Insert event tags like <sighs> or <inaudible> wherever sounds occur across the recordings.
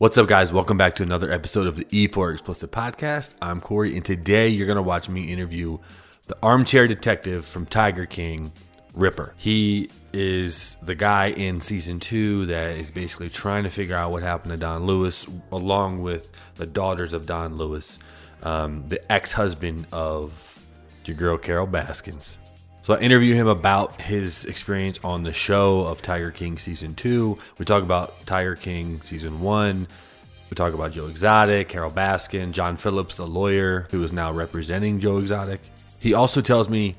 What's up, guys? Welcome back to another episode of the E4 Explicit Podcast. I'm Corey, and today you're going to watch me interview the armchair detective from Tiger King, Ripper. He is the guy in season two that is basically trying to figure out what happened to Don Lewis, along with the daughters of Don Lewis, um, the ex husband of your girl, Carol Baskins. So I interview him about his experience on the show of Tiger King season two. We talk about Tiger King season one. We talk about Joe Exotic, Carol Baskin, John Phillips, the lawyer who is now representing Joe Exotic. He also tells me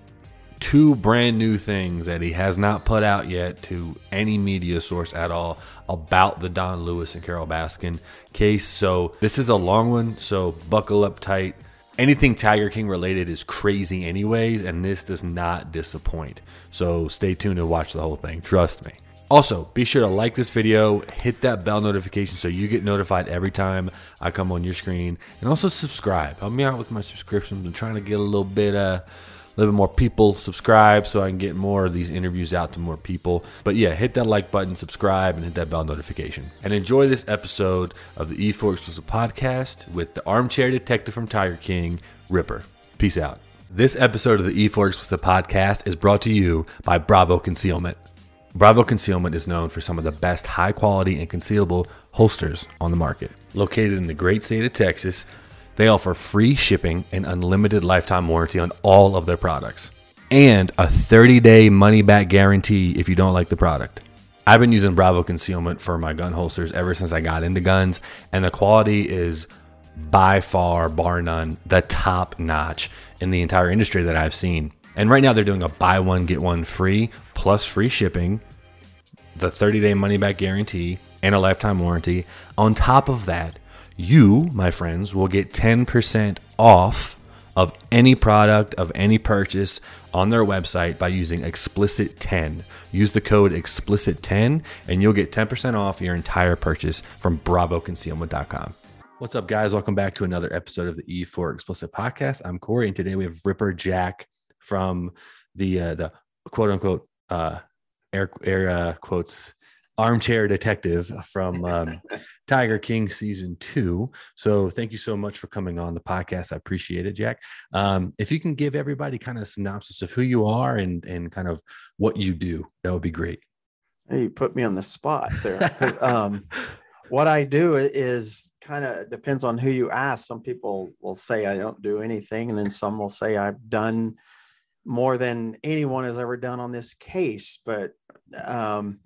two brand new things that he has not put out yet to any media source at all about the Don Lewis and Carol Baskin case. So this is a long one, so buckle up tight anything Tiger King related is crazy, anyways, and this does not disappoint. So stay tuned and watch the whole thing. Trust me. Also, be sure to like this video, hit that bell notification so you get notified every time I come on your screen, and also subscribe. Help me out with my subscriptions. I'm trying to get a little bit uh little bit more people subscribe so I can get more of these interviews out to more people. But yeah, hit that like button, subscribe, and hit that bell notification. And enjoy this episode of the E4 Exclusive Podcast with the armchair detective from Tiger King, Ripper. Peace out. This episode of the E4 Exclusive Podcast is brought to you by Bravo Concealment. Bravo Concealment is known for some of the best high quality and concealable holsters on the market. Located in the great state of Texas, they offer free shipping and unlimited lifetime warranty on all of their products, and a 30 day money back guarantee if you don't like the product. I've been using Bravo concealment for my gun holsters ever since I got into guns, and the quality is by far, bar none, the top notch in the entire industry that I've seen. And right now they're doing a buy one, get one free plus free shipping, the 30 day money back guarantee, and a lifetime warranty. On top of that, you, my friends, will get 10% off of any product of any purchase on their website by using explicit 10 use the code explicit 10 and you'll get 10% off your entire purchase from bravoconcealment.com what's up guys? Welcome back to another episode of the e4 explicit podcast. I'm corey and today we have ripper jack from the uh, the quote unquote uh air, air uh, quotes armchair detective from um, <laughs> Tiger King season two. So thank you so much for coming on the podcast. I appreciate it, Jack. Um, if you can give everybody kind of a synopsis of who you are and and kind of what you do, that would be great. Hey, you put me on the spot there. <laughs> um, what I do is kind of depends on who you ask. Some people will say I don't do anything, and then some will say I've done more than anyone has ever done on this case. But um,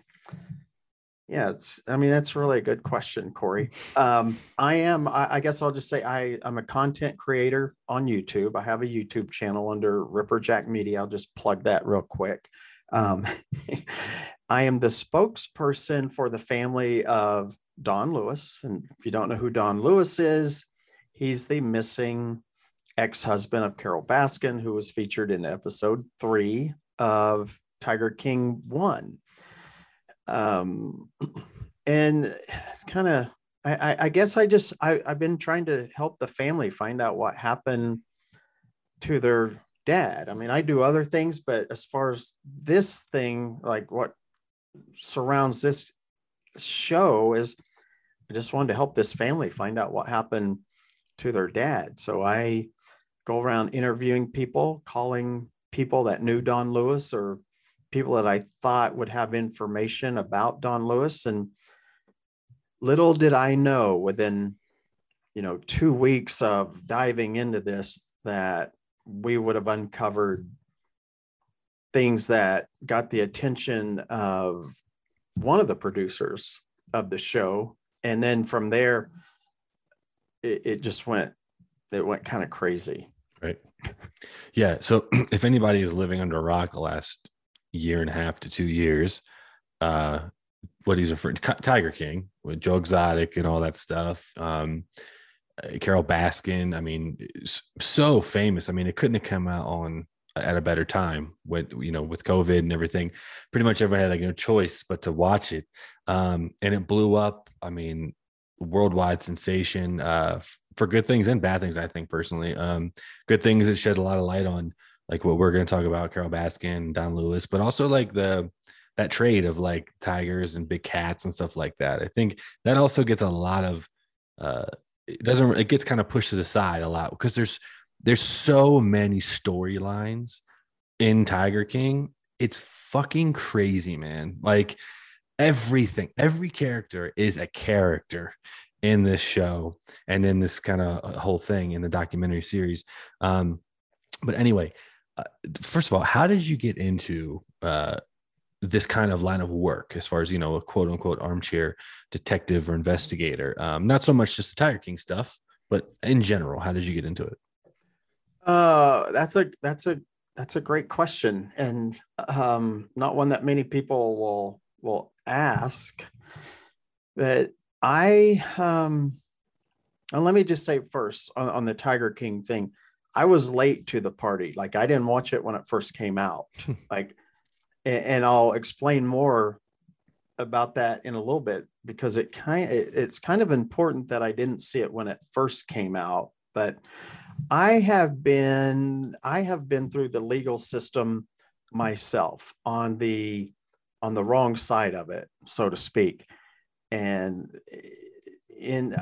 yeah, it's, I mean, that's really a good question, Corey. Um, I am, I, I, guess I'll just say I, I'm a content creator on YouTube. I have a YouTube channel under Ripper Jack Media. I'll just plug that real quick. Um, <laughs> I am the spokesperson for the family of Don Lewis. And if you don't know who Don Lewis is, he's the missing ex husband of Carol Baskin, who was featured in episode three of Tiger King 1 um, <clears throat> and it's kind of I, I, guess I just I, I've been trying to help the family find out what happened to their dad. I mean, I do other things, but as far as this thing, like what surrounds this show is I just wanted to help this family find out what happened to their dad. So I go around interviewing people, calling people that knew Don Lewis or people that I thought would have information about Don Lewis. And little did I know within, you know, two weeks of diving into this that we would have uncovered things that got the attention of one of the producers of the show. And then from there, it, it just went, it went kind of crazy. Right. <laughs> Yeah. So <clears throat> if anybody is living under a rock the last year and a half to two years. Uh, what he's referring to Tiger King with Joe Exotic and all that stuff. Um, uh, Carole Baskin. I mean, so famous. I mean, it couldn't have come out on at a better time with you know with COVID and everything. Pretty much everyone had like no choice but to watch it, um, and it blew up. I mean, worldwide sensation uh, for good things and bad things. I think personally, um, good things it shed a lot of light on like what we're going to talk about, Carol Baskin, Don Lewis, but also like the that trade of like tigers and big cats and stuff like that. I think that also gets a lot of uh it doesn't it gets kind of pushed to the side a lot because there's there's so many storylines in Tiger King. It's fucking crazy, man. Like everything, every character is a character in this show and in this kind of uh, whole thing in the documentary series. Um, but anyway, uh, first of all, how did you get into uh, this kind of line of work as far as you know a quote unquote armchair detective or investigator? Um, not so much just the tiger king stuff but in general how did you get into it? Uh that's a that's a that's a great question. And um not one that many people will will ask but i um and let me just say first on, on the tiger king thing i was late to the party. Like i didn't watch it when it first came out. <laughs> Hmm. Like and, I'll explain more about that in a little bit because it kind it's kind of important that I didn't see it when it first came out but I have been I have been through the legal system myself on the on the wrong side of it so to speak. And in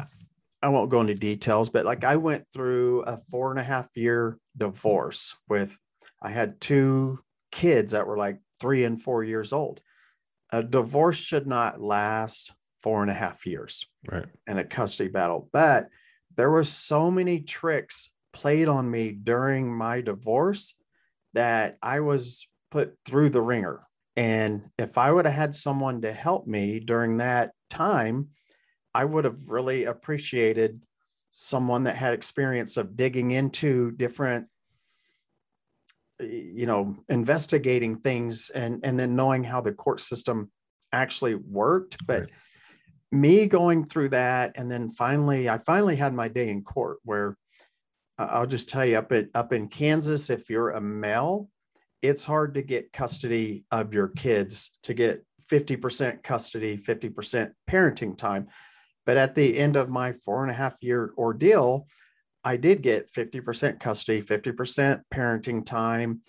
I won't go into details but like I went through a four and a half year divorce with I had two kids that were like three and four years old. A divorce should not last four and a half years right. in a custody battle. But there were so many tricks played on me during my divorce that I was put through the ringer. And if I would have had someone to help me during that time, I would have really appreciated someone that had experience of digging into different you know investigating things and and then knowing how the court system actually worked but right. me going through that and then finally i finally had my day in court where uh, i'll just tell you up at up in kansas if you're a male it's hard to get custody of your kids to get 50% custody 50% parenting time but at the end of my four and a half year ordeal I did get 50% custody, 50% parenting time,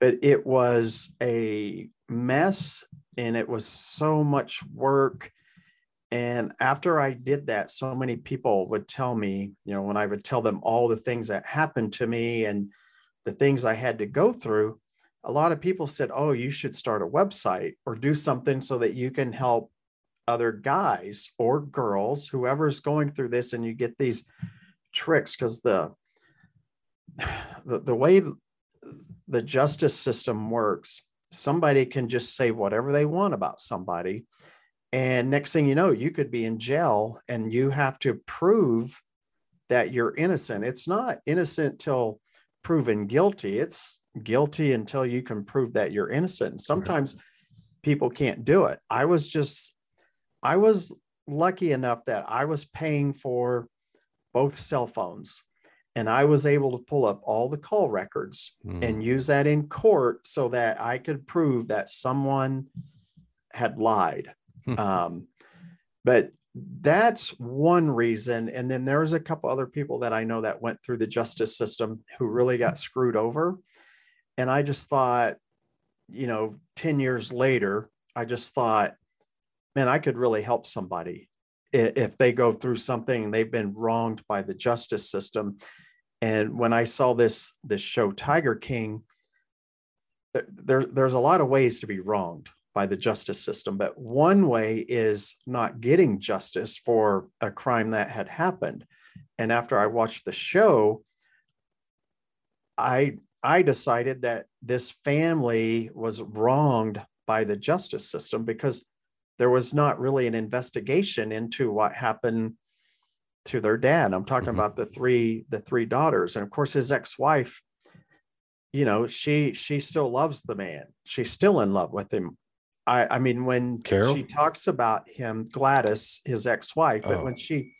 but it was a mess and it was so much work. And after I did that, so many people would tell me, you know, when I would tell them all the things that happened to me and the things I had to go through, a lot of people said, Oh, you should start a website or do something so that you can help other guys or girls, whoever's going through this, and you get these tricks because the, the the way the justice system works, somebody can just say whatever they want about somebody, and next thing you know, you could be in jail, and you have to prove that you're innocent. It's not innocent till proven guilty. It's guilty until you can prove that you're innocent. And sometimes right. people can't do it. I was just, I was lucky enough that I was paying for both cell phones. And I was able to pull up all the call records mm. and use that in court so that I could prove that someone had lied. Hmm. um, but that's one reason. And then there's a couple other people that I know that went through the justice system who really got screwed over. And I just thought, you know, 10 years later, I just thought, man, I could really help somebody if they go through something and they've been wronged by the justice system. And when I saw this this show Tiger King, there, there's a lot of ways to be wronged by the justice system, but one way is not getting justice for a crime that had happened. And after I watched the show, I I decided that this family was wronged by the justice system because there was not really an investigation into what happened to their dad. I'm talking mm-hmm. about the three the three daughters, and of course his ex-wife. You know, she she still loves the man. She's still in love with him. I I mean, when Carol? she talks about him, Gladys, his ex-wife, but oh. when she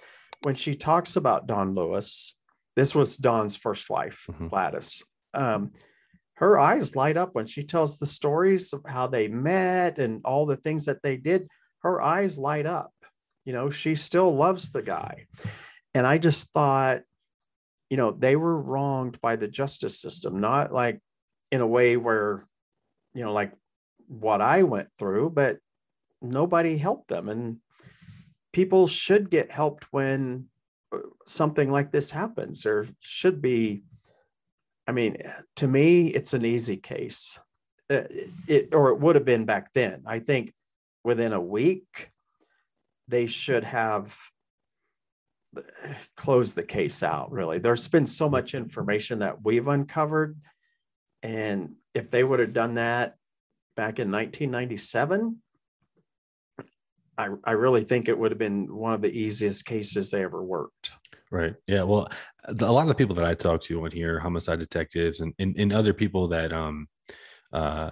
when she talks about Don Lewis, this was Don's first wife, mm-hmm. Gladys. Um, her eyes light up when she tells the stories of how they met and all the things that they did. Her eyes light up. You know, she still loves the guy. And I just thought, you know, they were wronged by the justice system, not like in a way where, you know, like what I went through, but nobody helped them. And people should get helped when uh, something like this happens. There should be, I mean, to me, it's an easy case. Uh, it, or it would have been back then. I think within a week, they should have closed the case out, really. There's been so much information that we've uncovered. And if they would have done that back in 1997, I, I really think it would have been one of the easiest cases they ever worked. Right. Yeah. Well, a lot of the people that I talk to on here, homicide detectives and, and, and other people that, um, uh,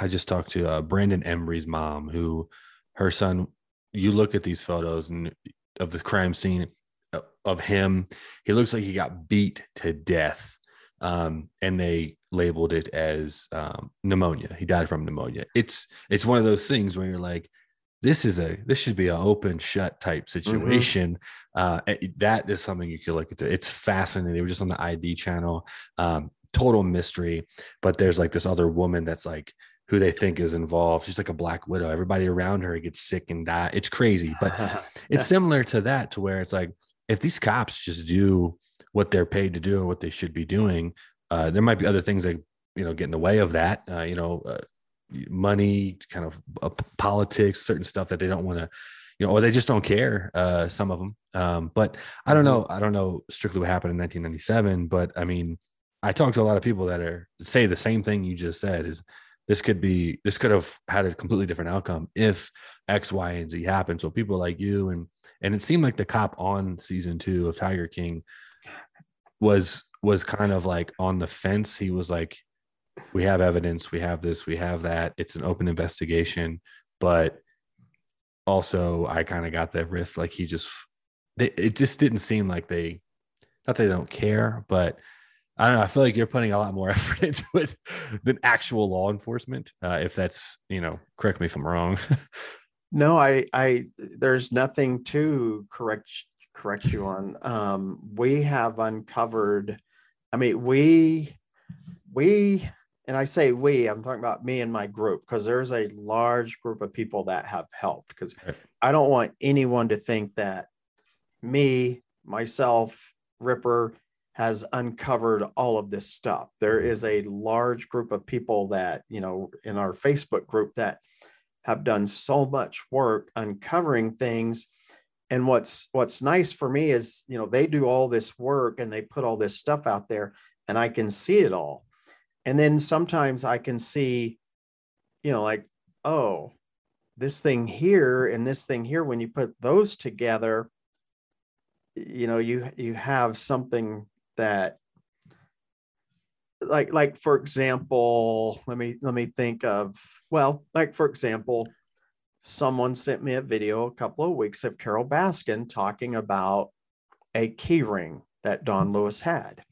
I just talked to uh, Brandon Embry's mom, who her son, you look at these photos and of this crime scene uh, of him, he looks like he got beat to death. Um, and they labeled it as um, pneumonia. He died from pneumonia. It's it's one of those things where you're like, this is a this should be an open shut type mm-hmm. situation. Mm-hmm. uh, that is something you could look into. It's fascinating. They were just on the id channel um, total mystery but there's like this other woman that's like who they think is involved. She's like a black widow. Everybody around her gets sick and die. It's crazy but <laughs> it's similar to that to where it's like if these cops just do what they're paid to do and what they should be doing uh, there might be other things that you know get in the way of that uh, you know uh, money, kind of uh, politics, certain stuff that they don't want to, you know, or they just don't care. Uh, some of them. Um, but I don't know. I don't know strictly what happened in 1997. But I mean, I talked to a lot of people that are say the same thing you just said. Is this could be this could have had a completely different outcome if X, Y, and Z happened. So people like you and and it seemed like the cop on season two of Tiger King was was kind of like on the fence. He was like, we have evidence, we have this, we have that. It's an open investigation, but also I kind of got that riff like he just they, it just didn't seem like they not they don't care, but I don't know. I feel like you're putting a lot more <laughs> effort into it than actual law enforcement. Uh, if that's, you know, correct me if I'm wrong. <laughs> no, I, I, there's nothing to correct correct you on. Um, we have uncovered. I mean, we we and I say we, I'm talking about me and my group because there's a large group of people that have helped. Because I don't want anyone to think that me, myself, Ripper has uncovered all of this stuff. There mm-hmm. a large group of people that, you know, in our Facebook group that have done so much work uncovering things. And what's what's nice for me is, you know, they do all this work and they put all this stuff out there and I can see it all and then sometimes I can see, you know, like, oh, this thing here and this thing here, when you put those together, you know, you you have something that like like for example, let me let me think of well, like for example, someone sent me a video a couple of weeks of carol Baskin talking about a key ring that Don Lewis had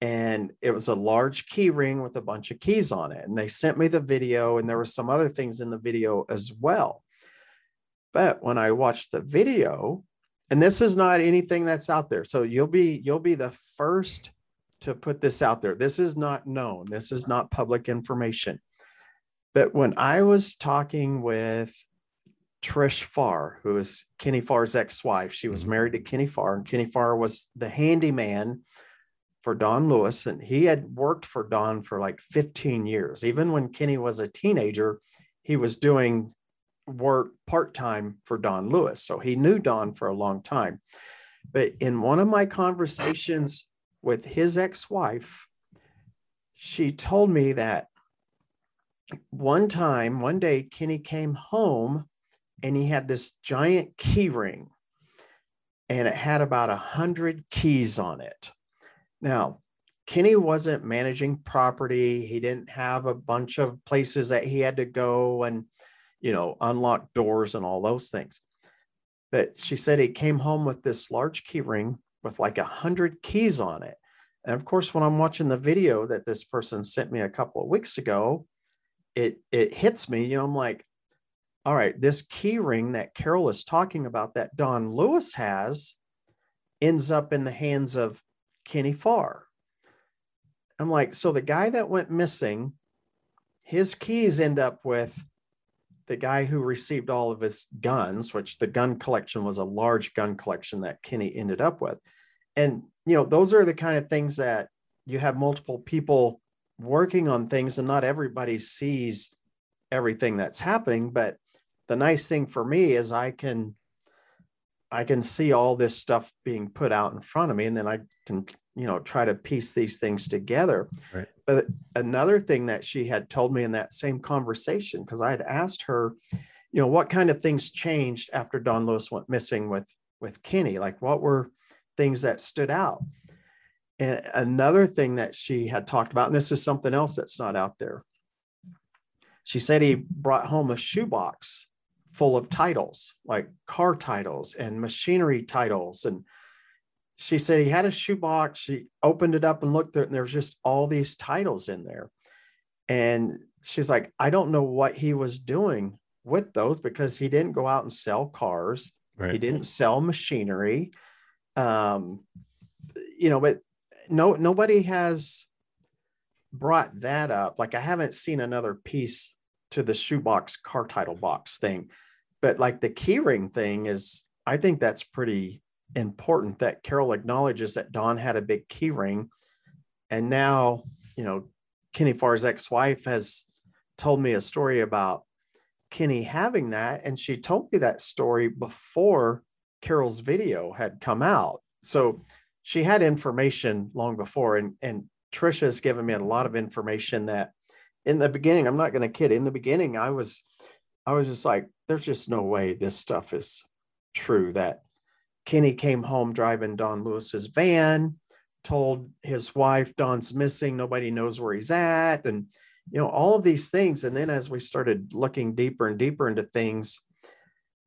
and it was a large key ring with a bunch of keys on it and they sent me the video and there were some other things in the video as well. But when i watched the video and this is not anything that's out there so you'll be you'll be the first to put this out there. This is not known. This is not public information. But when i was talking with Trish Farr, who is Kenny Farr's ex-wife, she was mm-hmm. married to Kenny Farr, and Kenny Farr was the handyman for Don Lewis, and he had worked for Don for like 15 years. Even when Kenny was a teenager, he was doing work part time for Don Lewis. So he knew Don for a long time. But in one of my conversations with his ex wife, she told me that one time, one day, Kenny came home and he had this giant key ring and it had about a hundred keys on it now, Kenny wasn't managing property. He didn't have a bunch of places that he had to go and, you know, unlock doors and all those things. But she said he came home with this large key ring with like a hundred keys on it. And of course, when I'm watching the video that this person sent me a couple of weeks ago, it it hits me. You know, I'm like, all right, this key ring that Carol is talking about that Don Lewis has ends up in the hands of Kenny Farr. I'm like, so the guy that went missing, his keys end up with the guy who received all of his guns, which the gun collection was a large gun collection that Kenny ended up with. And, you know, those are the kind of things that you have multiple people working on things and not everybody sees everything that's happening. But the nice thing for me is I can I can see all this stuff being put out in front of me, and then I can, you know, try to piece these things together. Right. But another thing that she had told me in that same conversation, because I had asked her, you know, what kind of things changed after Don Lewis went missing with with Kenny? Like, what were things that stood out? And another thing that she had talked about, and this is something else that's not out there. She said he brought home a shoebox full of titles, like car titles and machinery titles. And she said he had a shoebox. She opened it up and looked it, and there's just all these titles in there. And she's like, I don't know what he was doing with those because he didn't go out and sell cars. Right. He didn't sell machinery. Um, you know, but no, nobody has brought that up. Like I haven't seen another piece to the shoebox car title box thing. But like the keyring thing is, I think that's pretty important that Carol acknowledges that Don had a big keyring. And now, you know, Kenny Farr's ex-wife has told me a story about Kenny having that. And she told me that story before Carol's video had come out. So she had information long before. And, and Trisha has given me a lot of information that in the beginning, I'm not going to kid. In the beginning, I was, I was just like, there's just no way this stuff is true. That Kenny came home driving Don Lewis's van, told his wife Don's missing, nobody knows where he's at, and you know all of these things. And then as we started looking deeper and deeper into things,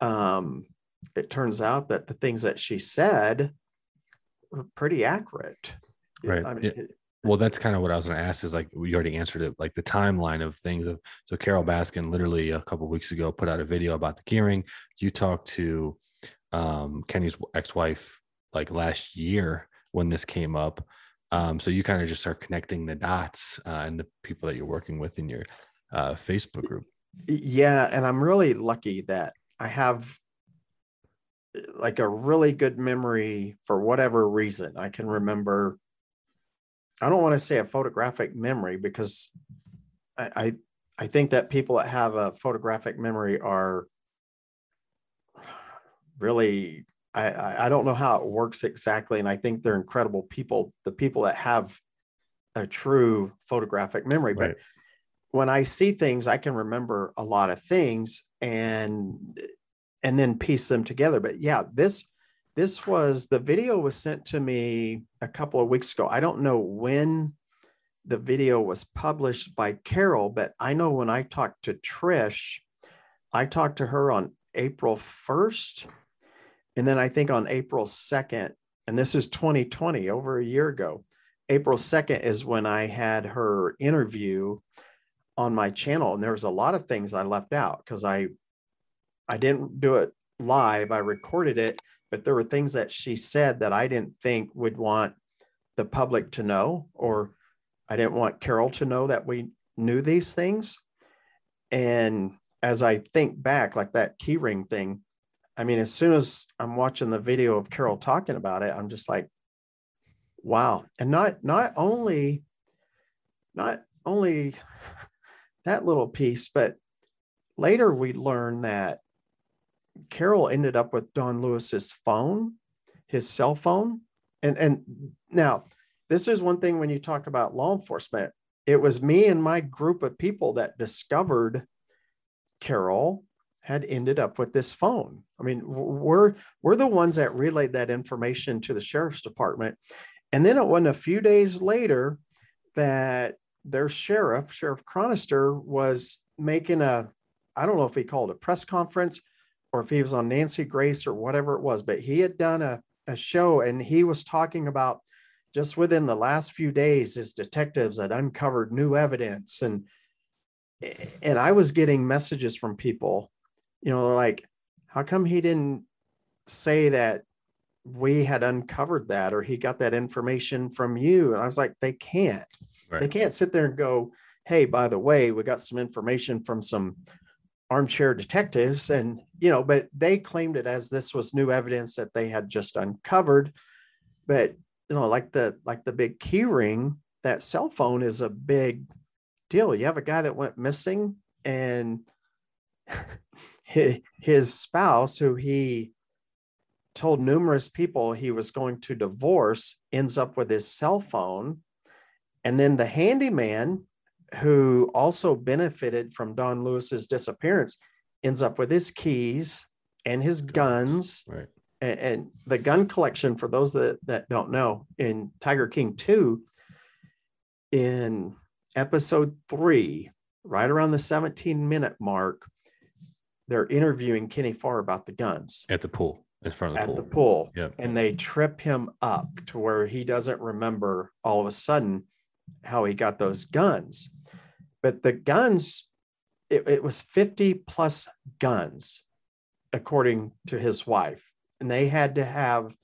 um, it turns out that the things that she said were pretty accurate. Right. I mean. Well, that's kind of what I was going to ask. Is like we already answered it. Like the timeline of things. Of so Carol Baskin literally a couple weeks ago put out a video about the gearing You talked to um, Kenny's ex-wife like last year when this came up. Um, so you kind of just start connecting the dots uh, and the people that you're working with in your uh, Facebook group. Yeah, and I'm really lucky that I have like a really good memory for whatever reason. I can remember I don't want to say a photographic memory because I I, I think that people that have a photographic memory are really I, I I don't know how it works exactly. And I think they're incredible people, the people that have a true photographic memory. But when I see things, I can remember a lot of things and and then piece them together. But yeah, this this was the video was sent to me a couple of weeks ago. I don't know when the video was published by Carol, but I know when I talked to Trish, I talked to her on April 1st. And then I think on April 2nd, and this is 2020, over a year ago, April 2nd is when I had her interview on my channel. And there was a lot of things I left out because I I didn't do it live. I recorded it, but there were things that she said that I didn't think would want the public to know, or I didn't want Carol to know that we knew these things. And as I think back, like that keyring thing, I mean, as soon as I'm watching the video of Carol talking about it, I'm just like, wow. And not not only not only <laughs> that little piece, but later we learned that Carol ended up with Don Lewis's phone, his cell phone. And and now this is one thing when you talk about law enforcement, it was me and my group of people that discovered Carol had ended up with this phone. I mean, we're we're the ones that relayed that information to the sheriff's department. And then it wasn't a few days later that their sheriff, Sheriff Chronister, was making a, I don't know if he called a press conference or if he was on Nancy Grace or whatever it was, but he had done a, a show and he was talking about just within the last few days, his detectives had uncovered new evidence. And and I was getting messages from people, you know, like, how come he didn't say that we had uncovered that or he got that information from you? And I was like, they can't. They can't sit there and go, hey, by the way, we got some information from some armchair detectives and you know but they claimed it as this was new evidence that they had just uncovered. But you know like the like the big key ring that cell phone is a big deal. You have a guy that went missing and <laughs> his spouse who he told numerous people he was going to divorce ends up with his cell phone. And then the handyman who also benefited from Don Lewis's disappearance ends up with his keys and his guns. Right. And, and, the gun collection, for those that, that don't know, in Tiger King 2, in episode three, right around the 17 minute mark, they're interviewing Kenny Farr about the guns at the pool in front of the at pool. the pool. Yep. And they trip him up to where he doesn't remember all of a sudden how he got those guns. But the guns, it, it was 50 plus guns, according to his wife. And they had to have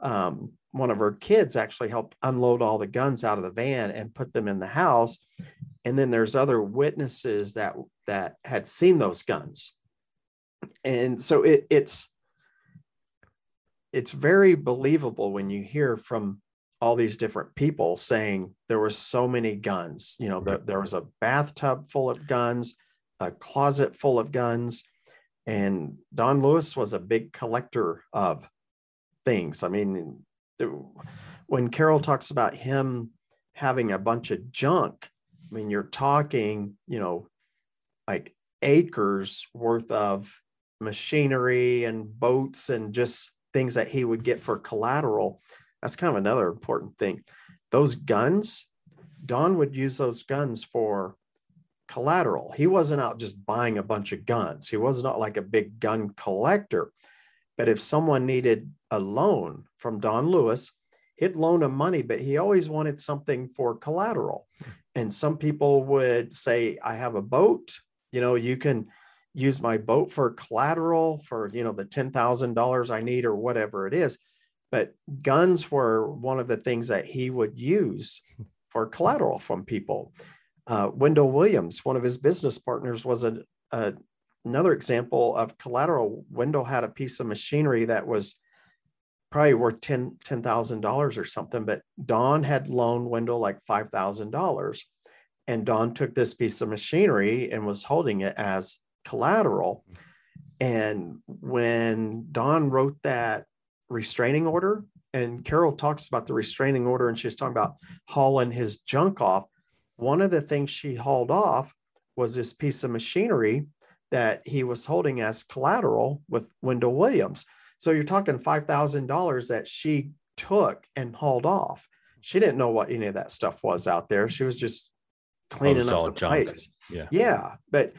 um, one of her kids actually help unload all the guns out of the van and put them in the house. And then there's other witnesses that that had seen those guns. And so it, it's it's very believable when you hear from all these different people saying there were so many guns. You know, the, there was a bathtub full of guns, a closet full of guns, and Don Lewis was a big collector of things. I mean, when Carol talks about him having a bunch of junk, I mean, you're talking, you know, like acres worth of machinery and boats and just things that he would get for collateral that's kind of another important thing. Those guns, Don would use those guns for collateral. He wasn't out just buying a bunch of guns. He was not like a big gun collector. But if someone needed a loan from Don Lewis, he'd loan him money, but he always wanted something for collateral. And some people would say, I have a boat, you know, you can use my boat for collateral for, you know, the $10,000 I need or whatever it is but guns were one of the things that he would use for collateral from people. Uh, Wendell Williams, one of his business partners, was a, a, another example of collateral. Wendell had a piece of machinery that was probably worth ten ten thousand dollars or something, but Don had loaned Wendell like five thousand dollars, and Don took this piece of machinery and was holding it as collateral. And when Don wrote that restraining order. And Carol talks about the restraining order and she's talking about hauling his junk off. One of the things she hauled off was this piece of machinery that he was holding as collateral with Wendell Williams. So you're talking $5,000 that she took and hauled off. She didn't know what any of that stuff was out there. She was just cleaning up the junk. place. Yeah. Yeah. But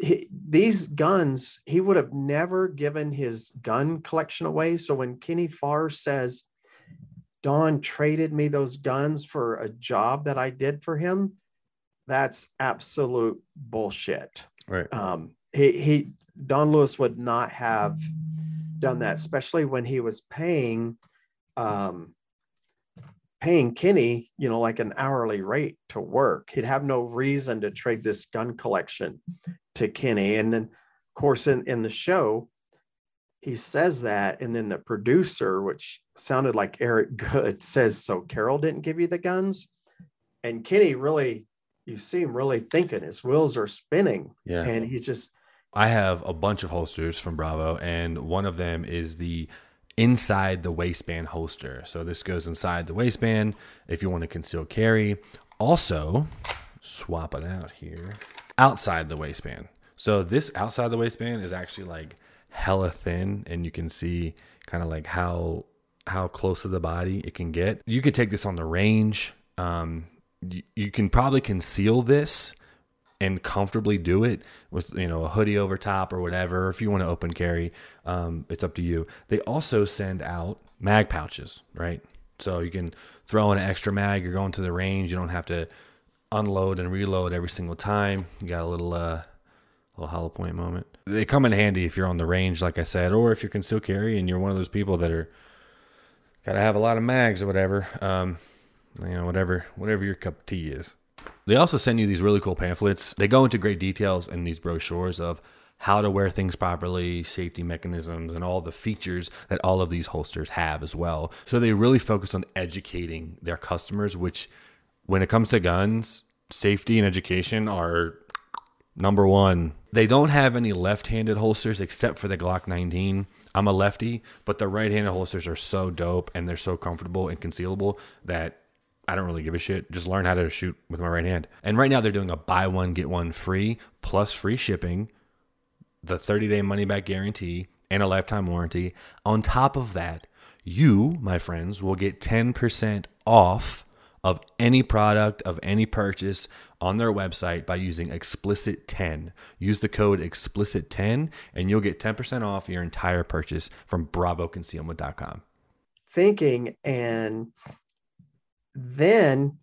he, these guns, he would have never given his gun collection away. So when Kenny Farr says, Don traded me those guns for a job that I did for him, that's absolute bullshit. Right. Um, he, he, Don Lewis would not have done that, especially when he was paying, um, paying Kenny, you know, like an hourly rate to work. He'd have no reason to trade this gun collection to Kenny. And then, of course, in, in the show, he says that. And then the producer, which sounded like Eric <laughs> Goode, says, So Carol didn't give you the guns? And Kenny really, you see him really thinking, his wheels are spinning. Yeah. And he just, I have a bunch of holsters from Bravo, and one of them is the inside the waistband holster. So this goes inside the waistband if you want to conceal carry. Also, swap it out here outside the waistband. So this outside the waistband is actually like hella thin, and you can see kind of like how how close to the body it can get. You could take this on the range. Um, you, you can probably conceal this and comfortably do it with you know a hoodie over top or whatever. If you want to open carry, um, it's up to you. They also send out mag pouches, right? So you can throw in an extra mag. You're going to the range. You don't have to unload and reload every single time. You got a little uh, little hollow point moment. They come in handy if you're on the range, like I said, or if you can still carry and you're one of those people that are got to have a lot of mags or whatever. Um, you know, whatever whatever your cup of tea is. They also send you these really cool pamphlets. They go into great details in these brochures of how to wear things properly, safety mechanisms, and all the features that all of these holsters have as well. So they really focus on educating their customers, which when it comes to guns, safety and education are number one. They don't have any left handed holsters except for the Glock 19. I'm a lefty, but the right handed holsters are so dope and they're so comfortable and concealable that I don't really give a shit. Just learn how to shoot with my right hand. And right now they're doing a buy one, get one free plus free shipping, the 30 day money back guarantee, and a lifetime warranty. On top of that, you, my friends, will get 10% off of any product of any purchase on their website by using explicit 10 use the code explicit 10 and you'll get 10% off your entire purchase from bravoconcealment.com thinking and then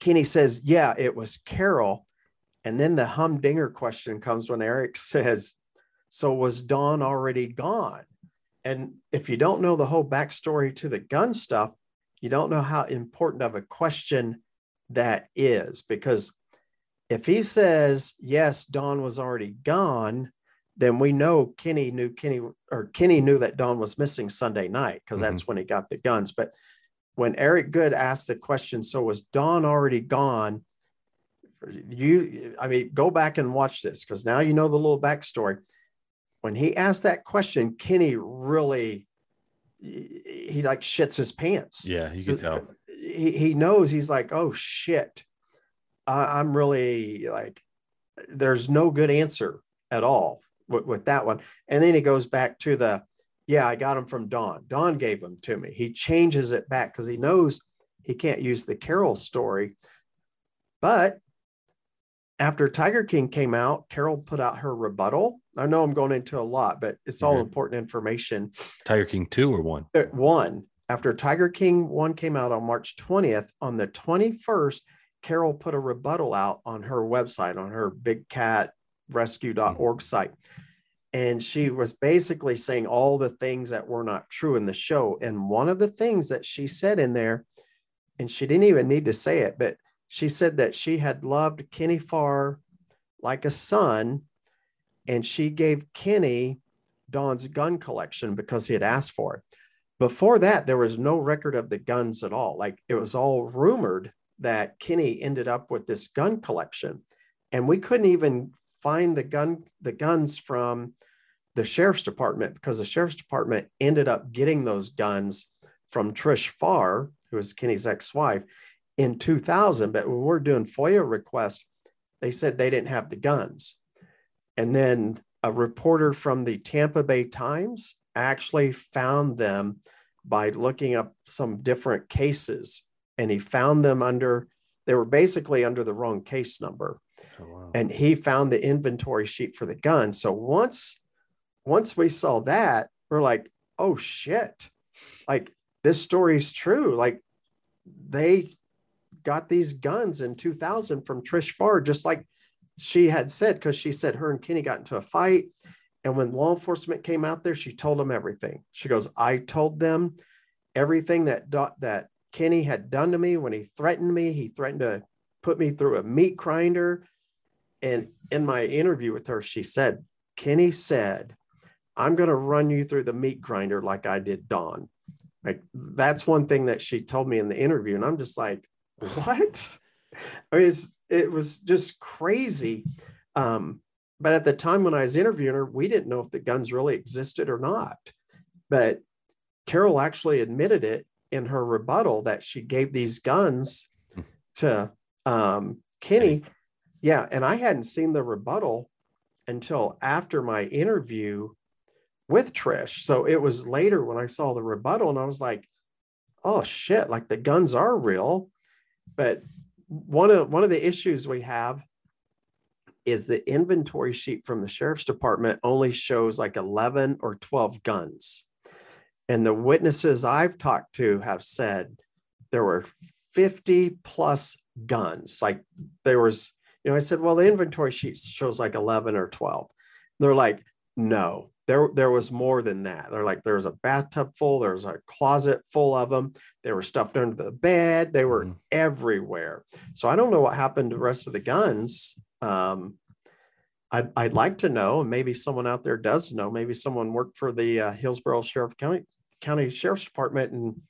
Kenny says, Yeah, it was Carol. And then the humdinger question comes when Eric <laughs> says, So was Don already gone? And if you don't know the whole backstory to the gun stuff, you don't know how important of a question that is. Because if he says, Yes, Don was already gone, then we know Kenny knew Kenny or Kenny knew that Don was missing Sunday night because mm-hmm. that's when he got the guns. But when Eric Goode asked the question, so was Don already gone? You, I mean, go back and watch this because now you know the little backstory. When he asked that question, Kenny really, he, he like shits his pants. Yeah, you can tell. He, he knows he's like, oh shit, I, I'm really like, there's no good answer at all with, with that one. And then he goes back to the, yeah, I got them from Don. Don gave them to me. He changes it back because he knows he can't use the Carol story. But after Tiger King came out, Carol put out her rebuttal. I know I'm going into a lot, but it's all mm-hmm. important information. Tiger King 2 or 1? Uh, one. After Tiger King 1 came out on March 20th, on the 21st, Carol put a rebuttal out on her website, on her bigcatrescue.org mm-hmm. site and she was basically saying all the things that were not true in the show. And one of the things that she said in there, and she didn't even need to say it, but she said that she had loved Kenny Farr like a son, and she gave Kenny don's gun collection because he had asked for it. Before that, there was no record of the guns at all. Like it was all rumored that Kenny ended up with this gun collection. And we couldn't even find the gun the guns from the sheriff's department because the sheriff's department ended up getting those guns from Trish Farr, who was Kenny's ex-wife, in 2000. But when we we're doing FOIA requests, they said they didn't have the guns. And then a reporter from the Tampa Bay Times actually found them by looking up some different cases, and he found them under they were basically under the wrong case number. Oh. And he found the inventory sheet for the gun. So once once we saw that, we're like, oh shit. Like this story's true. Like they got these guns in 2000 from Trish Farr, just like she had said, because she said her and Kenny got into a fight. And when law enforcement came out there, she told them everything. She goes, I told them everything that that Kenny had done to me when he threatened me. He threatened to put me through a meat grinder. And in my interview with her, she said, Kenny said, I'm going to run you through the meat grinder like I did Don. Like that's one thing that she told me in the interview. And I'm just like, what? I mean, it was just crazy. Um, but at the time when I was interviewing her, we didn't know if the guns really existed or not. But Carol actually admitted it in her rebuttal that she gave these guns to um, Kenny. Yeah. And I hadn't seen the rebuttal until after my interview with Trish. So it was later when I saw the rebuttal and I was like, oh shit, like the guns are real. But one of one of the issues we have is the inventory sheet from the sheriff's department only shows like 11 or 12 guns. And the witnesses I've talked to have said there were 50 plus guns. Like there was, you know, I said, well, the inventory sheet shows like 11 or 12. They're like, no, there there was more than that. They're like there was a bathtub full, there was a closet full of them. They were stuffed under the bed. They were Mhm. everywhere. So I don't know what happened to the rest of the guns. Um, I'd, I'd like to know, and maybe someone out there does know. Maybe someone worked for the uh, Hillsborough Sheriff County County Sheriff's Department, and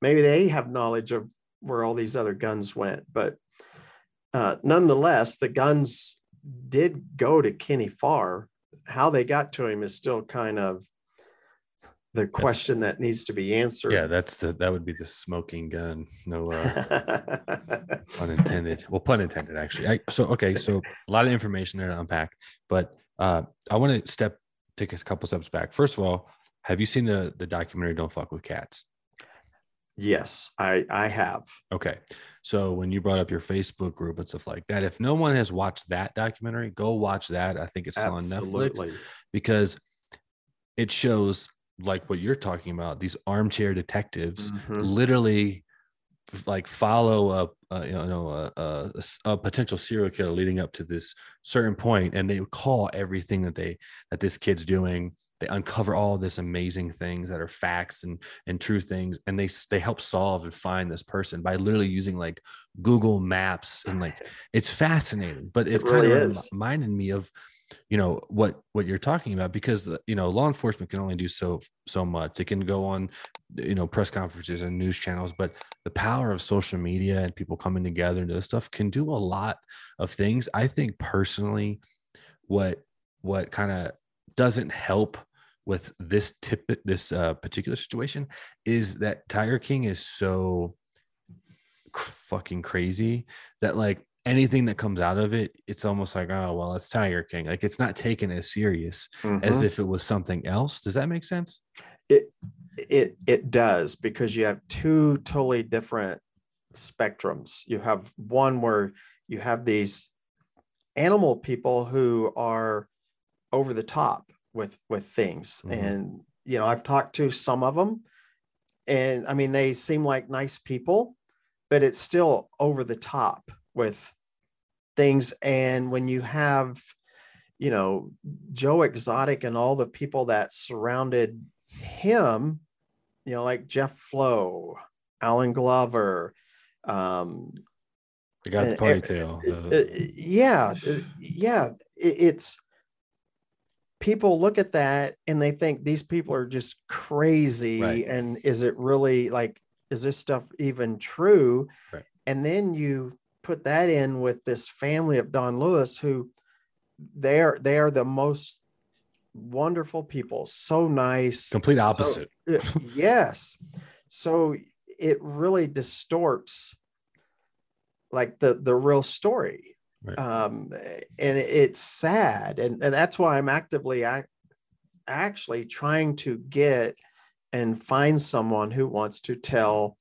maybe they have knowledge of where all these other guns went. But uh, nonetheless, the guns did go to Kenny Farr. How they got to him is still kind of the question that needs to be answered. Yeah, that's the that would be the smoking gun. No uh, <laughs> pun intended. Well, pun intended actually. I, so okay, so a lot of information there to unpack, but uh, I want to step take a couple steps back. First of all, have you seen the the documentary "Don't Fuck with Cats"? Yes, I I have. Okay, so when you brought up your Facebook group and stuff like that, if no one has watched that documentary, go watch that. I think it's still on Netflix because it shows like what you're talking about. These armchair detectives Mhm. literally like follow a, a uh, you know uh, uh, a potential serial killer leading up to this certain point and they call everything that they that this kid's doing they uncover all this amazing things that are facts and and true things and they they help solve and find this person by literally using like google maps and like <laughs> it's fascinating but It it, kind of is. reminded me of you know what what you're talking about because uh, you know law enforcement can only do so so much they can go on you know press conferences and news channels but the power of social media and people coming together and this stuff can do a lot of things i think personally what what kind of doesn't help with this tip this uh, particular situation is that tiger king is so fucking crazy that like anything that comes out of it it's almost like oh well it's tiger king. Like it's not taken as serious as Mhm. if it was something else. Does that make sense? It it it does because you have two totally different spectrums. You have one where you have these animal people who are over the top with with things Mhm. and you know i've talked to some of them and i mean they seem like nice people but it's still over the top with things and when you have you know joe exotic and all the people that surrounded him, you know, like Jeff Lowe, Allen Glover, um, they got the and- ponytail uh, yeah, yeah, it- it's people look at that and they think these people are just crazy. Right. And is it really like, is this stuff even true? Right. And then you put that in with this family of Don Lewis, who they're they are the most wonderful people, so nice, complete opposite uh, yes. So it really distorts like the the real story. Right. Um and it's sad and, and that's why I'm actively ac- actually trying to get and find someone who wants to tell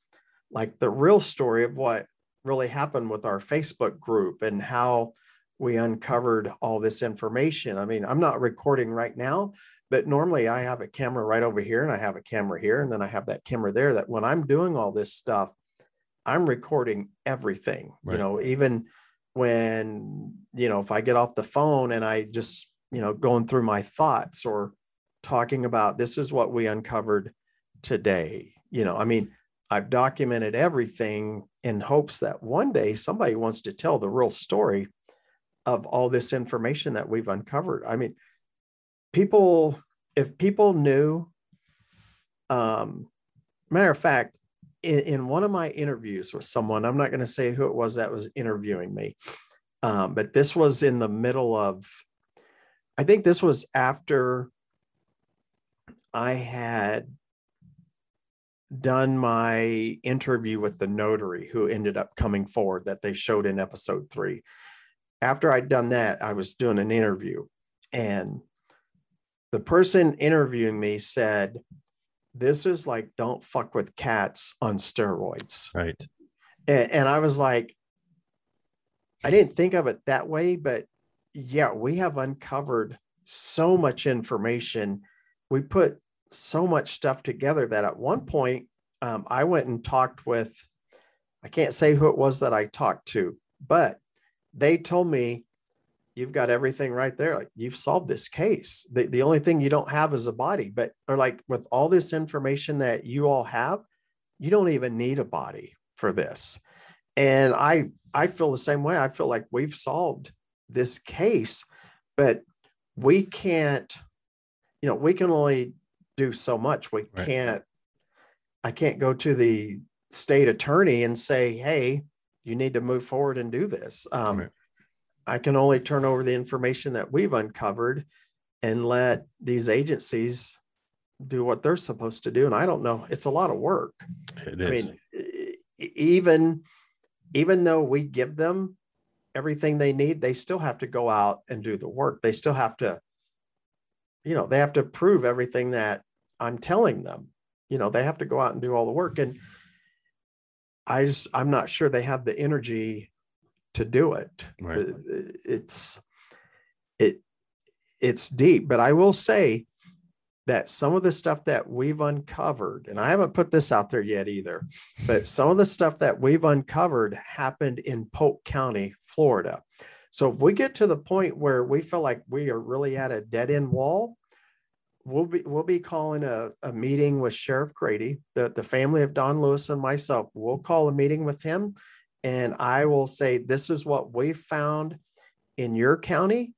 like the real story of what really happened with our Facebook group and how we uncovered all this information. I mean, I'm not recording right now, but normally I have a camera right over here and I have a camera here and then I have that camera there that when I'm doing all this stuff, I'm recording everything, Right. you know, even when, you know, if I get off the phone and I just, you know, going through my thoughts or talking about this is what we uncovered today. You know, I mean, I've documented everything in hopes that one day somebody wants to tell the real story of all this information that we've uncovered. I mean, people, if people knew, um, matter of fact, in, in one of my interviews with someone, I'm not going to say who it was that was interviewing me, um, but this was in the middle of, I think this was after I had done my interview with the notary who ended up coming forward that they showed in episode three. After I'd done that, I was doing an interview, and the person interviewing me said, This is like don't fuck with cats on steroids. right And, and I was like, I didn't think of it that way, but yeah, we have uncovered so much information. We put so much stuff together that at one point um, I went and talked with, I can't say who it was that I talked to, but they told me, you've got everything right there. Like you've solved this case. The, the only thing you don't have is a body, but or like with all this information that you all have, you don't even need a body for this. And I I feel the same way. I feel like we've solved this case, but we can't, you know, we can only do so much. We right. can't, I can't go to the state attorney and say, hey, you need to move forward and do this. Um, right. I can only turn over the information that we've uncovered and let these agencies do what they're supposed to do. And I don't know, it's a lot of work. It is. I mean, even even though we give them everything they need, they still have to go out and do the work. They still have to, you know, they have to prove everything that I'm telling them. You know, they have to go out and do all the work. And I just, I'm not sure they have the energy to do it. Right. It's, it, it's deep, but I will say that some of the stuff that we've uncovered, and I haven't put this out there yet either, but <laughs> some of the stuff that we've uncovered happened in Polk County, Florida. So if we get to the point where we feel like we are really at a dead end wall, we'll be we'll be calling a, a meeting with Sheriff Grady, the, the family of Don Lewis and myself. We'll call a meeting with him and I will say, this is what we found in your county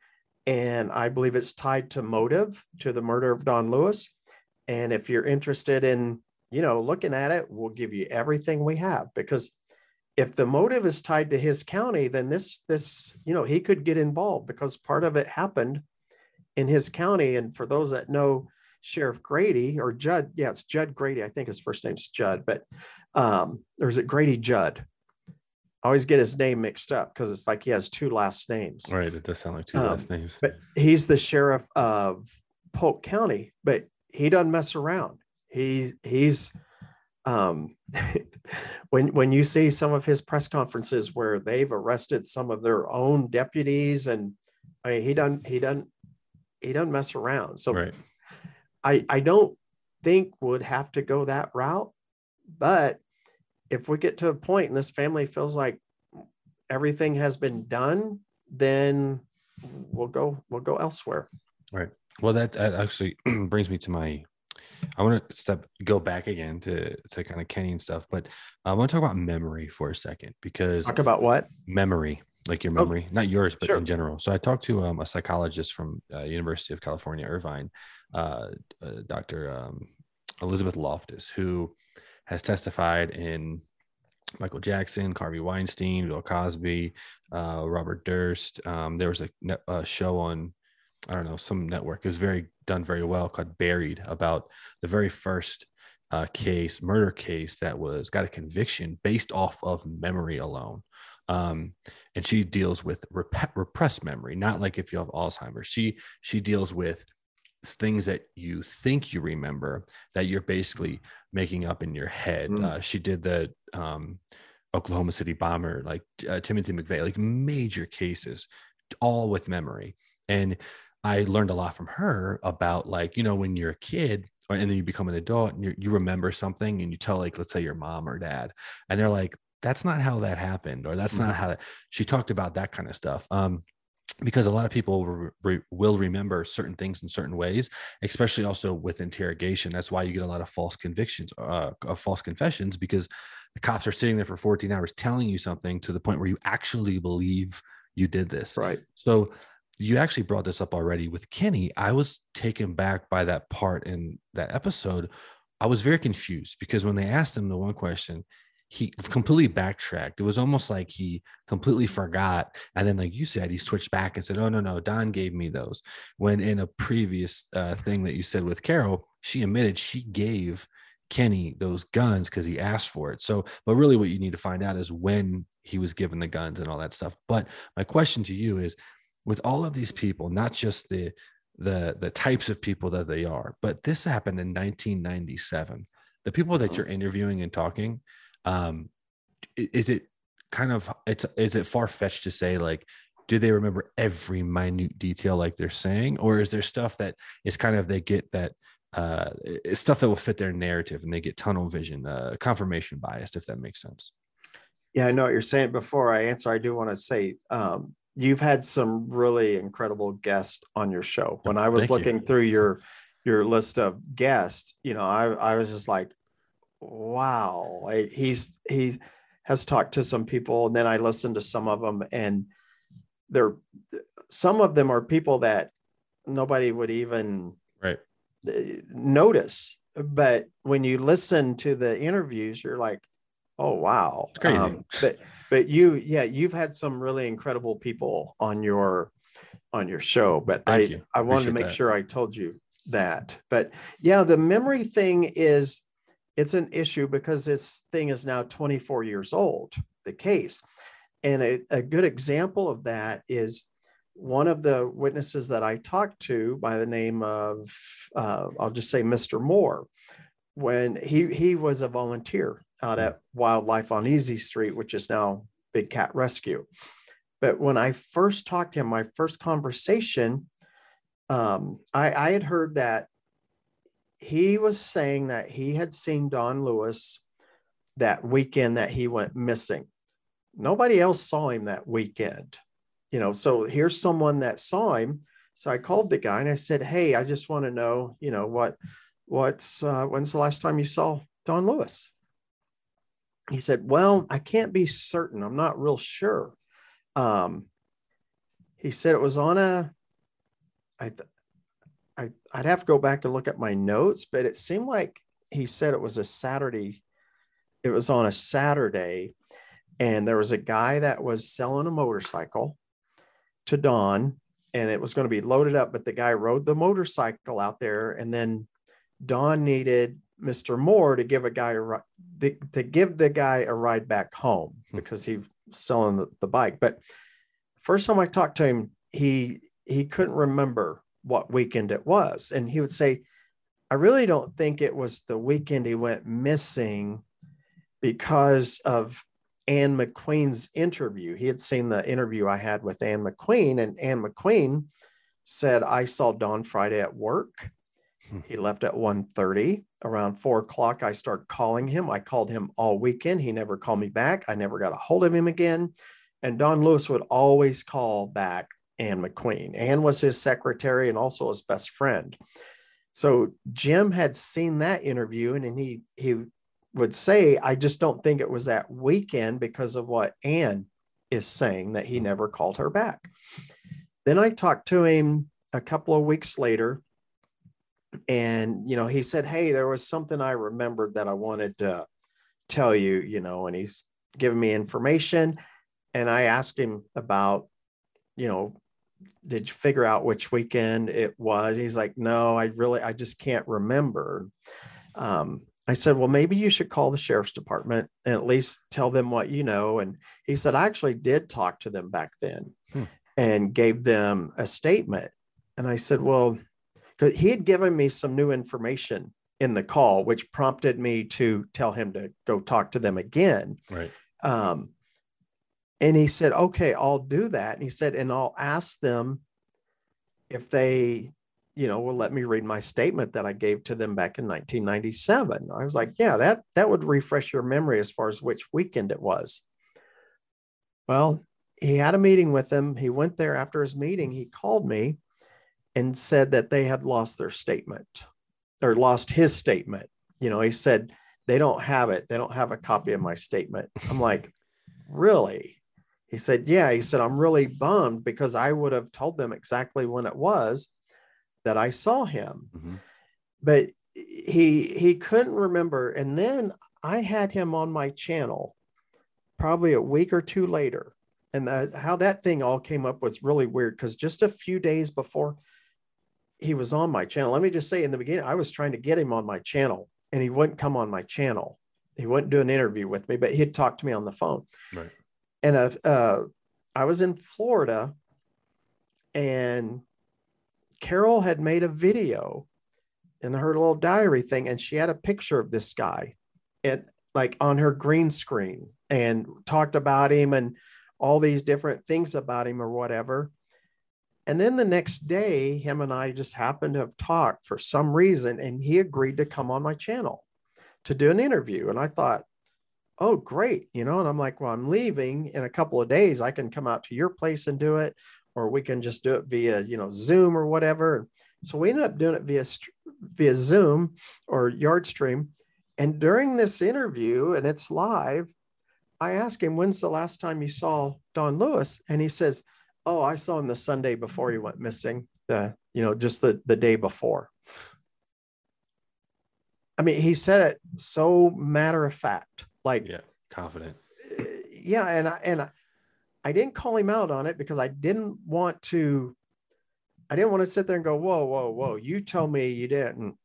and I believe it's tied to motive to the murder of Don Lewis. And if you're interested in, you know, looking at it, we'll give you everything we have because if the motive is tied to his county, then this this you know he could get involved because part of it happened in his county. And for those that know Sheriff Grady or Judd, yeah, it's Judd Grady. I think his first name's Judd, but um, or is it Grady Judd? I always get his name mixed up because it's like he has two last names. Right. It does sound like two um, last names. But he's the sheriff of Polk County, but he doesn't mess around. He he's um <laughs> when when you see some of his press conferences where they've arrested some of their own deputies and I mean, he doesn't he doesn't he doesn't mess around. So right. I I don't think would have to go that route, but if we get to a point and this family feels like everything has been done, then we'll go we'll go elsewhere. Right. Well, that, that actually <clears throat> brings me to my. I want to step go back again to to kind of Kenny and stuff, but I want to talk about memory for a second because talk about what memory, like your oh, memory, oh, not yours, but sure. in general. So I talked to um, a psychologist from uh, University of California, Irvine, uh, uh, Dr. Um, Elizabeth Loftus, who has testified in Michael Jackson, Harvey Weinstein, Bill Cosby, uh, Robert Durst. Um, there was a, a, show on, I don't know, some network. It was very done very well called Buried about the very first uh, case, murder case that was got a conviction based off of memory alone. Um, and she deals with rep- repressed memory, not like if you have Alzheimer's. She she deals with things that you think you remember that you're basically making up in your head. Mm. Uh, she did the um, Oklahoma City bomber, like uh, Timothy McVeigh, like major cases, all with memory. And I learned a lot from her about like, you know, when you're a kid or, and then you become an adult and you remember something and you tell like, let's say your mom or dad, and they're like, that's not how that happened, or that's mm. not how that, she talked about that kind of stuff. Um, because a lot of people re- will remember certain things in certain ways, especially also with interrogation. That's why you get a lot of false convictions, uh, of false confessions, because the cops are sitting there for 14 hours telling you something to the point where you actually believe you did this. Right. So you actually brought this up already with Kenny. I was taken back by that part in that episode. I was very confused because when they asked him the one question, he completely backtracked. It was almost like he completely forgot. And then, like you said, he switched back and said, Oh, no, no, Don gave me those. When in a previous uh, thing that you said with Carol, she admitted she gave Kenny those guns because he asked for it. So, but really, what you need to find out is when he was given the guns and all that stuff. But my question to you is with all of these people, not just the the the types of people that they are, but this happened in 1997. The people that you're interviewing and talking, um, is it kind of it's is it far fetched to say like do they remember every minute detail like they're saying or is there stuff that is kind of they get that uh stuff that will fit their narrative and they get tunnel vision uh confirmation biased if that makes sense yeah i know what you're saying before i answer i do want to say um you've had some really incredible guests on your show. When I was Thank you. looking through your your list of guests, you know, I I was just like, wow, like he's he has talked to some people, and then I listened to some of them, and they're some of them are people that nobody would even Right. uh, notice. But when you listen to the interviews, you're like, oh wow, It's crazy. Um, but but you, yeah, you've had some really incredible people on your on your show. But I you. I wanted to make that. sure I told you that. But yeah, the memory thing is it's an issue because this thing is now 24 years old. The case, and a, a good example of that is one of the witnesses that I talked to by the name of, uh, I'll just say Mr. Moore, when he, he was a volunteer out at Wildlife on Easy Street, which is now Big Cat Rescue. But when I first talked to him, my first conversation, um, I, I had heard that he was saying that he had seen Don Lewis that weekend that he went missing. Nobody else saw him that weekend you know so here's someone that saw him. So i called the guy and i said hey i just want to know you know what what's uh, when's the last time you saw don lewis? He said well i can't be certain. I'm not real sure. Um he said it was on a i th- I, I'd have to go back and look at my notes, but it seemed like he said it was a Saturday. It was on a Saturday, and there was a guy that was selling a motorcycle to Don, and it was going to be loaded up. But the guy rode the motorcycle out there, and then Don needed Mr. Moore to give a guy a to, give the guy a ride back home Hmm. because he was selling the, the bike. But first time I talked to him, he he couldn't remember what weekend it was, and he would say, "I really don't think it was the weekend he went missing." Because of Anne McQueen's interview. He had seen the interview I had with Anne McQueen, and Anne McQueen said, I saw Don Friday at work. Hmm. He left at 1.30. Around four o'clock, I started calling him. I called him all weekend. He never called me back. I never got a hold of him again. And Don Lewis would always call back Anne McQueen. Anne was his secretary and also his best friend. So Jim had seen that interview and, and he he would say, I just don't think it was that weekend because of what Anne is saying that he never called her back. Then I talked to him a couple of weeks later. And, you know, he said, Hey, there was something I remembered that I wanted to tell you, you know, and he's giving me information. And I asked him about, you know, did you figure out which weekend it was? He's like, No, I really, I just can't remember. Um, I said, well, maybe you should call the sheriff's department and at least tell them what you know. And he said, I actually did talk to them back then Hmm. and gave them a statement. And I said, well, because he had given me some new information in the call, which prompted me to tell him to go talk to them again. Right. Um, and he said, okay, I'll do that. And he said, and I'll ask them if they, you know, will let me read my statement that I gave to them back in 1997. I was like, yeah, that that would refresh your memory as far as which weekend it was. Well, he had a meeting with them. He went there after his meeting. He called me and said that they had lost their statement or lost his statement. You know, he said they don't have it. They don't have a copy of my statement. I'm like, really? He said, yeah. He said, I'm really bummed because I would have told them exactly when it was that I saw him. Mhm. But he he couldn't remember. And then I had him on my channel probably a week or two later. And that, how that thing all came up was really weird because just a few days before he was on my channel, let me just say in the beginning, I was trying to get him on my channel and he wouldn't come on my channel. He wouldn't do an interview with me, but he'd talk to me on the phone. Right. And uh, uh, I was in Florida and Carol had made a video in her little diary thing, and she had a picture of this guy, it like on her green screen, and talked about him and all these different things about him or whatever. And then the next day, him and I just happened to have talked for some reason, and he agreed to come on my channel to do an interview. And I thought, oh, great. You know, and I'm like, well, I'm leaving in a couple of days. I can come out to your place and do it, or we can just do it via, you know, Zoom or whatever. So we ended up doing it via, via Zoom or Yardstream. And during this interview, and it's live, I asked him, when's the last time you saw Don Lewis? And he says, oh, I saw him the Sunday before he went missing, the, you know, just the, the day before. I mean, he said it so matter of fact, like yeah, confident. Eh, yeah, and I and I, I didn't call him out on it because I didn't want to. I didn't want to sit there and go, whoa, whoa, whoa! You told me you didn't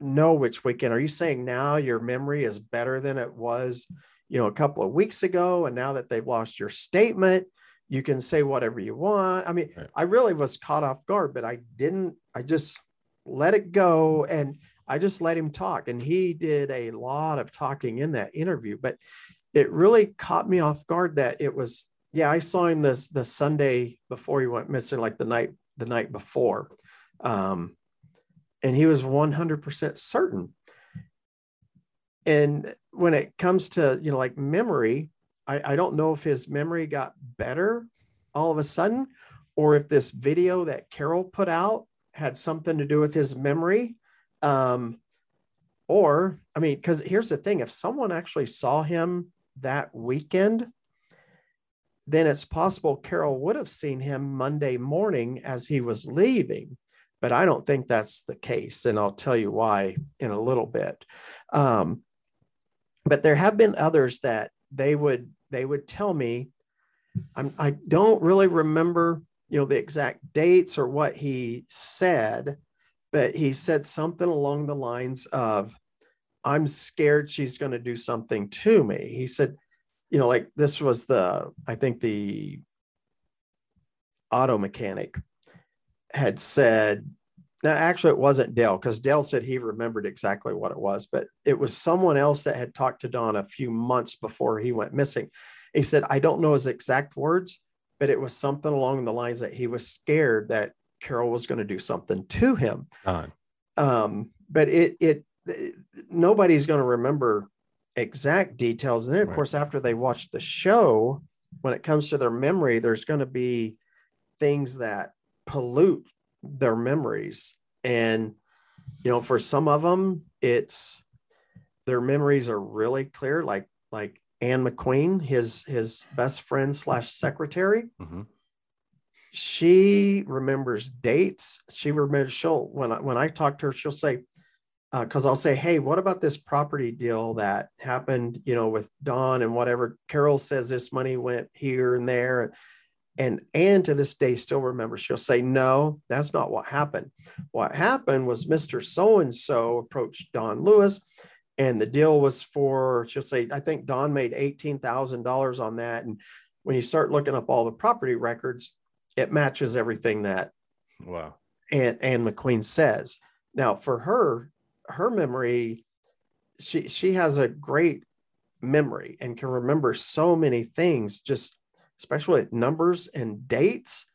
know which weekend. Are you saying now your memory is better than it was, you know, a couple of weeks ago? And now that they've lost your statement, you can say whatever you want. I mean, right. I really was caught off guard, but I didn't. I just let it go and I just let him talk. And he did a lot of talking in that interview, but it really caught me off guard that it was, yeah, I saw him this the Sunday before he went missing, like the night, the night before. Um, and he was 100% certain. And when it comes to, you know, like memory, I, I don't know if his memory got better all of a sudden, or if this video that Carol put out had something to do with his memory um, or, I mean, because here's the thing if someone actually saw him that weekend, then it's possible Carol would have seen him Monday morning as he was leaving. But I don't think that's the case. And I'll tell you why in a little bit. Um, but there have been others that they would they would tell me I'm, i don't really remember you know the exact dates or what he said but he said something along the lines of, I'm scared she's going to do something to me. He said, you know, like this was the, I think the auto mechanic had said, now actually it wasn't Dale because Dale said he remembered exactly what it was, but it was someone else that had talked to Don a few months before he went missing. He said, I don't know his exact words, but it was something along the lines that he was scared that Carol was going to do something to him. Um, but it, it, it nobody's going to remember exact details. And then, of right. course, after they watch the show, when it comes to their memory, there's going to be things that pollute their memories. And, you know, for some of them, it's their memories are really clear, like, like Anne McQueen, his, his best friend slash secretary. Mm-hmm she remembers dates. She remembers she'll when I when I talk to her, she'll say, because uh, I'll say, hey, what about this property deal that happened, you know, with Don and whatever? Carol says this money went here and there. And Anne to this day still remembers. She'll say, no, that's not what happened. What happened was Mr. So and so approached Don Lewis, and the deal was for, she'll say, I think Don made $18,000 on that. And when you start looking up all the property records, it matches everything that wow Anne, Anne McQueen says. Now, for her, her memory, she she has a great memory and can remember so many things, just especially numbers and dates.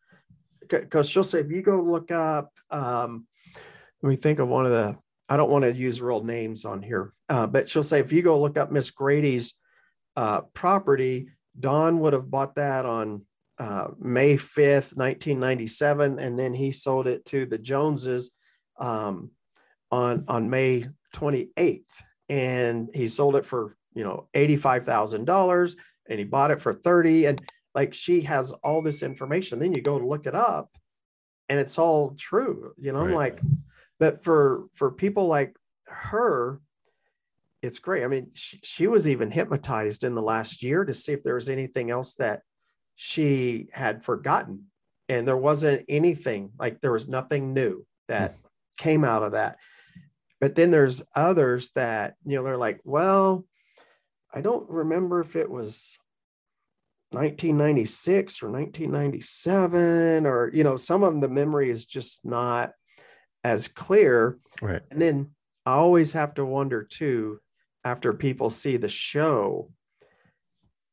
Because she'll say, if you go look up, um, let me think of one of the. I don't want to use real names on here, uh, but she'll say, if you go look up Miss Grady's uh, property, Don would have bought that on uh, May 5th, 1997, and then he sold it to the Joneses um, on, on May 28th. And he sold it for, you know, $85,000 and he bought it for 30. And like she has all this information. Then you go to look it up and it's all true. You know, right. I'm like, but for for people like her, it's great. I mean, she, she was even hypnotized in the last year to see if there was anything else that she had forgotten. And there wasn't anything like there was nothing new that mm. came out of that. But then there's others that, you know, they're like, well, I don't remember if it was 1996 or 1997 or you know some of them the memory is just not as clear right and then i always have to wonder too after people see the show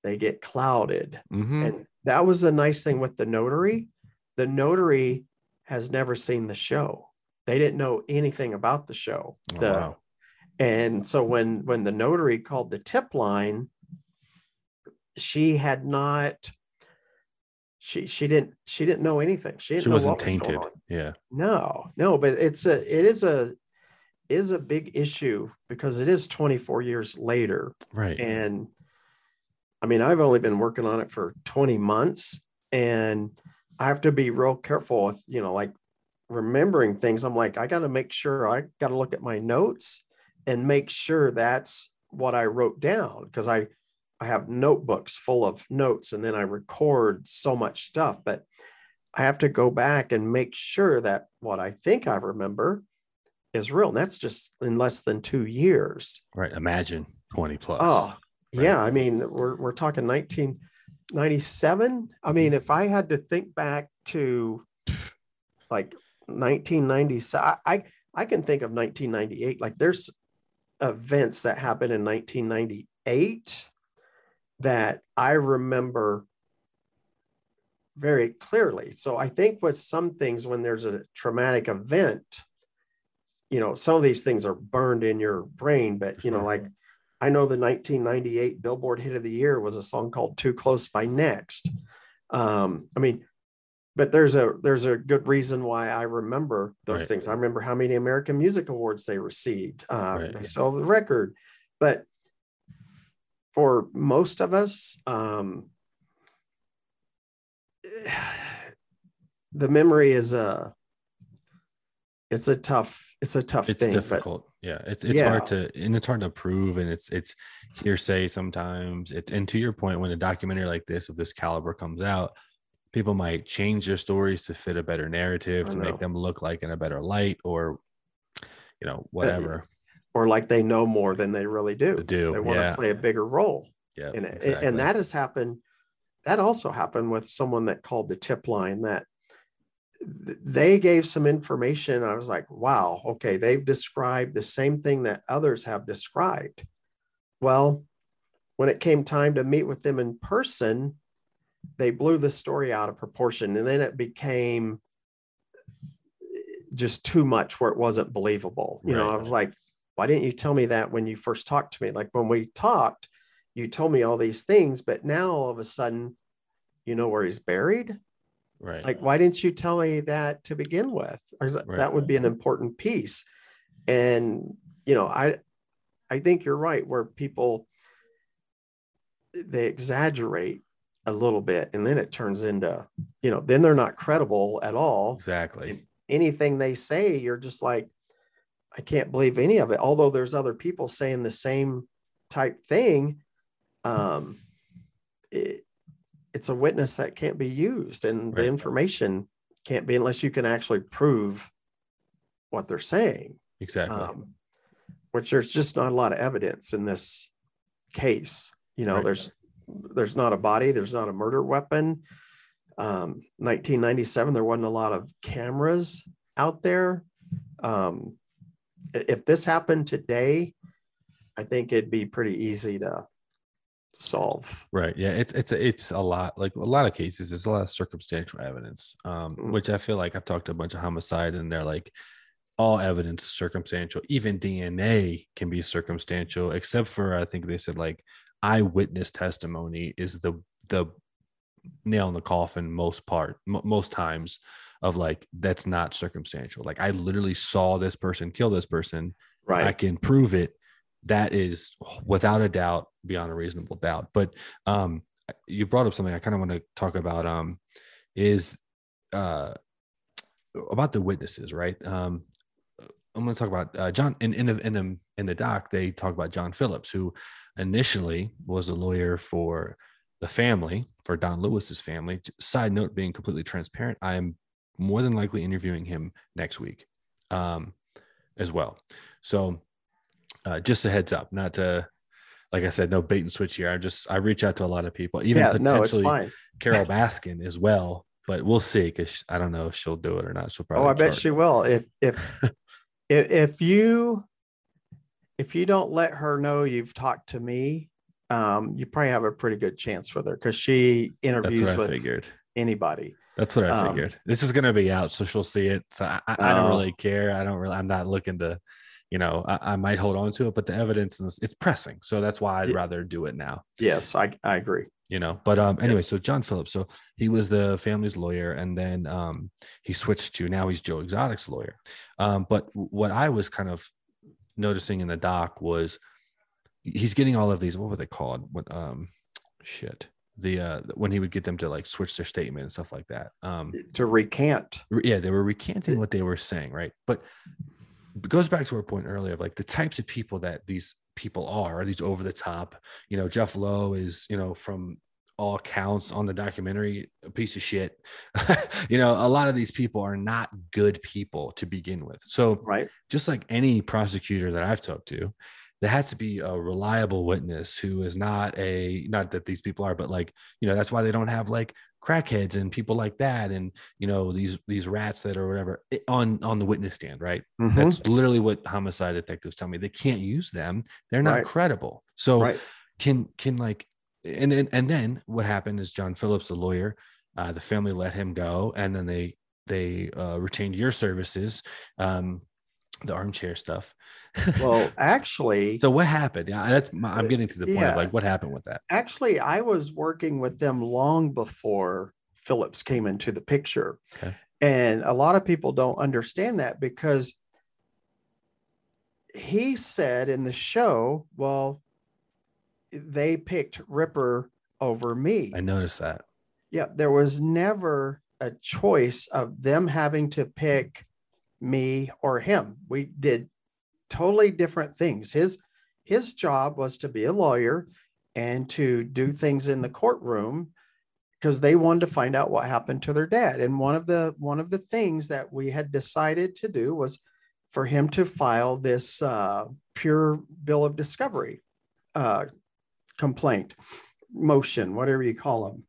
they get clouded mm-hmm. and that was the nice thing with the notary. The notary has never seen the show. They didn't know anything about the show. Oh, the, wow. And so when when the notary called the tip line, she had not she she didn't she didn't know anything she didn't She know wasn't was tainted. on. Yeah. no no but it's a it is a is a big issue because it is 24 years later Right. and i mean i've only been working on it for 20 months and i have to be real careful with you know like remembering things i'm like i got to make sure i got to look at my notes and make sure that's what i wrote down because i i have notebooks full of notes and then i record so much stuff but i have to go back and make sure that what i think i remember is real and that's just in less than two years right. Imagine 20 plus. Oh, Right. yeah. I mean, we're we're talking 1997. I mean, if I had to think back to like 1997, I I, I can think of 1998. Like there's events that happened in 1998 that I remember very clearly. So I think with some things when there's a traumatic event, you know, some of these things are burned in your brain, but you know, like I know the 1998 Billboard Hit of the Year was a song called "Too Close" by Next. Um, I mean, but there's a there's a good reason why I remember those Right. things. I remember how many American Music Awards they received. Uh, Right. They stole the record, but for most of us, um, <sighs> the memory is a it's a tough it's a tough it's thing. difficult yeah it's it's Yeah. hard to and it's hard to prove and it's it's hearsay sometimes it and to your point when a documentary like this of this caliber comes out people might change their stories to fit a better narrative to make them look like in a better light or you know whatever or like they know more than they really do. to do They want yeah to play a bigger role yeah in it. And- exactly. And that has happened. That also happened with someone that called the tip line that th- they gave some information. I was like, wow, okay, they've described the same thing that others have described. Well, when it came time to meet with them in person, they blew the story out of proportion. And then it became eh, just too much where it wasn't believable. You know, I was like, why didn't you tell me that when you first talked to me? Like when we talked, you told me all these things, but now all of a sudden, you know where he's buried. Right Like, why didn't you tell me that to begin with? Was Right. That would be an important piece. And you know, I I think you're right where people they exaggerate a little bit and then it turns into, you know, then they're not credible at all exactly anything they say, you're just like, I can't believe any of it. Although there's other people saying the same type thing, um, it, it's a witness that can't be used, and the information can't be unless you can actually prove what they're saying. exactly Um, which there's just not a lot of evidence in this case. You know, Right. there's there's not a body, there's not a murder weapon. Um, 1997, there wasn't a lot of cameras out there. Um, if this happened today, I think it'd be pretty easy to solve. Right. Yeah. It's it's it's a lot like a lot of cases. It's a lot of circumstantial evidence, um, Mm. which I feel like I've talked to a bunch of homicide, and they're like, all evidence is circumstantial. Even DNA can be circumstantial, except for I think they said like eyewitness testimony is the the nail in the coffin most part m- most times of like that's not circumstantial. Like I literally saw this person kill this person. Right i can prove it. That is without a doubt beyond a reasonable doubt. But um, you brought up something I kind of want to talk about. Um, is uh about the witnesses, right? Um, I'm going to talk about uh, John in in the in the in the doc. They talk about John Phillips, who initially was a lawyer for the family for Don Lewis's family. Side note, being completely transparent, I am more than likely interviewing him next week, um, as well. So, uh, just a heads up, not to, like I said, no bait and switch here. I just I reach out to a lot of people, even yeah, potentially fine. Carol <laughs> Baskin as well. But we'll see because I don't know if she'll do it or not. She'll probably. Oh, I bet she will. If if <laughs> if if you if you don't let her know you've talked to me, um, you probably have a pretty good chance with her because she interviews with figured. anybody. That's what I Um, figured. This is gonna be out, so she'll see it. So I, I, I don't Oh. really care. I don't really. I'm not looking to you know, I, I might hold on to it, but the evidence is it's pressing. So that's why I'd Yeah. rather do it now. Yes, I, I agree. You know, but um anyway, Yes. so John Phillips, so he was the family's lawyer, and then um he switched to now he's Joe Exotic's lawyer. Um, but what I was kind of noticing in the doc was he's getting all of these, what were they called? What um shit. The uh when he would get them to like switch their statement and stuff like that. Um To recant. yeah, they were recanting what they were saying, right? But goes back to our point earlier of like the types of people that these people are, are these over the top. You know, Jeff Lowe is, you know, from all counts on the documentary, a piece of shit. <laughs> you know, a lot of these people are not good people to begin with. So Right. just like any prosecutor that I've talked to, there has to be a reliable witness who is not a not that these people are, but like you know that's why they don't have like crackheads and people like that, and you know these these rats that are whatever on on the witness stand, right? Mhm. That's literally what homicide detectives tell me. They can't use them; they're not Right. credible. So right. can can like and and, and then what happened is John Phillips, the lawyer, uh, the family let him go, and then they they uh, retained your services, um, the armchair stuff. Well, <laughs> actually, so what happened? Yeah, that's my, I'm uh, getting to the point Yeah. of like what happened with that. actually, I was working with them long before Phillips came into the picture. Okay. And a lot of people don't understand that because he said in the show, well, they picked Ripper over me. I noticed that. Yeah, there was never a choice of them having to pick me or him. We did totally different things. His his job was to be a lawyer and to do things in the courtroom because they wanted to find out what happened to their dad. And one of the one of the things that we had decided to do was for him to file this uh, pure bill of discovery uh, complaint, motion, whatever you call them.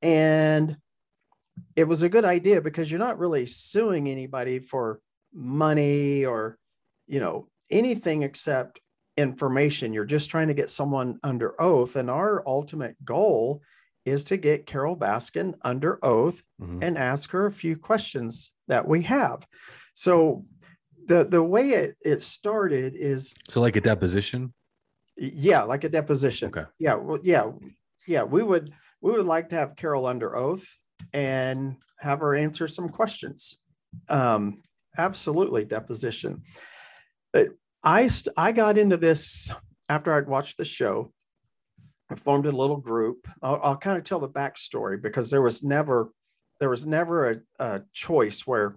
And it was a good idea because you're not really suing anybody for money or, you know, anything except information. You're just trying to get someone under oath. And our ultimate goal is to get Carol Baskin under oath Mhm. and ask her a few questions that we have. So the the way it, it started is So like a deposition. yeah, like a deposition. Okay. Yeah, well, yeah, yeah. We would we would like to have Carol under oath and have her answer some questions. Um, absolutely, deposition. But I st- I got into this after I'd watched the show. I formed a little group. I'll, I'll kind of tell the backstory because there was never there was never a, a choice where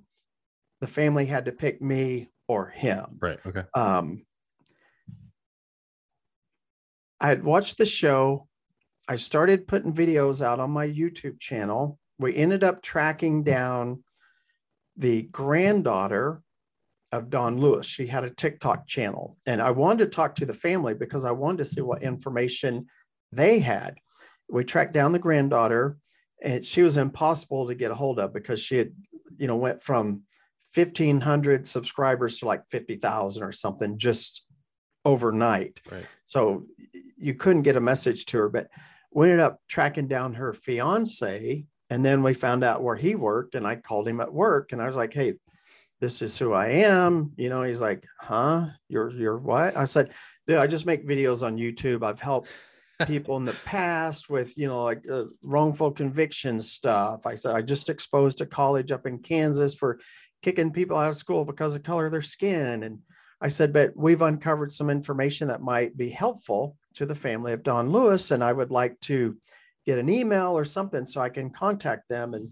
the family had to pick me or him Right. Okay. um, I had watched the show. I started putting videos out on my YouTube channel. We ended up tracking down the granddaughter of Don Lewis. She had a TikTok channel, and I wanted to talk to the family because I wanted to see what information they had. We tracked down the granddaughter, and she was impossible to get a hold of because she had, you know, went from 1500 subscribers to like 50,000 or something just overnight. Right. So you couldn't get a message to her, but we ended up tracking down her fiance. And then we found out where he worked, and I called him at work and I was like, Hey, this is who I am. You know, he's like, Huh? You're, you're what? I said, Dude, I just make videos on YouTube. I've helped <laughs> people in the past with you know like uh, wrongful conviction stuff i said i just exposed a college up in kansas for kicking people out of school because of color of their skin and i said but we've uncovered some information that might be helpful to the family of don lewis and i would like to get an email or something so i can contact them and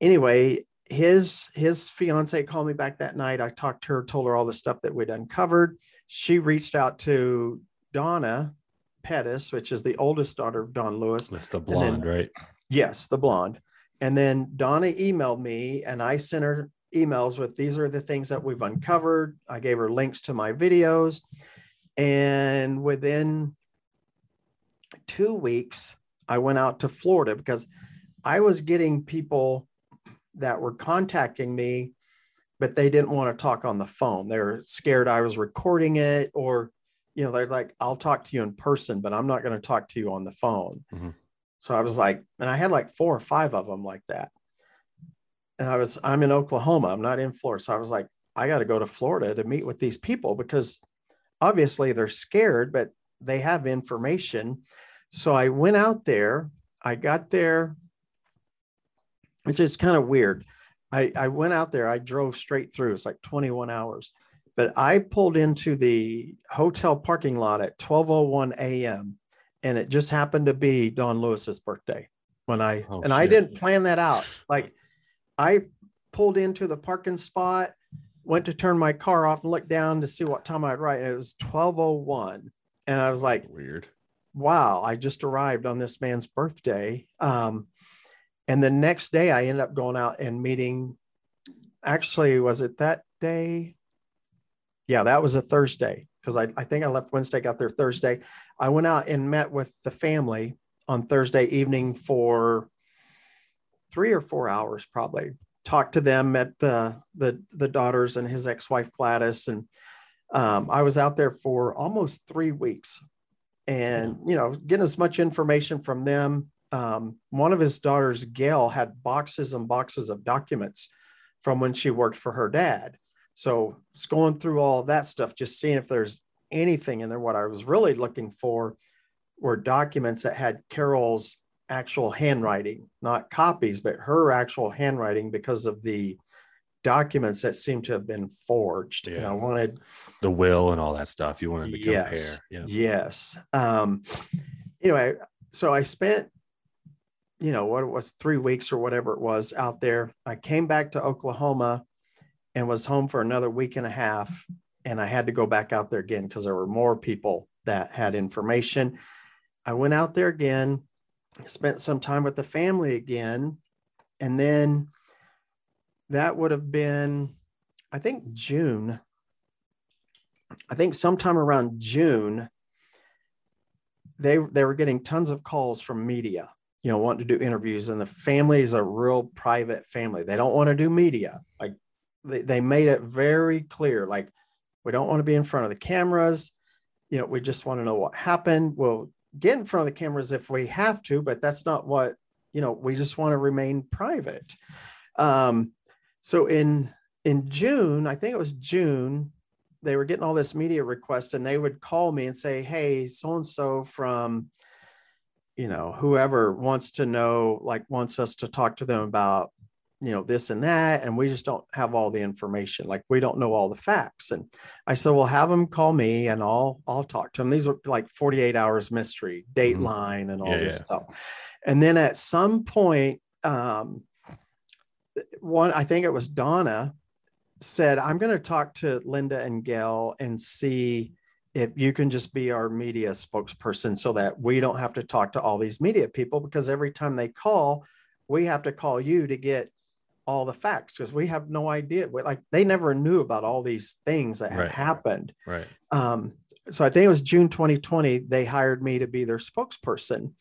anyway his his fiance called me back that night i talked to her told her all the stuff that we'd uncovered she reached out to donna Pettis, which is the oldest daughter of Don Lewis. That's the then- blonde, right? Yes, the blonde. And then Donna emailed me and I sent her emails with these are the things that we've uncovered. I gave her links to my videos. And within two weeks, I went out to Florida because I was getting people that were contacting me, but they didn't want to talk on the phone. They're scared I was recording it or you know, they're like, I'll talk to you in person, but I'm not going to talk to you on the phone. Mhm. So I was like, and I had like four or five of them like that. And I was, I'm in Oklahoma, I'm not in Florida. So I was like, I got to go to Florida to meet with these people because obviously they're scared, but they have information. So I went out there. I got there, which is kind of weird. I, I went out there. I drove straight through. It's like 21 hours, but I pulled into the hotel parking lot at 12:01 a.m. and it just happened to be Don Lewis's birthday when I Oh, and I didn't plan that out. Like I pulled into the parking spot, went to turn my car off and looked down to see what time I'd write. And it was 1201. And I was like, Weird. Wow, I just arrived on this man's birthday. Um, and the next day I ended up going out and meeting. Actually, was it that day? Yeah, that was a Thursday because I, I think I left Wednesday, got there Thursday. I went out and met with the family on Thursday evening for three or four hours, probably. Talked to them, met the the the daughters and his ex-wife Gladys, and um, I was out there for almost three weeks, and you know, getting as much information from them. Um, one of his daughters, Gale, had boxes and boxes of documents from when she worked for her dad. So it's going through all that stuff, just seeing if there's anything in there. What I was really looking for were documents that had Carole's actual handwriting, not copies, but her actual handwriting because of the documents that seem to have been forged. And I wanted, The will and all that stuff. You wanted to compare. Yes. Yeah. yes. Um, anyway, so I spent, you know, what it was three weeks or whatever it was out there. I came back to Oklahoma and was home for another week and a half. And I had to go back out there again because there were more people that had information. I went out there again, spent some time with the family again. And then that would have been, I think, June. I think sometime around June, they they were getting tons of calls from media, you know, wanting to do interviews. And the family is a real private family. They don't want to do media. Like they, they made it very clear, like we don't want to be in front of the cameras. You know, we just want to know what happened. We'll get in front of the cameras if we have to, but that's not what, you know, we just want to remain private. Um, so in in June, I think it was June, they were getting all this media requests and they would call me and say, Hey, so and so from, you know, whoever wants to know, like wants us to talk to them about, you know, this and that. And we just don't have all the information. Like we don't know all the facts. And I said, Well, have them call me and I'll I'll talk to them. These are like 48 hours mystery, dateline and all Yeah, this yeah. stuff. And then at some point, um, one, I think it was Donna said, I'm going to talk to Lynda and Gale and see if you can just be our media spokesperson so that we don't have to talk to all these media people because every time they call, we have to call you to get all the facts because we have no idea. We- Like they never knew about all these things that had Right. happened. Right. Um, so I think it was June 2020. They hired me to be their spokesperson,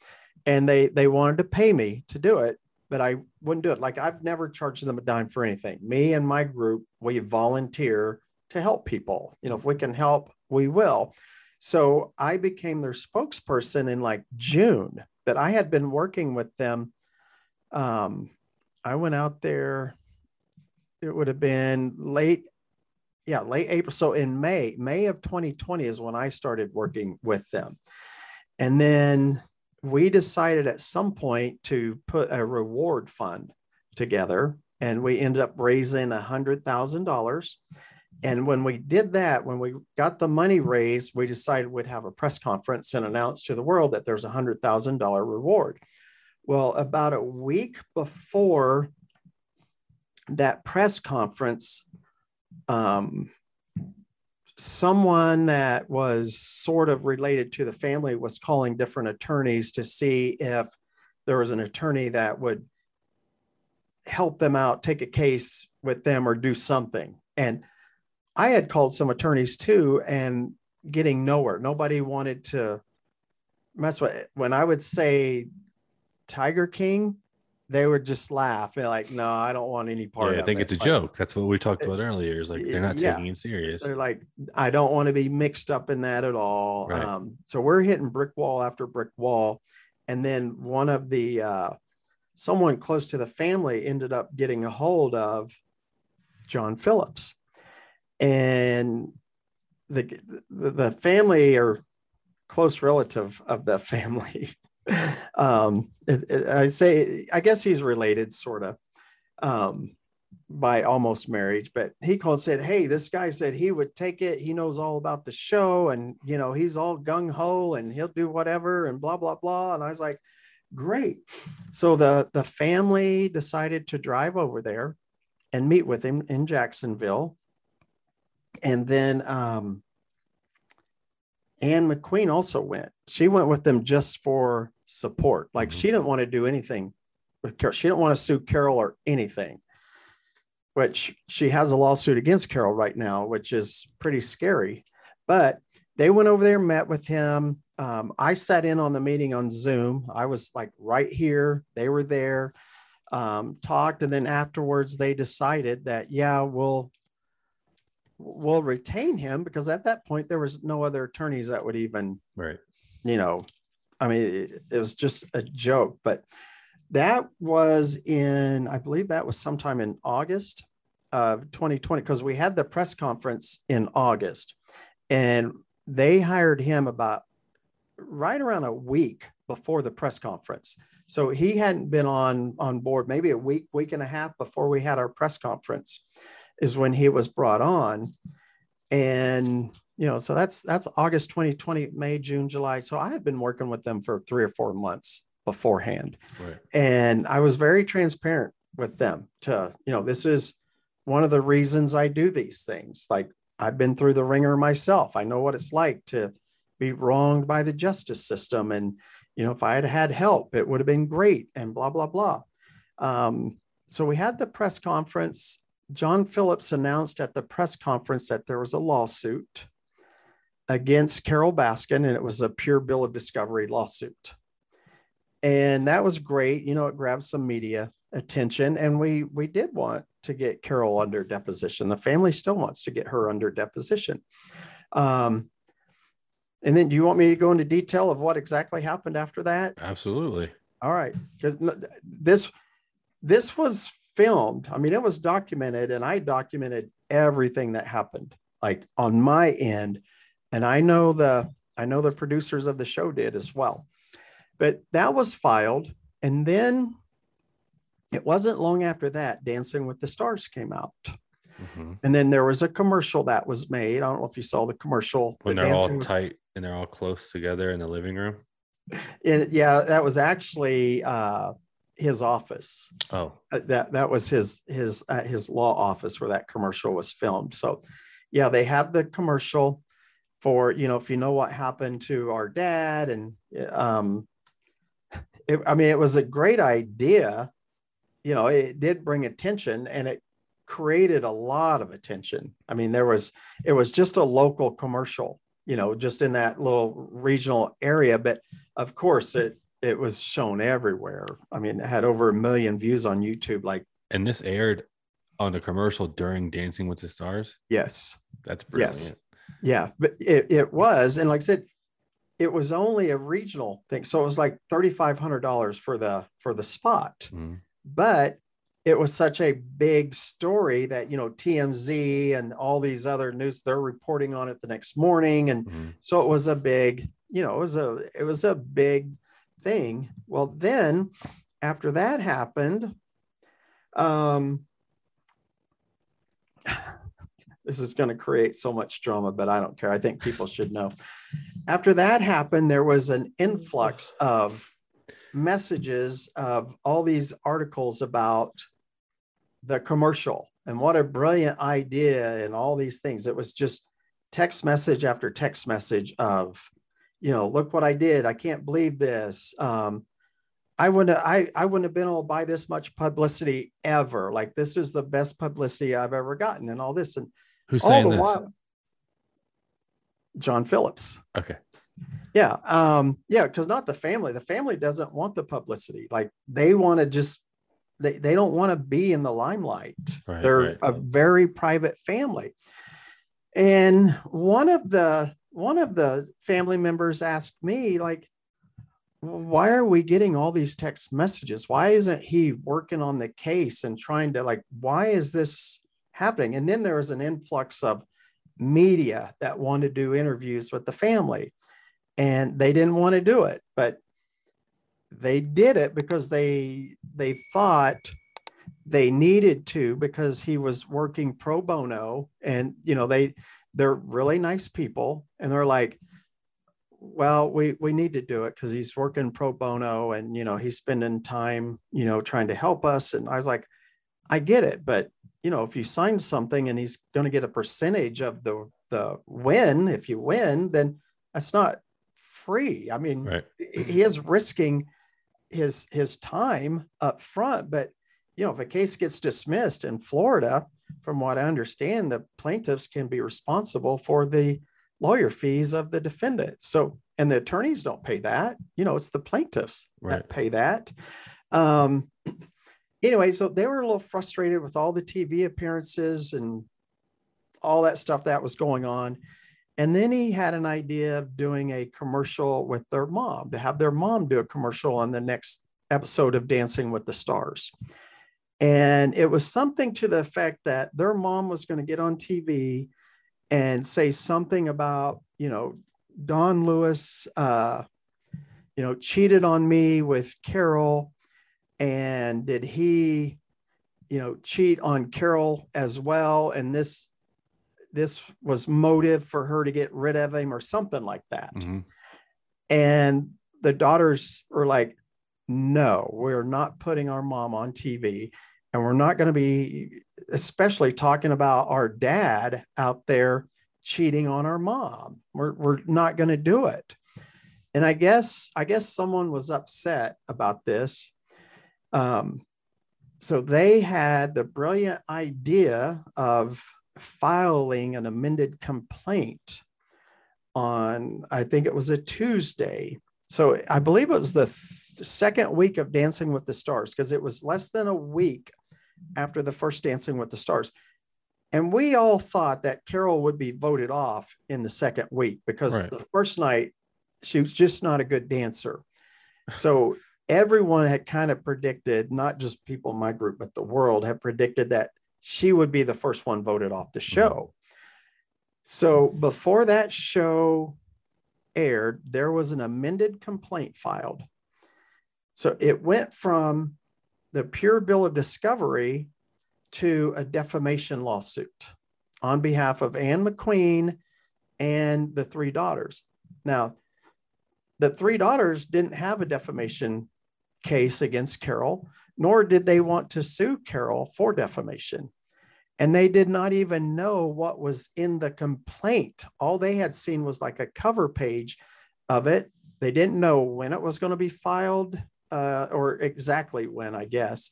and they they wanted to pay me to do it, but I wouldn't do it. Like I've never charged them a dime for anything. Me and my group, we volunteer to help people. You know, if we can help, we will. So I became their spokesperson in like June, but I had been working with them. Um, I went out there. It would have been late yeah, late April. So in May, May of 2020 is when I started working with them. And then we decided at some point to put a reward fund together and we ended up raising a hundred thousand dollars. And when we did that, when we got the money raised, we decided we'd have a press conference and announce to the world that there's a hundred thousand dollar reward. Well, about a week before that press conference, um, someone that was sort of related to the family was calling different attorneys to see if there was an attorney that would help them out, take a case with them, or do something. And I had called some attorneys too, and getting nowhere. Nobody wanted to mess with it. When I would say Tiger King, they would just laugh. They're like, "No, I don't want any part Yeah, I think it." it's a Like, joke. That's what we talked about earlier. Is like they're not Yeah. taking it serious. they're like, I don't want to be mixed up in that at all. Right. Um, so we're hitting brick wall after brick wall. And then one of the, uh, someone close to the family ended up getting a hold of John Phillips. and the the family or close relative of the <laughs> family. Um, I say, I guess he's related, sort of, um, by almost marriage. But he called said, "Hey, this guy said he would take it. He knows all about the show, and you know he's all gung ho, and he'll do whatever, and blah blah blah." And I was like, "Great!" So the the family decided to drive over there and meet with him in Jacksonville, and then um, Anne McQueen also went. She went with them just for support. Like mm-hmm. she didn't want to do anything with Carole. She didn't want to sue Carole or anything, which she has a lawsuit against Carole right now, which is pretty scary. But they went over there, met with him. Um, I sat in on the meeting on Zoom. I was like right here. They were there, um, talked, and then afterwards they decided that yeah, we'll we'll retain him because at that point there was no other attorneys that would even right you know i mean it, was just a joke but that was in i believe that was sometime in august of 2020 because we had the press conference in august and they hired him about right around a week before the press conference so he hadn't been on on board maybe a week week and a half before we had our press conference is when he was brought on. And you know, so that's that's August 2020, May, June, July. So I had been working with them for three or four months beforehand. Right. And I was very transparent with them to, you know, this is one of the reasons I do these things. Like I've been through the wringer myself. I know what it's like to be wronged by the justice system. And, you know, if I had had help, it would have been great and blah, blah, blah. Um, so we had the press conference John Phillips announced at the press conference that there was a lawsuit against Carole Baskin, and it was a pure bill of discovery lawsuit. And that was great. You know, it grabbed some media attention, and we we did want to get Carole under deposition. The family still wants to get her under deposition. Um, and then, do you want me to go into detail of what exactly happened after that? Absolutely. All right, this this was filmed. I mean, it was documented, and I documented everything that happened, like on my end. And I know the I know the producers of the show did as well. But that was filed, and then it wasn't long after that, Dancing with the Stars came out. Mm-hmm. And then there was a commercial that was made. I don't know if you saw the commercial. When the they're all with... tight and they're all close together in the living room. And yeah, that was actually uh, his office. Oh, uh, that that was his his uh, his law office where that commercial was filmed. So, yeah, they have the commercial for you know if you know what happened to our dad and um, it, I mean it was a great idea. You know, it did bring attention and it created a lot of attention. I mean, there was it was just a local commercial, you know, just in that little regional area, but of course it it was shown everywhere. I mean, it had over a million views on YouTube. Like, and this aired on the commercial during Dancing with the Stars. Yes, that's brilliant. Yes. Yeah, but it, it was, and like I said, it was only a regional thing, so it was like thirty five hundred dollars for the for the spot, mm-hmm. but it was such a big story that you know TMZ and all these other news they're reporting on it the next morning, and mm-hmm. so it was a big, you know, it was a it was a big thing. Well, then after that happened, um, this is going to create so much drama, but I don't care. I think people should know. After that happened, there was an influx of messages of all these articles about the commercial and what a brilliant idea and all these things. It was just text message after text message of you know, look what I did. I can't believe this. Um, I wouldn't I, I wouldn't have been able to buy this much publicity ever. Like this is the best publicity I've ever gotten and all this. And who's saying this? While, John Phillips. Okay. Yeah. Um, yeah, because not the family. The family doesn't want the publicity. Like they want to just they, they don't want to be in the limelight. Right, They're right. a very private family. And one of the one of the family members asked me like why are we getting all these text messages why isn't he working on the case and trying to like why is this happening. And then there was an influx of media that wanted to do interviews with the family, and they didn't want to do it, but they did it because they they thought they needed to because he was working pro bono. And you know they they're really nice people. And they're like well we we need to do it because he's working pro bono and you know he's spending time you know trying to help us. And i was like i get it but you know if you sign something and he's going to get a percentage of the the win if you win then that's not free i mean Right. he is risking his his time up front but you know if a case gets dismissed in florida from what i understand the plaintiffs can be responsible for the lawyer fees of the defendant so and the attorneys don't pay that you know it's the plaintiffs Right. that pay that um anyway so they were a little frustrated with all the tv appearances and all that stuff that was going on and then he had an idea of doing a commercial with their mom to have their mom do a commercial on the next episode of Dancing with the Stars. And it was something to the effect that their mom was going to get on TV and say something about, you know, Don Lewis, uh, you know, cheated on me with Carole. And did he, you know, cheat on Carole as well? And this this was motive for her to get rid of him or something like that. Mhm. And the daughters were like, no, we're not putting our mom on TV. And we're not going to be, especially talking about our dad out there cheating on our mom. We're, we're not going to do it. And I guess, I guess someone was upset about this. Um, so they had the brilliant idea of filing an amended complaint on, I think it was a Tuesday. So I believe it was the th- second week of Dancing with the Stars because it was less than a week after the first Dancing with the Stars. And we all thought that Carole would be voted off in the second week because Right. the first night she was just not a good dancer. So everyone had kind of predicted, not just people in my group, but the world had predicted that she would be the first one voted off the mm-hmm. show. So before that show aired, there was an amended complaint filed. So it went from the pure bill of discovery to a defamation lawsuit on behalf of Anne McQueen and the three daughters. Now, the three daughters didn't have a defamation case against Carole, nor did they want to sue Carole for defamation. And they did not even know what was in the complaint. All they had seen was like a cover page of it. They didn't know when it was going to be filed uh, or exactly when, I guess.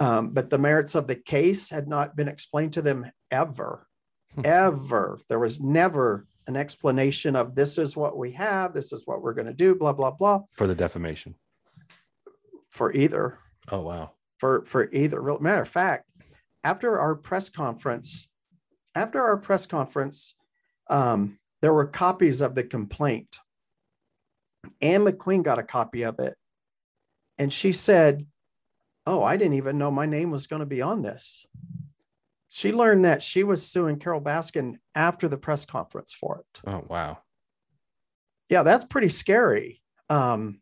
Um, but the merits of the case had not been explained to them ever, ever. There was never an explanation of this is what we have, this is what we're going to do, blah, blah, blah, For the defamation. For either. Oh, wow. for for either. Matter of fact after our press conference after our press conference um, there were copies of the complaint. Anne mcqueen got a copy of it. And she said oh i didn't even know my name was going to be on this. She learned that she was suing carole baskin after the press conference for it. Oh, wow. yeah that's pretty scary. Um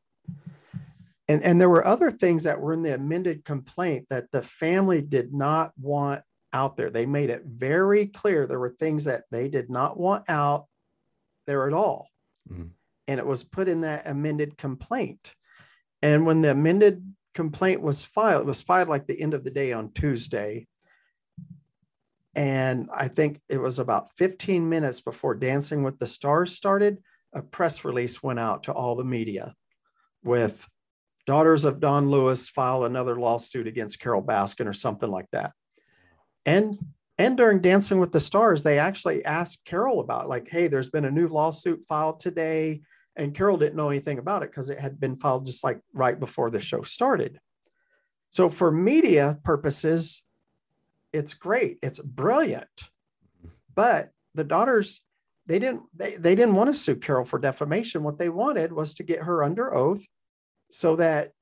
and and there were other things that were in the amended complaint that the family did not want out there. They made it very clear there were things that they did not want out there at all. Mhm. and it was put in that amended complaint. And when the amended complaint was filed it was filed like the end of the day on tuesday. And i think it was about 15 minutes before dancing with the stars started a press release went out to all the media with daughters of Don Lewis file another lawsuit against Carole Baskin or something like that. And and during Dancing with the Stars, they actually asked Carole about like, hey, there's been a new lawsuit filed today. And Carole didn't know anything about it because it had been filed just like right before the show started. So for media purposes, it's great. It's brilliant. But the daughters they didn't they, they didn't want to sue carole for defamation what they wanted was to get her under oath so that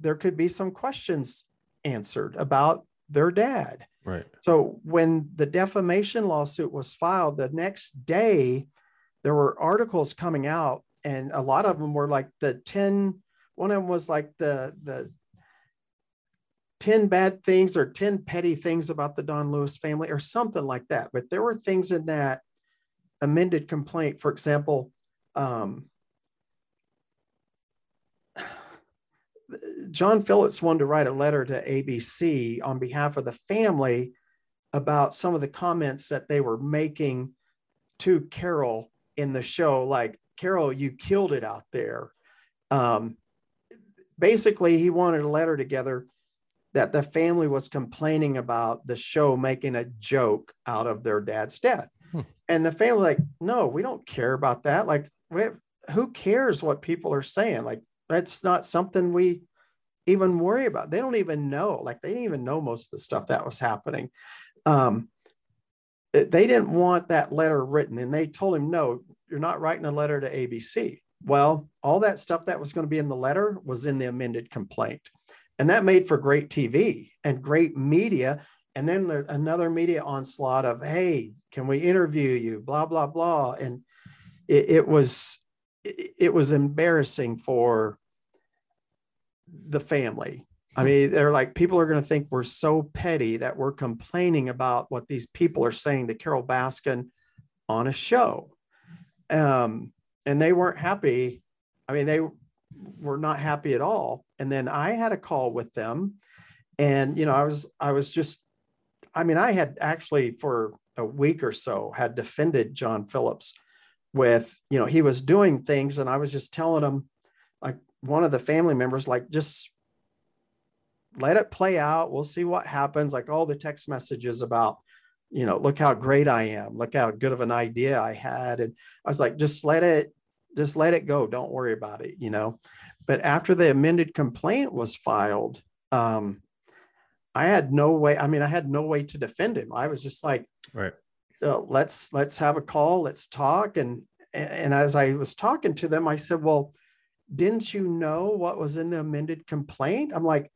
there could be some questions answered about their dad. Right. So when the defamation lawsuit was filed, the next day there were articles coming out, and a lot of them were like the 10, one of them was like the the 10 bad things or 10 petty things about the Don Lewis family or something like that. But there were things in that amended complaint, for example, um, John Phillips wanted to write a letter to ABC on behalf of the family about some of the comments that they were making to Carole in the show, like, Carole, you killed it out there. Um, basically, he wanted a letter together that the family was complaining about the show making a joke out of their dad's death. Hmm. And the family, like, no, we don't care about that. Like, have, who cares what people are saying? Like, that's not something we even worry about. They don't even know. Like they didn't even know most of the stuff that was happening. Um, they didn't want that letter written, and they told him, "No, you're not writing a letter to ABC." Well, all that stuff that was going to be in the letter was in the amended complaint, and that made for great TV and great media. And then another media onslaught of, "Hey, can we interview you?" Blah blah blah, and it, it was it was embarrassing for the family. I mean, they're like, people are going to think we're so petty that we're complaining about what these people are saying to Carole Baskin on a show. Um, and they weren't happy. I mean, they were not happy at all. And then I had a call with them. And, you know, I was, I was just, I mean, I had actually for a week or so had defended John Phillips with, you know, he was doing things and I was just telling him, one of the family members like just let it play out. We'll see what happens. Like all the text messages about you know look how great i am. Look how good of an idea i had. And i was like just let it just let it go. Don't worry about it you know. But after the amended complaint was filed um i had no way i mean i had no way to defend him. I was just like right. Uh, let's let's have a call. Let's talk. And and as i was talking to them i said well didn't you know what was in the amended complaint? I'm like,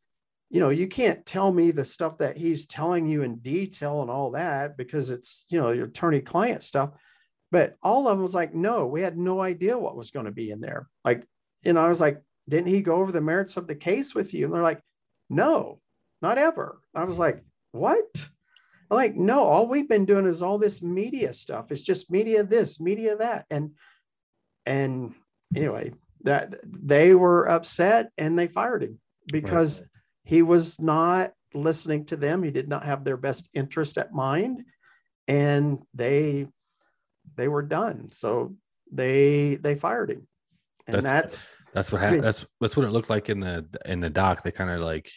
you know, you can't tell me the stuff that he's telling you in detail and all that because it's, you know, your attorney client stuff. But all of them was like, no, we had no idea what was going to be in there. Like, you know, I was like, didn't he go over the merits of the case with you? And they're like, no, not ever. I was like, what? I'm like, no, all we've been doing is all this media stuff. It's just media this, media that. And, and anyway, that they were upset and they fired him because right. he was not listening to them. He did not have their best interest at mind, and they they were done. So they they fired him, and that's that's, that's what happened. That's that's what it looked like in the in the doc. They kind of like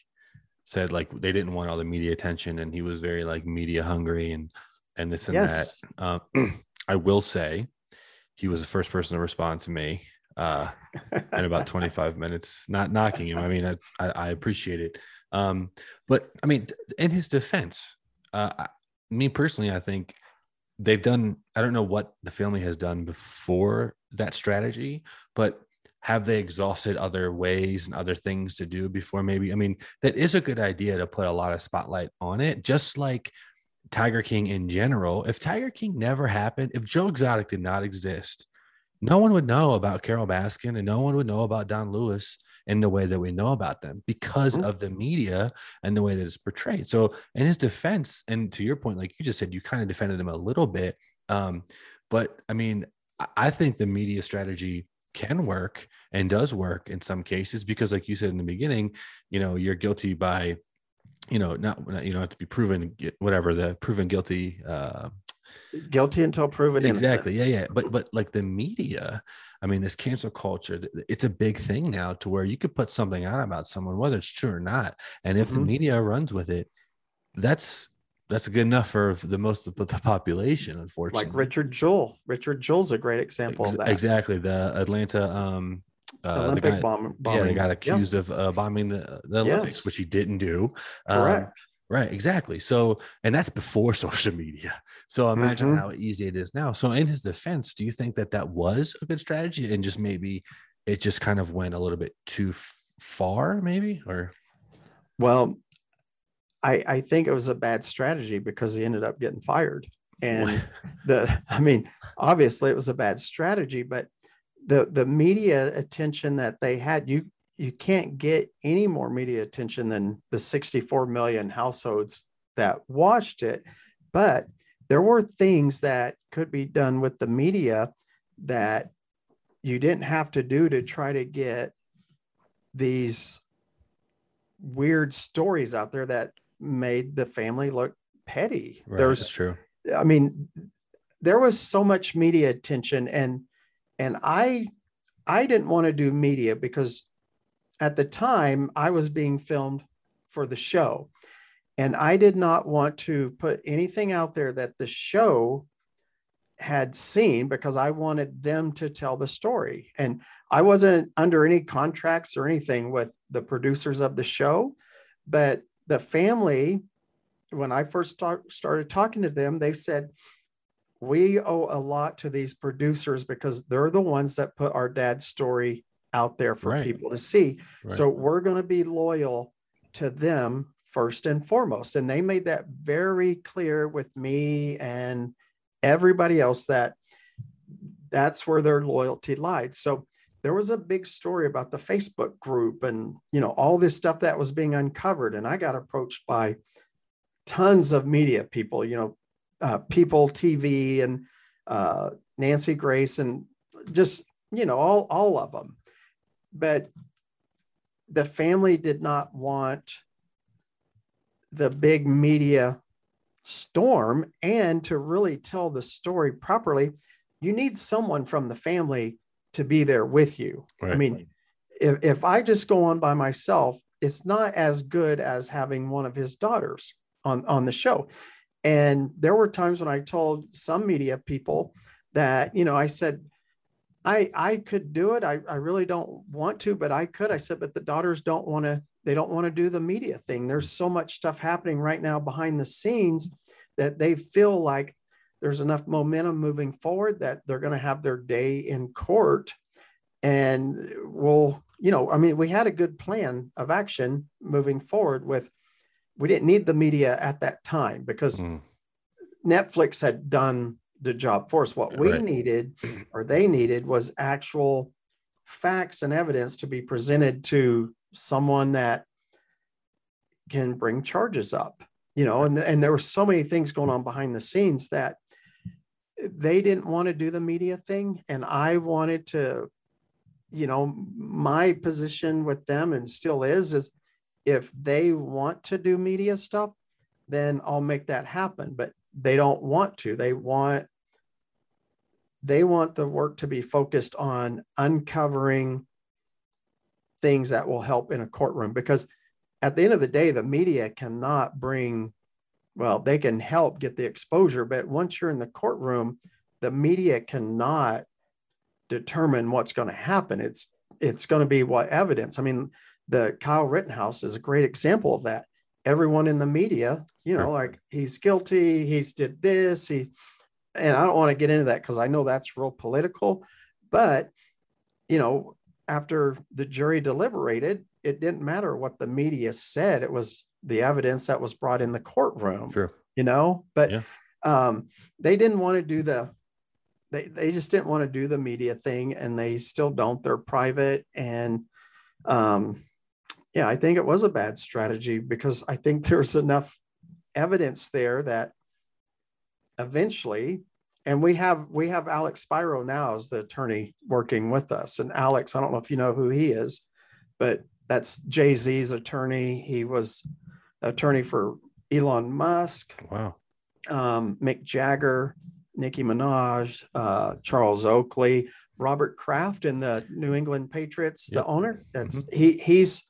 said like they didn't want all the media attention, and he was very like media hungry and and this and yes. that. Um, <clears throat> I will say he was the first person to respond to me uh, in about 25 minutes, not knocking him. I mean, I, I, I appreciate it. Um, but I mean, in his defense, uh, me personally, I think they've done, I don't know what the family has done before that strategy, but have they exhausted other ways and other things to do before maybe? I mean, that is a good idea to put a lot of spotlight on it, just like Tiger King in general. If Tiger King never happened, if Joe Exotic did not exist, no one would know about Carole Baskin and no one would know about Don Lewis in the way that we know about them because mm-hmm. of the media and the way that it's portrayed. So, in his defense, and to your point, like you just said, you kind of defended him a little bit. Um, but I mean, I think the media strategy can work and does work in some cases because, like you said in the beginning, you know, you're guilty by you know, not, you don't have to be proven whatever the proven guilty uh, guilty until proven exactly innocent. yeah yeah but but like the media i mean this cancel culture it's a big thing now to where you could put something out about someone whether it's true or not and if mm-hmm. the media runs with it that's that's good enough for the most of the population unfortunately like richard jewell richard jewell's a great example Ex- of that exactly the atlanta um uh, Olympic guy, bomb, bombing. Yeah, they got accused yep. of uh, bombing the, the Olympics, yes. which he didn't do. Um, Correct. Right, exactly. So, and that's before <laughs> social media. So imagine mm-hmm. how easy it is now. So, in his defense, do you think that that was a good strategy, and just maybe it just kind of went a little bit too far, maybe, or? Well, I, I think it was a bad strategy because he ended up getting fired. And the, <laughs> I mean, obviously it was a bad strategy, but the the media attention that they had, you you can't get any more media attention than the 64 million households that watched it. But there were things that could be done with the media that you didn't have to do to try to get these weird stories out there that made the family look petty. Right, There's that's true. I mean, there was so much media attention and and I I didn't want to do media because at the time I was being filmed for the show. And I did not want to put anything out there that the show had seen because I wanted them to tell the story. And I wasn't under any contracts or anything with the producers of the show, but the family, when I first start, started talking to them, they said, We owe a lot to these producers because they're the ones that put our dad's story out there for Right. people to see. Right. So we're going to be loyal to them first and foremost. And they made that very clear with me and everybody else that that's where their loyalty lied. So there was a big story about the Facebook group and you know all this stuff that was being uncovered. And I got approached by tons of media people, you know, uh, People TV and uh, Nancy Grace and just you know all all of them. But the family did not want the big media storm. And to really tell the story properly you need someone from the family to be there with you. I mean if, if i just go on by myself it's not as good as having one of his daughters on on the show. And there were times when i told some media people that you know i said i i could do it. I, I really don't want to but i could. I said but the daughters don't want to they don't want to do the media thing. There's so much stuff happening right now behind the scenes that they feel like there's enough momentum moving forward that they're going to have their day in court and we'll you know i mean we had a good plan of action moving forward with we didn't need the media at that time because Mm. netflix had done the job for us what we Right. needed <clears throat> or they needed was actual facts and evidence to be presented to someone that can bring charges up you know and, and there were so many things going on behind the scenes that they didn't want to do the media thing. And i wanted to you know my position with them and still is is if they want to do media stuff then i'll make that happen. But they don't want to. They want they want the work to be focused on uncovering things that will help in a courtroom because at the end of the day the media cannot bring well they can help get the exposure but once you're in the courtroom the media cannot determine what's going to happen. It's it's going to be what evidence. I mean the kyle rittenhouse is a great example of that. Everyone in the media you know like he's guilty he's did this he and i don't want to get into that because i know that's real political but you know after the jury deliberated it didn't matter what the media said it was the evidence that was brought in the courtroom True. you know but Yeah. um they didn't want to do the they, they just didn't want to do the media thing and they still don't they're private and um yeah i think it was a bad strategy because i think <laughs> there's enough evidence there that eventually and we have we have alex spiro now as the attorney working with us and alex i don't know if you know who he is but that's jay-z's attorney he was attorney for elon musk Wow. um, Mick Jagger, Nicki Minaj, uh, Charles Oakley, Robert Kraft, and the New England Patriots, Yep. the owner. That's he. He's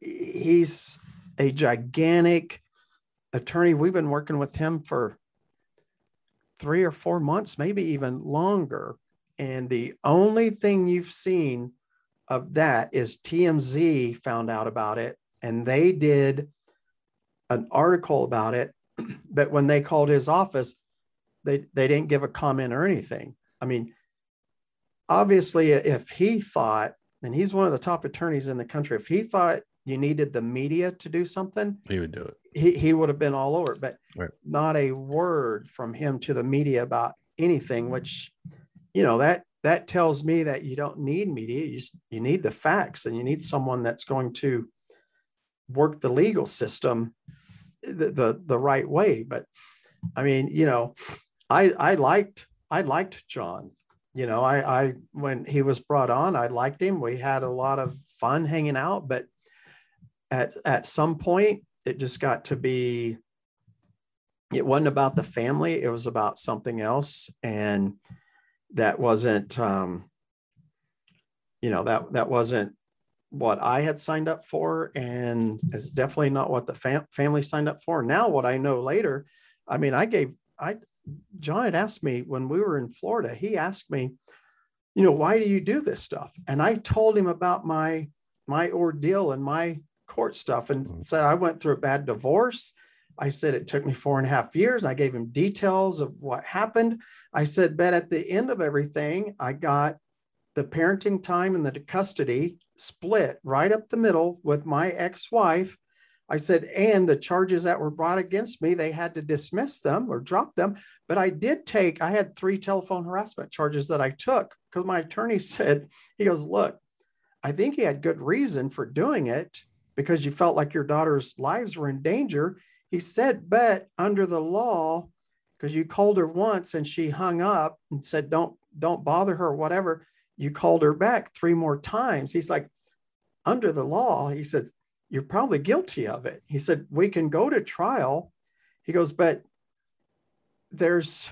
he's a gigantic attorney. We've been working with him for three or four months, maybe even longer. And the only thing you've seen of that is TMZ found out about it, and they did an article about it <clears throat> but when they called his office, they they didn't give a comment or anything. I mean, obviously, if he thought and he's one of the top attorneys in the country. If he thought you needed the media to do something, he would do it. He, he would have been all over it, but right. not a word from him to the media about anything, which, you know, that that tells me that you don't need media. You, just, you need the facts and you need someone that's going to work the legal system the, the, the right way. But I mean, you know, I, I liked, I liked John, you know, I, I, when he was brought on, I liked him. We had a lot of fun hanging out, but at, at some point it just got to be, it wasn't about the family. It was about something else. And, that wasn't um, you know that that wasn't what I had signed up for, and it's definitely not what the fam- family signed up for. Now, what I know later, I mean, I gave I John had asked me when we were in Florida. He asked me, you know, why do you do this stuff? And I told him about my my ordeal and my court stuff, and mm-hmm. said I went through a bad divorce. I said it took me four and a half years. I gave him details of what happened. I said, but at the end of everything, I got the parenting time and the custody split right up the middle with my ex wife. I said, and the charges that were brought against me, they had to dismiss them or drop them. But I did take, I had three telephone harassment charges that I took because my attorney <laughs> said, he goes, look, I think he had good reason for doing it because you felt like your daughter's lives were in danger. He said, but under the law, because you called her once and she hung up and said, don't, don't bother her, whatever. You called her back three more times. He's like, under the law, he said, you're probably guilty of it. He said, we can go to trial. He goes, but there's,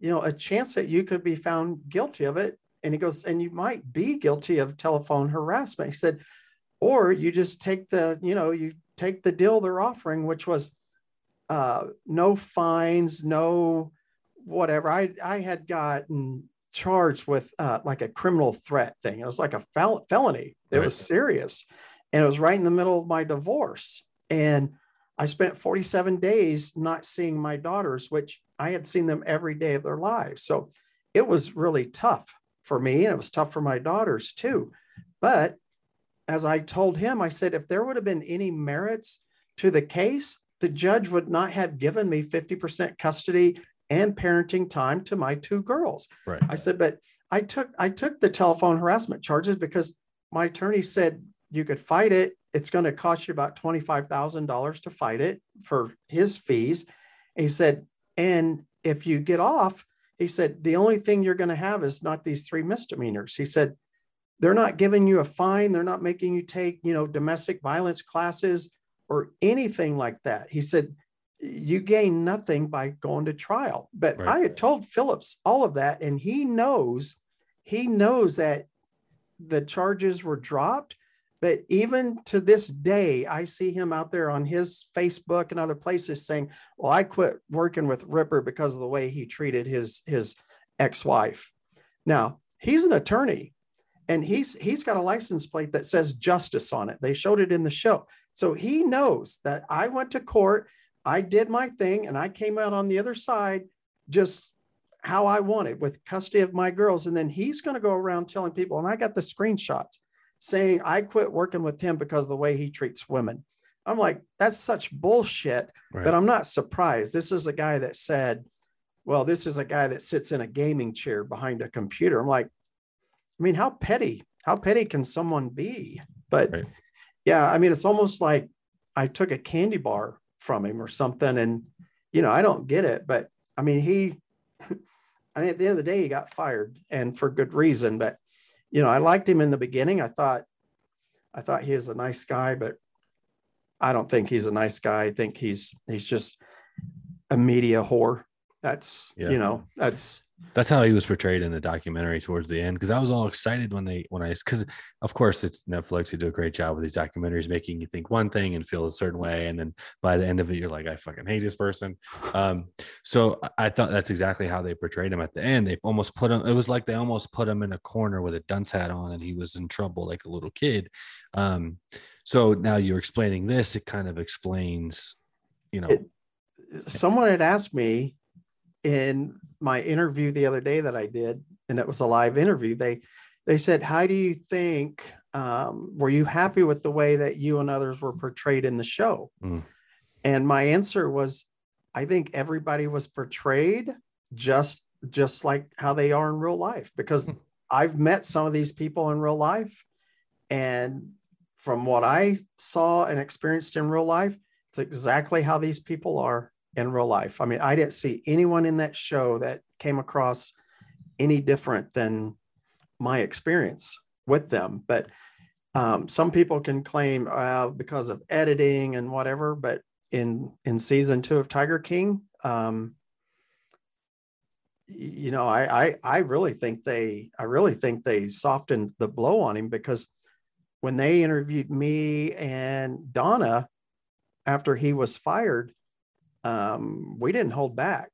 you know, a chance that you could be found guilty of it. And he goes, and you might be guilty of telephone harassment. He said, or you just take the, you know, you take the deal they're offering, which was uh, no fines, no whatever. I I had gotten charged with uh, like a criminal threat thing. It was like a fel- felony. It right. was serious, and it was right in the middle of my divorce. And I spent 47 days not seeing my daughters, which I had seen them every day of their lives. So it was really tough for me, and it was tough for my daughters too. But as I told him, I said, if there would have been any merits to the case, the judge would not have given me 50% custody and parenting time to my two girls. Right. I said, but I took I took the telephone harassment charges because my attorney said you could fight it. It's going to cost you about $25,000 to fight it for his fees. And he said, and if you get off, he said, the only thing you're going to have is not these three misdemeanors. He said, they're not giving you a fine. They're not making you take, you know, domestic violence classes or anything like that. He said, you gain nothing by going to trial. But right. I had told Phillips all of that, and he knows, he knows that the charges were dropped. But even to this day, I see him out there on his Facebook and other places saying, Well, I quit working with Ripper because of the way he treated his, his ex-wife. Now, he's an attorney and he's he's got a license plate that says justice on it. They showed it in the show. So he knows that I went to court, I did my thing, and I came out on the other side just how I wanted with custody of my girls. And then he's going to go around telling people, and I got the screenshots saying I quit working with him because of the way he treats women. I'm like, that's such bullshit. Right. But I'm not surprised. This is a guy that said, well, this is a guy that sits in a gaming chair behind a computer. I'm like, I mean, how petty, how petty can someone be? But right yeah, I mean, it's almost like I took a candy bar from him or something. And, you know, I don't get it, but I mean, he, <laughs> I mean, at the end of the day, he got fired and for good reason. But, you know, I liked him in the beginning. I thought, I thought he is a nice guy, but I don't think he's a nice guy. I think he's, he's just a media whore. That's, yeah. you know, that's, that's how he was portrayed in the documentary towards the end. Because I was all excited when they when I because of course it's Netflix. You do a great job with these documentaries, making you think one thing and feel a certain way, and then by the end of it, you're like, I fucking hate this person. Um, so I thought that's exactly how they portrayed him at the end. They almost put him. It was like they almost put him in a corner with a dunce hat on, and he was in trouble like a little kid. Um, so now you're explaining this. It kind of explains, you know. It, someone had asked me in my interview the other day that I did, and it was a live interview, they they said, "How do you think um, were you happy with the way that you and others were portrayed in the show? Mm. And my answer was, I think everybody was portrayed just just like how they are in real life because I've met some of these people in real life and from what I saw and experienced in real life, it's exactly how these people are in real life. I mean, I didn't see anyone in that show that came across any different than my experience with them. But um, some people can claim uh, because of editing and whatever, but in in season two of Tiger King, um, you know, I, I I really think they I really think they softened the blow on him because when they interviewed me and Donna after he was fired, um, we didn't hold back.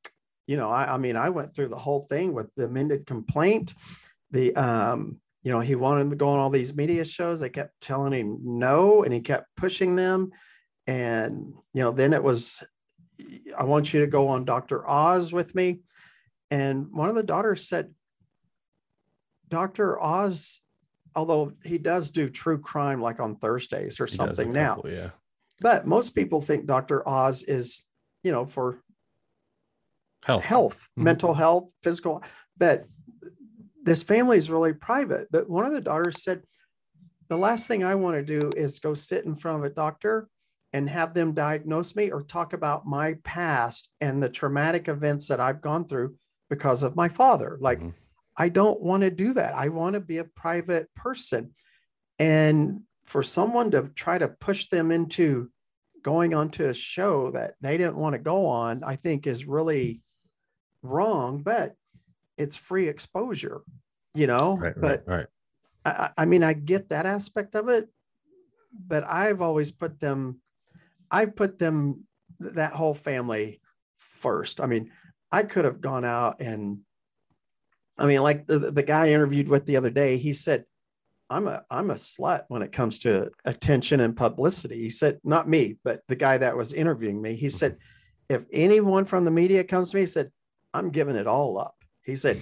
You know, I, I mean, I went through the whole thing with the amended complaint. The um, you know, he wanted to go on all these media shows. They kept telling him no, and he kept pushing them. And you know, then it was, I want you to go on Dr. Oz with me. And one of the daughters said, Dr. Oz, although he does do true crime like on Thursdays or something now, couple, Yeah. but most people think Dr. Oz is, you know, for Health. health, Mhm. mental health, physical. But this family is really private. But one of the daughters said, the last thing I want to do is go sit in front of a doctor and have them diagnose me or talk about my past and the traumatic events that I've gone through because of my father. Like, Mhm. I don't want to do that. I want to be a private person. And for someone to try to push them into going onto a show that they didn't want to go on, I think is really wrong, but it's free exposure, you know. Right. but right. Right. I, I I mean, I get that aspect of it, but I've always put them, I've put them, that whole family first. I mean, I could have gone out and, I mean, like the, the guy I interviewed with the other day, he said, I'm a I'm a slut when it comes to attention and publicity. He said, not me, but the guy that was interviewing me. He said, if anyone from the media comes to me, he said, I'm giving it all up. He said,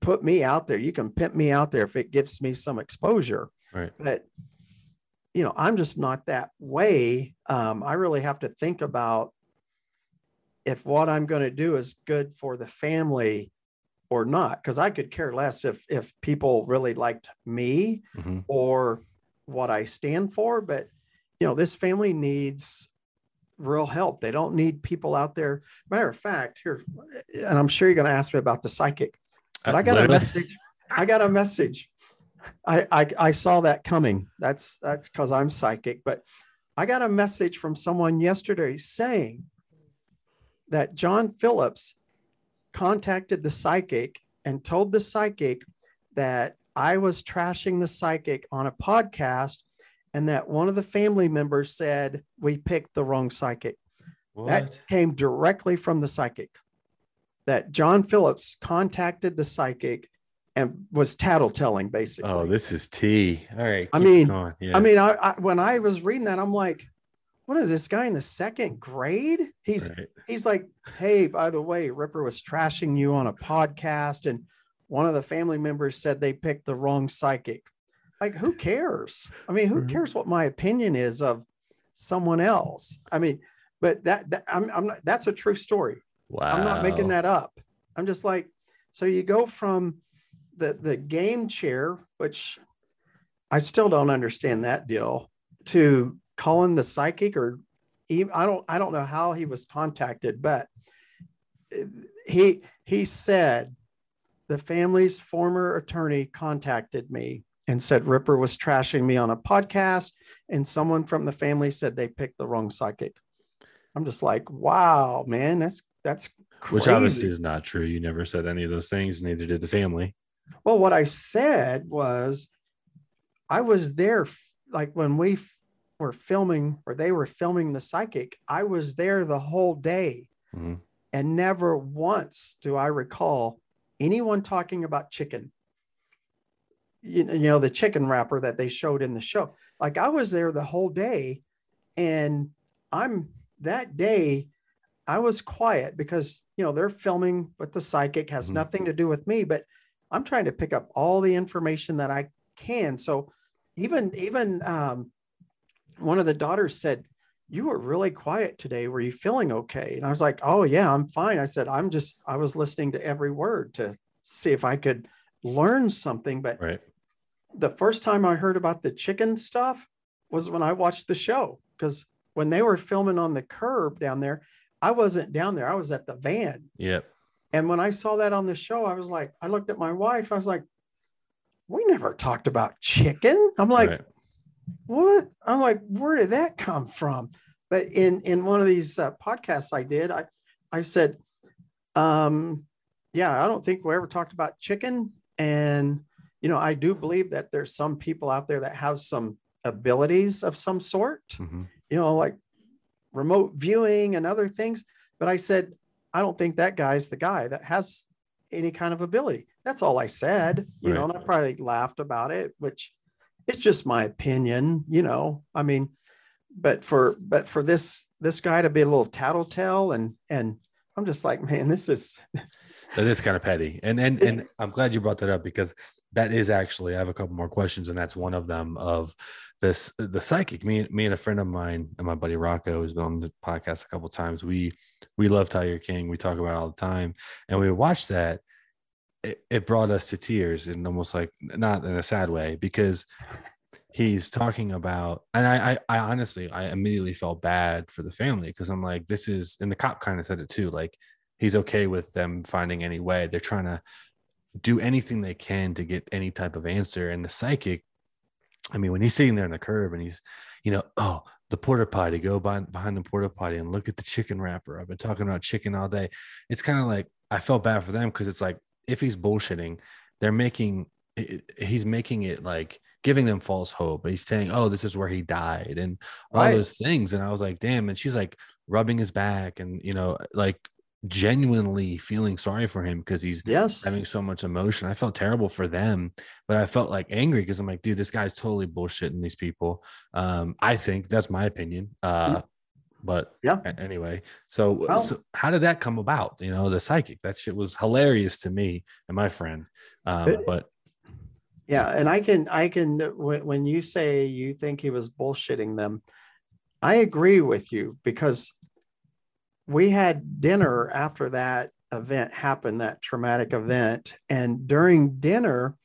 put me out there. You can pimp me out there if it gives me some exposure. Right. But you know, I'm just not that way. Um, I really have to think about if what I'm going to do is good for the family or not, because I could care less if if people really liked me Mhm. or what I stand for. But you know, this family needs real help. They don't need people out there. Matter of fact, here, and I'm sure you're going to ask me about the psychic, but I got a message. I got a message. I, I I saw that coming. That's that's because I'm psychic, but I got a message from someone yesterday saying that John Phillips contacted the psychic and told the psychic that I was trashing the psychic on a podcast and that one of the family members said we picked the wrong psychic. That What? came directly from the psychic. That John Phillips contacted the psychic and was tattletelling basically. Oh, this is tea. All right. I mean- Yeah. I mean, I, I when I was reading that, I'm like, what is this guy in the second grade? He's Right. he's like, hey, by the way, Ripper was trashing you on a podcast, and one of the family members said they picked the wrong psychic. Like, who cares? I mean, who cares what my opinion is of someone else? I mean, but that, that I'm, I'm not. That's a true story. Wow. I'm not making that up. I'm just like, so you go from the the game chair, which I still don't understand that deal, to calling the psychic or even, I don't I don't know how he was contacted, but he he said the family's former attorney contacted me and said Ripper was trashing me on a podcast, and someone from the family said they picked the wrong psychic. I'm just like, wow, man, that's that's Which obviously is not true. You never said any of those things. Neither did the family. Well, what I said was, I was there, like when we were filming, or they were filming the psychic. I was there the whole day, Mhm. and never once do I recall anyone talking about chicken. You, know- you know the chicken wrapper that they showed in the show. Like I was there the whole day, and I'm that day. I was quiet because you know they're filming, but the psychic has Mhm. nothing to do with me. But I'm trying to pick up all the information that I can. So even even um, one of the daughters said, "You were really quiet today. Were you feeling okay?" And I was like, "Oh yeah, I'm fine." I said, "I'm just I was listening to every word to see if I could learn something." But Right. the first time I heard about the chicken stuff was when I watched the show because when they were filming on the curb down there, I wasn't down there. I was at the van. Yep. And when I saw that on the show, I was like, I looked at my wife. I was like, we never talked about chicken. I'm like, right. What? I'm like, where did that come from? But in in one of these uh, podcasts I did, I I said, um, yeah, I don't think we ever talked about chicken. And you know, I do believe that there's some people out there that have some abilities of some sort. Mhm. You know, like remote viewing and other things. But I said, I don't think that guy's the guy that has any kind of ability. That's all I said, you know, and I probably laughed about it, which it's just my opinion, you know. I mean, but for but for this this guy to be a little tattletale and and I'm just like, man, this is <laughs> That is kind of petty. And and and I'm glad you brought that up because that is actually I have a couple more questions, and that's one of them of this the psychic. Me, me and a friend of mine and my buddy Rocco who's been on the podcast a couple times. We we love Tiger King. We talk about it all the time. And we watched that. It, it brought us to tears and almost like not in a sad way because <laughs> he's talking about and I, I i honestly i immediately felt bad for the family because i'm like this is and the cop kind of said it too like he's okay with them finding any way. They're trying to do anything they can to get any type of answer and the psychic i mean when he's sitting there on the curb and he's you know oh the porta potty go behind, behind the porta potty and look at the chicken wrapper. I've been talking about chicken all day. It's kind of like i felt bad for them because it's like if he's bullshitting they're making he's making it like giving them false hope. He's saying, "Oh, this is where he died," and all Right. those things. And I was like, "Damn!" And she's like rubbing his back, and you know, like genuinely feeling sorry for him because he's yes. having so much emotion. I felt terrible for them, but I felt like angry because I'm like, dude, this guy's totally bullshitting these people. Um, I think that's my opinion. Uh, but Yeah. anyway, so, Well- so how did that come about? You know, the psychic that shit was hilarious to me and my friend. Um, It- but Yeah, and I can I can when, when you say you think he was bullshitting them, I agree with you because we had dinner after that event happened, that traumatic event, and during dinner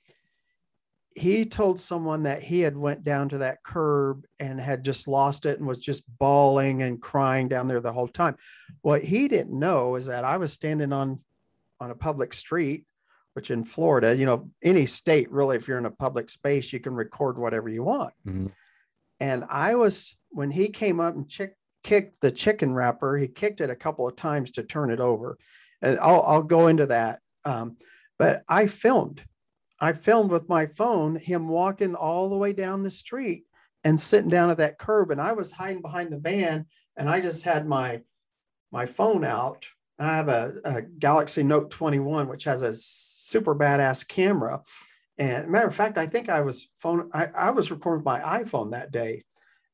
he told someone that he had went down to that curb and had just lost it and was just bawling and crying down there the whole time. What he didn't know is that I was standing on on a public street which in Florida, you know, any state really, if you're in a public space, you can record whatever you want. Mhm. And I was, when he came up and chick, kicked the chicken wrapper, he kicked it a couple of times to turn it over. And I'll, I'll go into that. Um, but I filmed, I filmed with my phone him walking all the way down the street and sitting down at that curb. And I was hiding behind the van and I just had my, my phone out I have a, a, Galaxy Note 21, which has a super badass camera. And matter of fact, I think I was phone I, I was recording with my iPhone that day,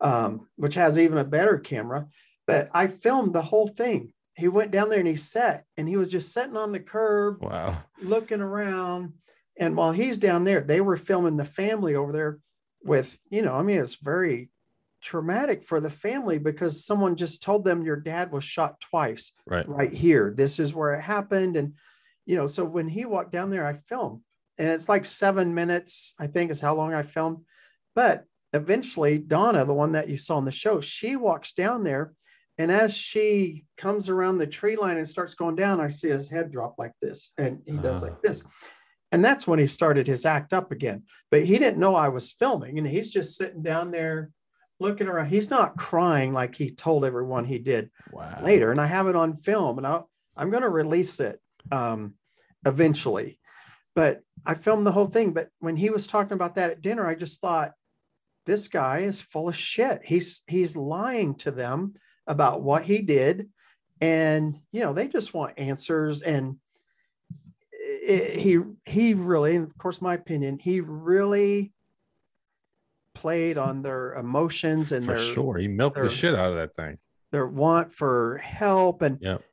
um, which has even a better camera. But I filmed the whole thing. He went down there and he sat and he was just sitting on the curb, wow, looking around. And while he's down there, they were filming the family over there with, you know, I mean, it's very traumatic for the family because someone just told them your dad was shot twice right, right here. This is where it happened. And, you know, so when he walked down there, I filmed. And it's like seven minutes, I think is how long I filmed. But eventually, Donna, the one that you saw on the show, she walks down there. And as she comes around the tree line and starts going down, I see his head drop like this. And he does Ah. like this. And that's when he started his act up again. But he didn't know I was filming. And he's just sitting down there looking around. He's not crying like he told everyone he did wow, later and i have it on film and i i'm going to release it um, eventually but i filmed the whole thing but when he was talking about that at dinner i just thought this guy is full of shit he's he's lying to them about what he did and you know they just want answers and it, he he really and of course my opinion he really played on their emotions and for their sure. He milked the shit out of that thing. their want for help and Yep.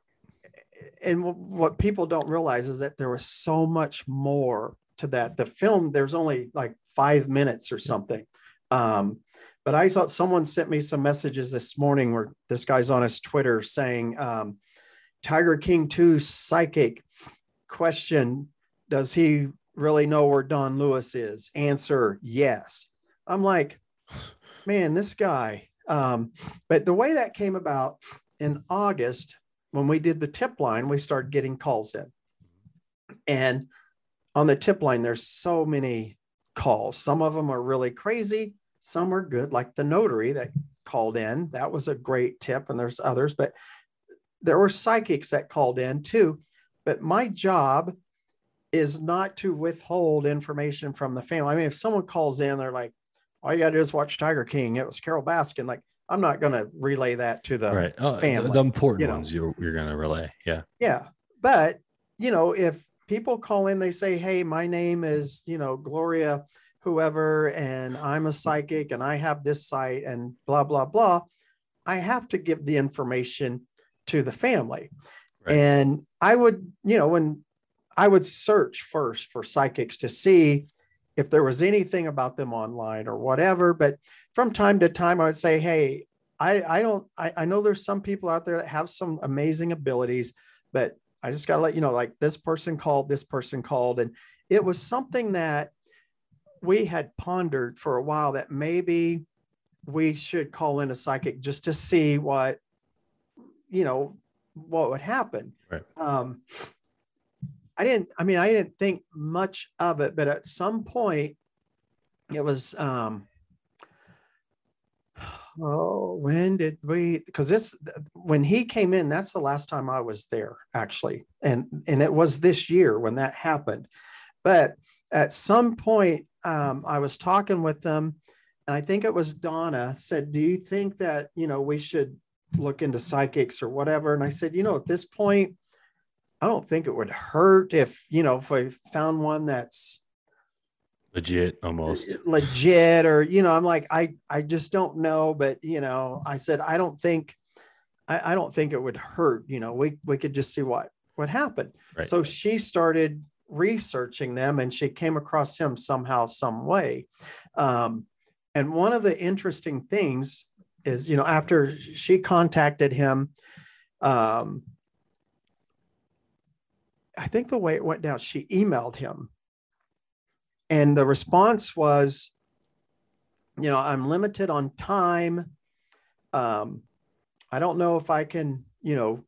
and what people don't realize is that there was so much more to that the film there's only like five minutes or something Um, but I thought someone sent me some messages this morning where this guy's on his Twitter saying, um, Tiger King 2 psychic question Does he really know where Don Lewis is? Answer yes. I'm like, man, this guy. Um, but the way that came about in August, when we did the tip line, we started getting calls in. And on the tip line, there's so many calls. Some of them are really crazy, some are good, like the notary that called in. That was a great tip, and there's others, but there were psychics that called in too. But my job is not to withhold information from the family. I mean, if someone calls in, they're like, all you got to do is watch Tiger King. It was Carole Baskin. Like, I'm not going to relay that to the right. Oh, family. The, the important you know. ones you're, you're going to relay. Yeah. Yeah. But, you know, if people call in, they say, hey, my name is, you know, Gloria, whoever, and I'm a psychic and I have this site and blah, blah, blah. I have to give the information to the family. Right. And I would, you know, when I would search first for psychics to see if there was anything about them online or whatever. But from time to time, I would say, hey, I, I don't, I, I know there's some people out there that have some amazing abilities, but I just got to let you know, like this person called, this person called. And it was something that we had pondered for a while that maybe we should call in a psychic just to see what, you know, what would happen. Right. Um, I didn't, I mean, I didn't think much of it, but at some point it was, um, oh, when did we, because this, when he came in, that's the last time I was there actually. And, and it was this year when that happened. But at some point, um, I was talking with them and I think it was Donna said, do you think that, you know, we should look into psychics or whatever? And I said, you know, at this point, I don't think it would hurt if, you know, if I found one that's Legit almost. <laughs> legit or, you know, I'm like, I, I just don't know. But, you know, I said, I don't think, I, I don't think it would hurt. You know, we, we could just see what, what happened. Right. So she started researching them and she came across him somehow, some way. Um, and one of the interesting things is, you know, after she contacted him, um, I think the way it went down, she emailed him. And the response was, you know, I'm limited on time. Um, I don't know if I can, you know,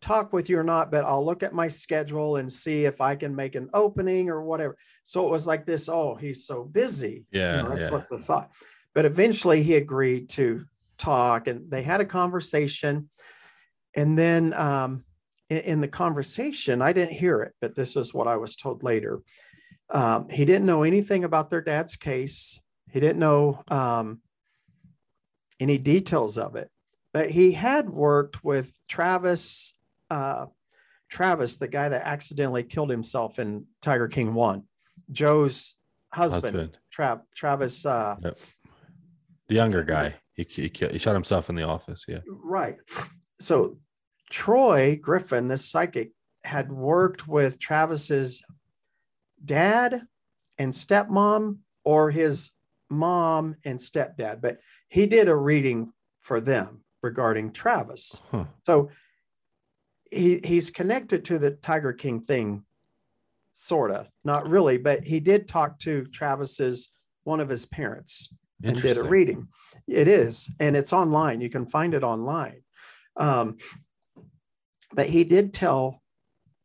talk with you or not, but I'll look at my schedule and see if I can make an opening or whatever. So it was like this, oh, he's so busy. You Yeah. know, that's yeah. what the thought. But eventually he agreed to talk and they had a conversation. And then um, in, in the conversation, I didn't hear it, but this is what I was told later. Um, he didn't know anything about their dad's case. He didn't know um, any details of it, but he had worked with Travis. Uh, Travis, the guy that accidentally killed himself in Tiger King One, Joe's husband, Husband. Tra- Travis. Uh, The younger guy. He, he, he shot himself in the office. Yeah. Right. So Troy Griffin, this psychic, had worked with Travis's dad and stepmom or his mom and stepdad, but he did a reading for them regarding Travis. Huh. So he he's connected to the Tiger King thing, sort of, not really, but he did talk to Travis's one of his parents and did a reading. It is, and it's online. You can find it online. Um, but he did tell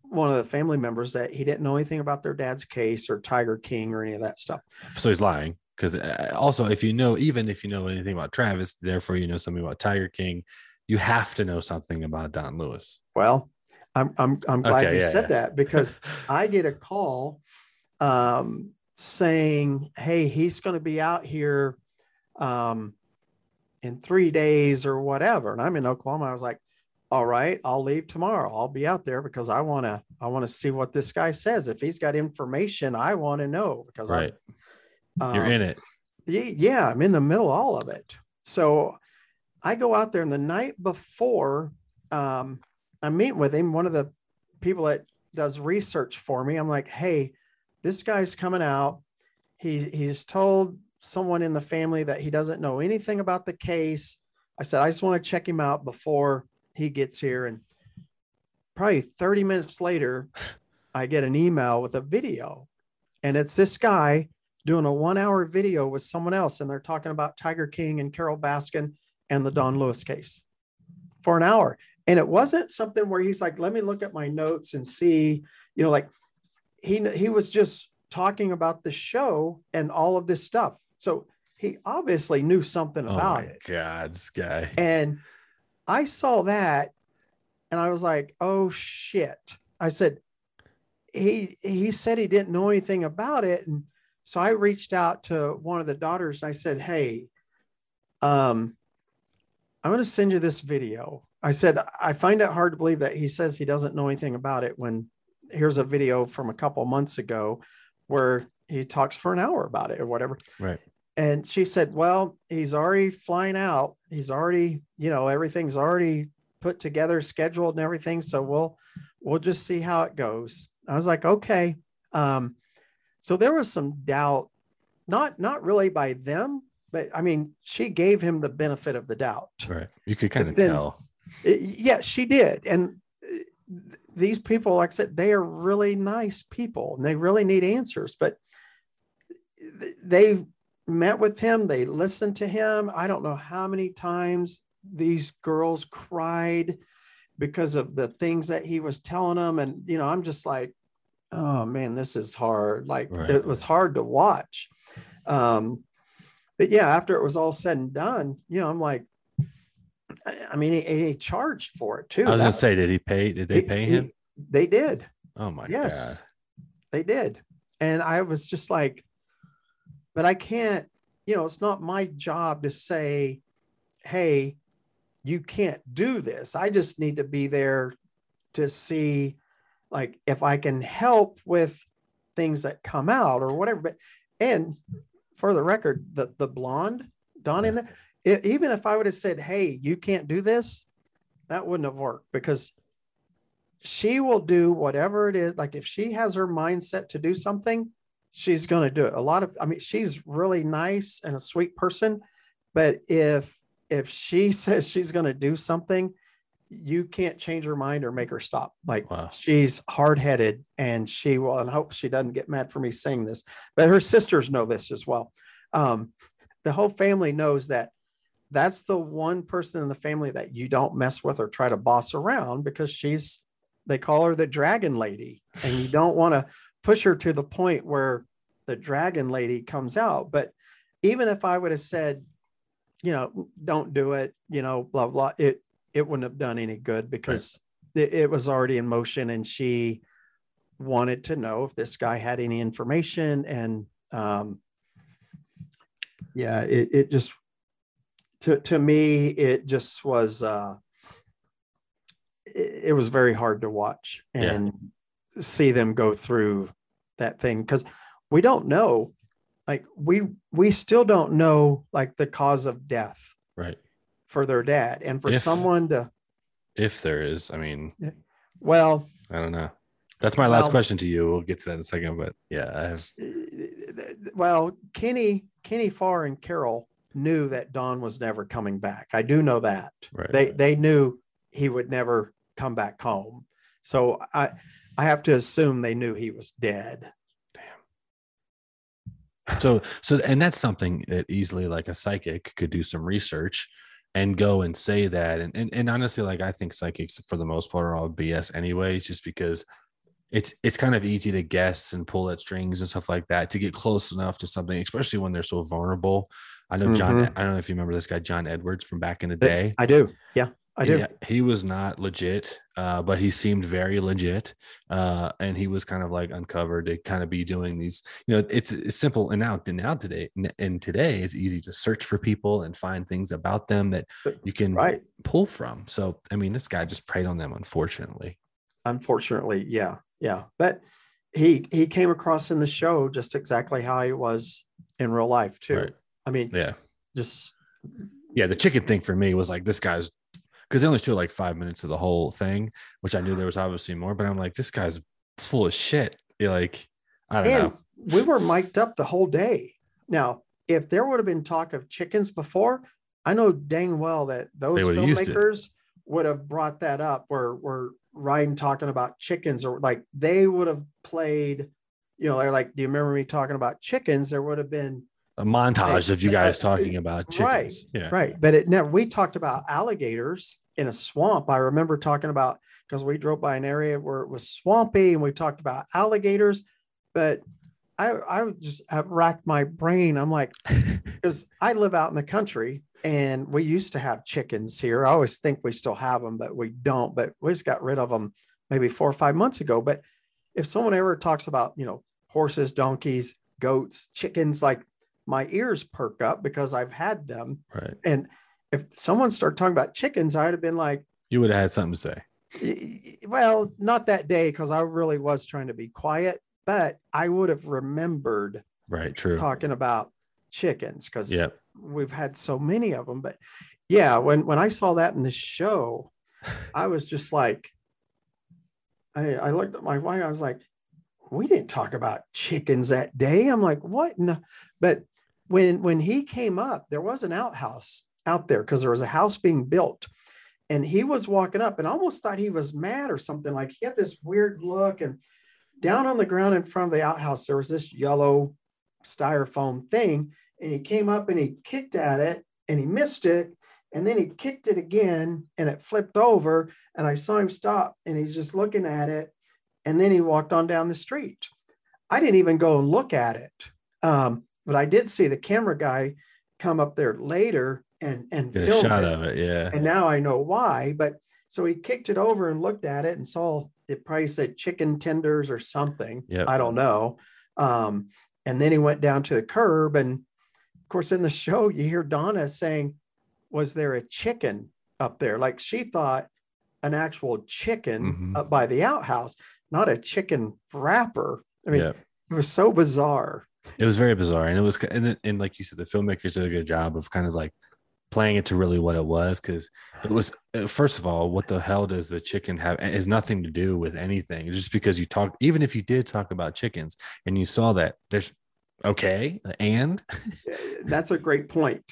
one of the family members that he didn't know anything about their dad's case or Tiger King or any of that stuff. So he's lying. Because also, if you know, even if you know anything about Travis, therefore you know something about Tiger King, you have to know something about Don Lewis. Well, I'm I'm I'm glad Okay, you yeah, said yeah. that because <laughs> I get a call um, saying, "Hey, he's going to be out here um, in three days or whatever," and I'm in Oklahoma. I was like, "All right, I'll leave tomorrow. I'll be out there because I want to I want to see what this guy says. If he's got information, I want to know because I'm You're um, in it. Yeah, I'm in the middle of all of it. So I go out there, and the night before um, I meet with him, one of the people that does research for me, I'm like, hey, this guy's coming out. He he's told someone in the family that he doesn't know anything about the case. I said, I just want to check him out before he gets here. And probably 30 minutes later, I get an email with a video. And it's this guy doing a one hour video with someone else. And they're talking about Tiger King and Carole Baskin and the Don Lewis case for an hour. And it wasn't something where he's like, let me look at my notes and see, you know, like he he was just talking about the show and all of this stuff. So he obviously knew something Oh about my it. God, this guy. And I saw that and I was like, oh shit. I said, he he said he didn't know anything about it. And so I reached out to one of the daughters. And I said, Hey, um, I'm going to send you this video. I said, I find it hard to believe that he says he doesn't know anything about it when here's a video from a couple months ago where he talks for an hour about it or whatever. Right. And she said, Well, he's already flying out. He's already, you know, everything's already put together, scheduled and everything. So we'll we'll just see how it goes. I was like, okay. Um, so there was some doubt, not not really by them, but I mean, she gave him the benefit of the doubt. Right. You could kind of then- tell. It- yeah, she did. And these people, like I said, they are really nice people and they really need answers. But they met with him, they listened to him. I don't know how many times these girls cried because of the things that he was telling them. And, you know, I'm just like, oh man, this is hard. Like Right. it was hard to watch. Um, but yeah, after it was all said and done, you know, I'm like, I mean, he, he charged for it too. I was gonna That- say, did he pay? Did they he- pay he- him? They did. Oh my God. yes. god. They did. And I was just like, but I can't, you know, it's not my job to say, hey, you can't do this. I just need to be there to see, like, if I can help with things that come out or whatever. But, and for the record, the, the blonde, Don in there, e- even if I would have said, hey, you can't do this, that wouldn't have worked because she will do whatever it is. Like if she has her mindset to do something, she's going to do it. A lot of, I mean, she's really nice and a sweet person, but if if she <laughs> says she's going to do something, you can't change her mind or make her stop. Like Wow. she's hard headed and she will, and I hope she doesn't get mad for me saying this, but her sisters know this as well. Um, the whole family knows that that's the one person in the family that you don't mess with or try to boss around because she's they call her the dragon lady. And you <sighs> don't want to push her to the point where the dragon lady comes out. But even if i would have said you know don't do it you know blah blah it it wouldn't have done any good because it, it was already in motion and she wanted to know if this guy had any information. And um yeah it, it just to to me it just was uh it, it was very hard to watch Yeah. and see them go through that thing because we don't know like we we still don't know like the cause of death Right. for their dad and for If- someone to If there is, I mean, well I don't know. That's my last Well- question to you. We'll get to that in a second, but yeah, I have well kenny kenny farr and carole knew that don was never coming back i do know that right. they right. they knew he would never come back home so i i have to assume they knew he was dead Damn. so so and that's something that easily like a psychic could do some research and go and say that and and, and honestly like i think psychics for the most part are all bs anyways just because it's it's kind of easy to guess and pull at strings and stuff like that to get close enough to something especially when they're so vulnerable i know john Mhm. i don't know if you remember this guy john edwards from back in the day i do yeah i do yeah, he was not legit, uh, but he seemed very legit, uh, and he was kind of like uncovered to kind of be doing these. You know, it's, it's simple, and now now today and today is easy to search for people and find things about them that you can right pull from. So, I mean, this guy just preyed on them, unfortunately. unfortunately yeah yeah but he he came across in the show just exactly how he was in real life too Right. I mean Yeah, just yeah. The chicken thing for me was like this guy's because they only showed like five minutes of the whole thing, which I knew there was obviously more, but I'm like, this guy's full of shit. You're like, I don't and know. we were mic'd up the whole day now if there would have been talk of chickens before, I know dang well that those They would've used it. filmmakers would have brought that up where where Ryan talking about chickens or like they would have played, you know, they're like, do you remember me talking about chickens? There would have been A montage of you Uh, guys talking about chickens. right, Yeah. right, but it never. We talked about alligators in a swamp. I remember talking about because we drove by an area where it was swampy, and we talked about alligators. But I, I just have racked my brain. I'm like, <laughs> because I live out in the country, and we used to have chickens here. I always think we still have them, but we don't. But we just got rid of them maybe four or five months ago. But if someone ever talks about, you know, horses, donkeys, goats, chickens, like my ears perk up because I've had them. Right. And if someone started talking about chickens, I'd have been like, You would have had something to say. "Y- y- well, not that day because I really was trying to be quiet, but I would have remembered Right. True. talking about chickens because Yep. we've had so many of them. But yeah, when when I saw that in the show, <laughs> I was just like, I, I looked at my wife. I was like, we didn't talk about chickens that day. I'm like, what? No. But when when he came up, there was an outhouse out there because there was a house being built. And he was walking up and almost thought he was mad or something. Like he had this weird look. And down on the ground in front of the outhouse, there was this yellow styrofoam thing. And he came up and he kicked at it and he missed it. And then he kicked it again and it flipped over. And I saw him stop and he's just looking at it. And then he walked on down the street. I didn't even go and look at it. Um, but I did see the camera guy come up there later and, and Get film shot it. of it. Yeah. And now I know why. But so he kicked it over and looked at it and saw it probably said chicken tenders or something. Yep. I don't know. Um, and then he went down to the curb. And of course, in the show, you hear Donna saying, Was there a chicken up there? Like she thought an actual chicken Mhm. up by the outhouse, not a chicken wrapper. I mean, Yep. it was so bizarre. It was very bizarre, and it was, and, and like you said, the filmmakers did a good job of kind of like playing it to really what it was, because it was uh, first of all, what the hell does the chicken have? It has nothing to do with anything. Just because you talk, even if you did talk about chickens, and you saw that, there's okay, and That's a great point.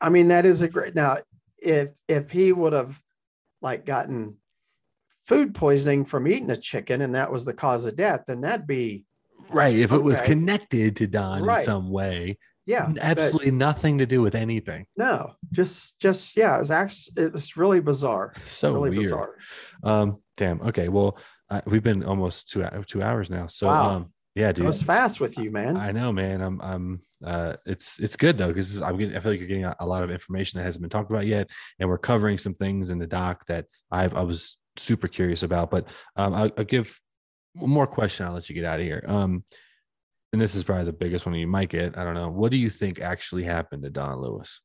I mean, that is a great. Now, if if he would have like gotten food poisoning from eating a chicken and that was the cause of death, then that'd be right, if it was connected to Don in some way, yeah, but absolutely nothing to do with anything. no, just just yeah, it was actually it was really bizarre, So really weird. bizarre. Um, damn. Okay. Well, uh, we've been almost two two hours now. So, Wow. um, yeah, dude. It was fast with you, man. I know, man. I'm, I'm, uh, it's, it's good though, because I'm getting, I feel like you're getting a, a lot of information that hasn't been talked about yet. And we're covering some things in the doc that I've, I was super curious about, but, um, I'll, I'll give one more question. I'll let you get out of here. Um, and this is probably the biggest one you might get. I don't know. What do you think actually happened to Don Lewis?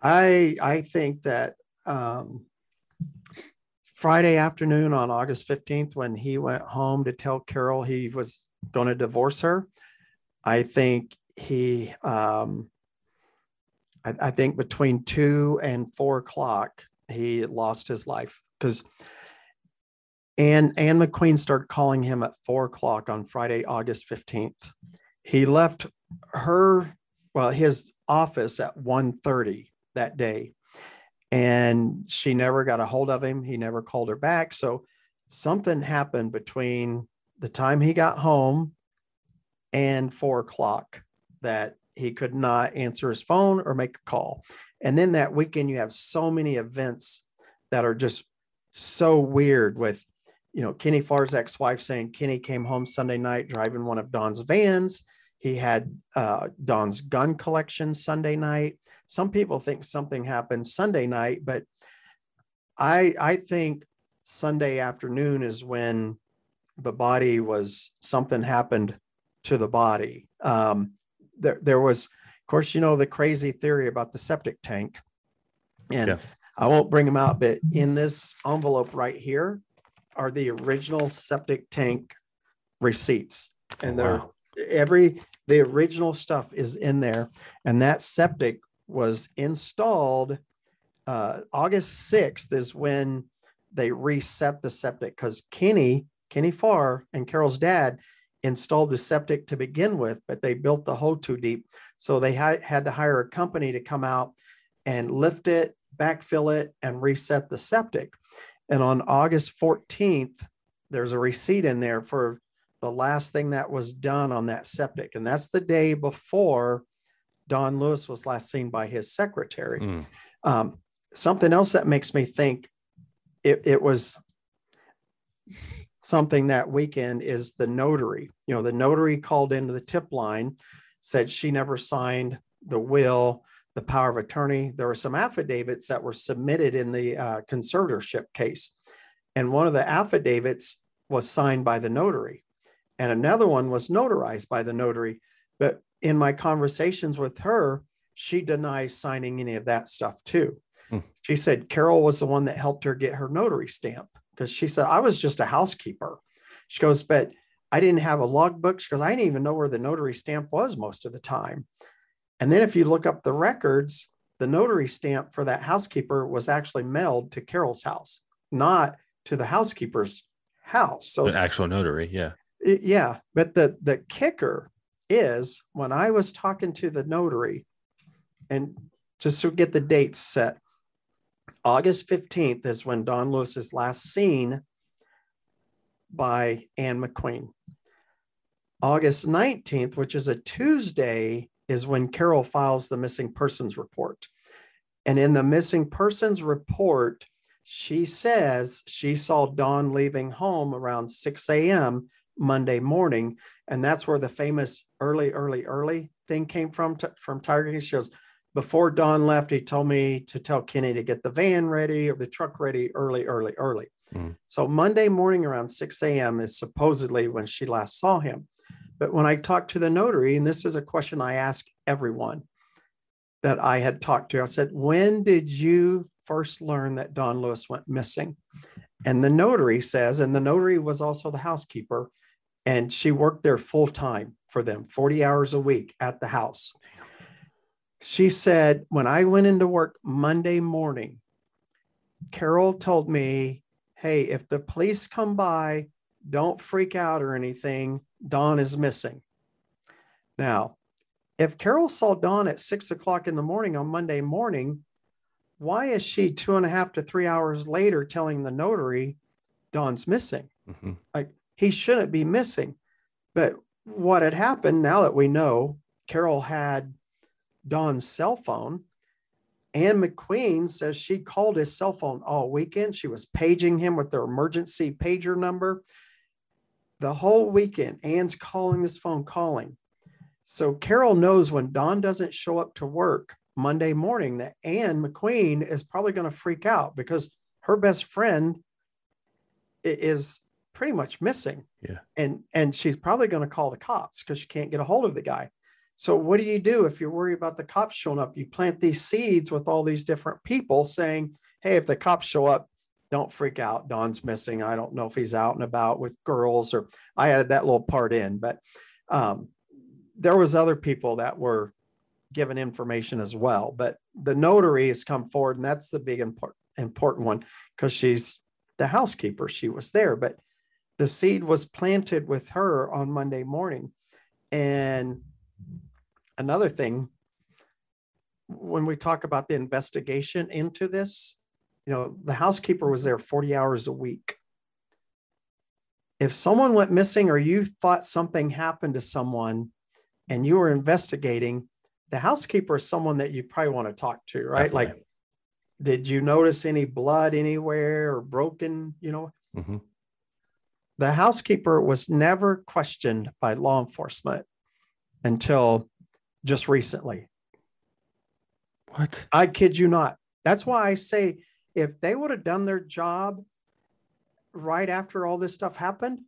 I I think that um, Friday afternoon on August fifteenth, when he went home to tell Carole he was going to divorce her, I think he um, I, I think between two and four o'clock he lost his life because. Anne, Anne McQueen started calling him at four o'clock on Friday, August 15th. He left her, well, his office at 1.30 that day. And she never got a hold of him. He never called her back. So something happened between the time he got home and four o'clock that he could not answer his phone or make a call. And then that weekend you have so many events that are just so weird with you know kenny farr's ex-wife saying kenny came home sunday night driving one of don's vans he had uh, don's gun collection sunday night some people think something happened Sunday night, but I I think Sunday afternoon is when the body was something happened to the body. Um, there there was, of course, you know the crazy theory about the septic tank, and Yeah. I won't bring them out, but in this envelope right here are the original septic tank receipts, and they're Wow. every the original stuff is in there, and that septic was installed uh, August 6th is when they reset the septic because Kenny, Kenny Farr and Carole's dad, installed the septic to begin with, but they built the hole too deep. So they had, had to hire a company to come out and lift it, backfill it, and reset the septic. And on August 14th, there's a receipt in there for the last thing that was done on that septic. And that's the day before Don Lewis was last seen by his secretary. Mm. Um, something else that makes me think it, it was something that weekend is the notary. You know, the notary called into the tip line, said she never signed the will, the power of attorney. There were some affidavits that were submitted in the uh, conservatorship case. And one of the affidavits was signed by the notary, and another one was notarized by the notary. But in my conversations with her, she denies signing any of that stuff too. Hmm. She said Carole was the one that helped her get her notary stamp because she said, I was just a housekeeper. She goes, but I didn't have a logbook. She goes, I didn't even know where the notary stamp was most of the time. And then if you look up the records, the notary stamp for that housekeeper was actually mailed to Carole's house, not to the housekeeper's house. So The actual notary. Yeah. it- yeah, but the the kicker is when I was talking to the notary, and just to get the dates set, August 15th is when Don Lewis is last seen by Anne McQueen. August 19th, which is a Tuesday, is when Carole files the missing persons report. And in the missing persons report, she says she saw Don leaving home around 6 a.m. Monday morning. And that's where the famous early, early, early thing came from, t- from Tiger King. She goes, before Don left, he told me to tell Kenny to get the van ready or the truck ready early, early, early. Mhm. So Monday morning around 6 a.m. is supposedly when she last saw him. But when I talked to the notary, and this is a question I ask everyone that I had talked to, I said, When did you first learn that Don Lewis went missing? And the notary says, and the notary was also the housekeeper, and she worked there full time for them, 40 hours a week at the house. She said, When I went into work Monday morning, Carole told me, Hey, if the police come by, don't freak out or anything. Don is missing. Now, if Carole saw Don at six o'clock in the morning on Monday morning, why is she two and a half to three hours later telling the notary Don's missing? Mhm. he shouldn't be missing. But what had happened now that we know, Carole had Don's cell phone. Anne McQueen says she called his cell phone all weekend. She was paging him with their emergency pager number. The whole weekend, Anne's calling this phone, calling. So Carole knows when Don doesn't show up to work Monday morning that Anne McQueen is probably going to freak out because her best friend is pretty much missing. Yeah. And and she's probably going to call the cops because she can't get a hold of the guy. So what do you do if you're worried about the cops showing up? You plant these seeds with all these different people saying, "Hey, if the cops show up, don't freak out. Don's missing. I don't know if he's out and about with girls or I added that little part in, but um, there was other people that were given information as well. But the notary has come forward, and that's the big import, important one because she's the housekeeper. She was there, but the seed was planted with her on Monday morning. And another thing, when we talk about the investigation into this, you know, the housekeeper was there 40 hours a week. If someone went missing or you thought something happened to someone and you were investigating, the housekeeper is someone that you probably want to talk to, right? Like, did you notice any blood anywhere or broken, you know? Mhm. The housekeeper was never questioned by law enforcement until just recently. What? I kid you not. That's why I say if they would have done their job right after all this stuff happened,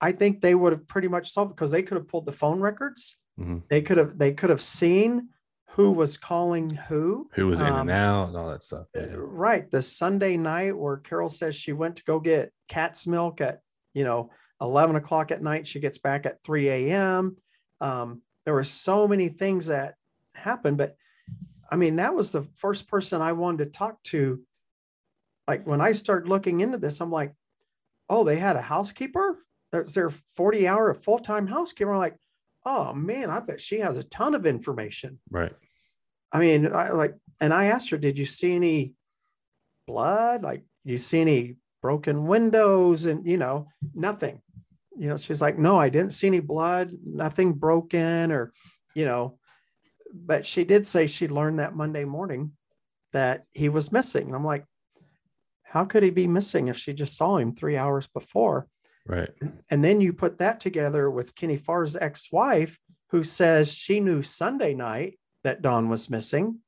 I think they would have pretty much solved because they could have pulled the phone records. Mhm. They could have they could have seen who was calling who. Who was in Um, and out and all that stuff. Yeah. Right. The Sunday night where Carole says she went to go get cat's milk at, you know, 11 o'clock at night. She gets back at 3 a.m. Um, there were so many things that happened. But I mean, that was the first person I wanted to talk to. Like when I started looking into this, I'm like, oh, they had a housekeeper that's their 40 hour full time housekeeper. I'm like, oh man, I bet she has a ton of information. Right. I mean, I like, and I asked her, did you see any blood? Like, you see any broken windows? And, you know, nothing. You know, she's like, no, I didn't see any blood, nothing broken or, you know, but she did say she learned that Monday morning that he was missing. And I'm like, how could he be missing if she just saw him three hours before? Right. And then you put that together with Kenny Farr's ex wife, who says she knew Sunday night that Don was missing.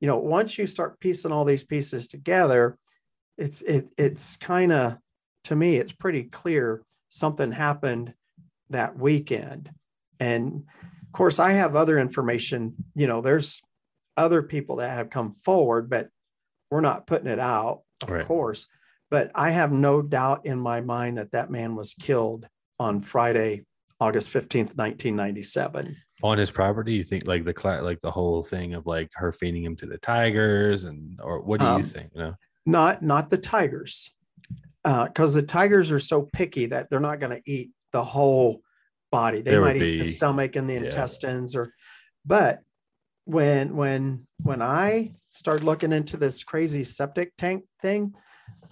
You know, once you start piecing all these pieces together, it's it it's kind of to me, it's pretty clear something happened that weekend. And course, I have other information. You know, there's other people that have come forward, but we're not putting it out, of Right. course. But I have no doubt in my mind that that man was killed on Friday, August 15th, 1997. On his property, you think like the like the whole thing of like her feeding him to the tigers and or what do you Um, think? You know? Not not the tigers. Because the tigers are so picky that they're not going to eat the whole body. They There might eat the stomach and the yeah. intestines or but when when when I started looking into this crazy septic tank thing,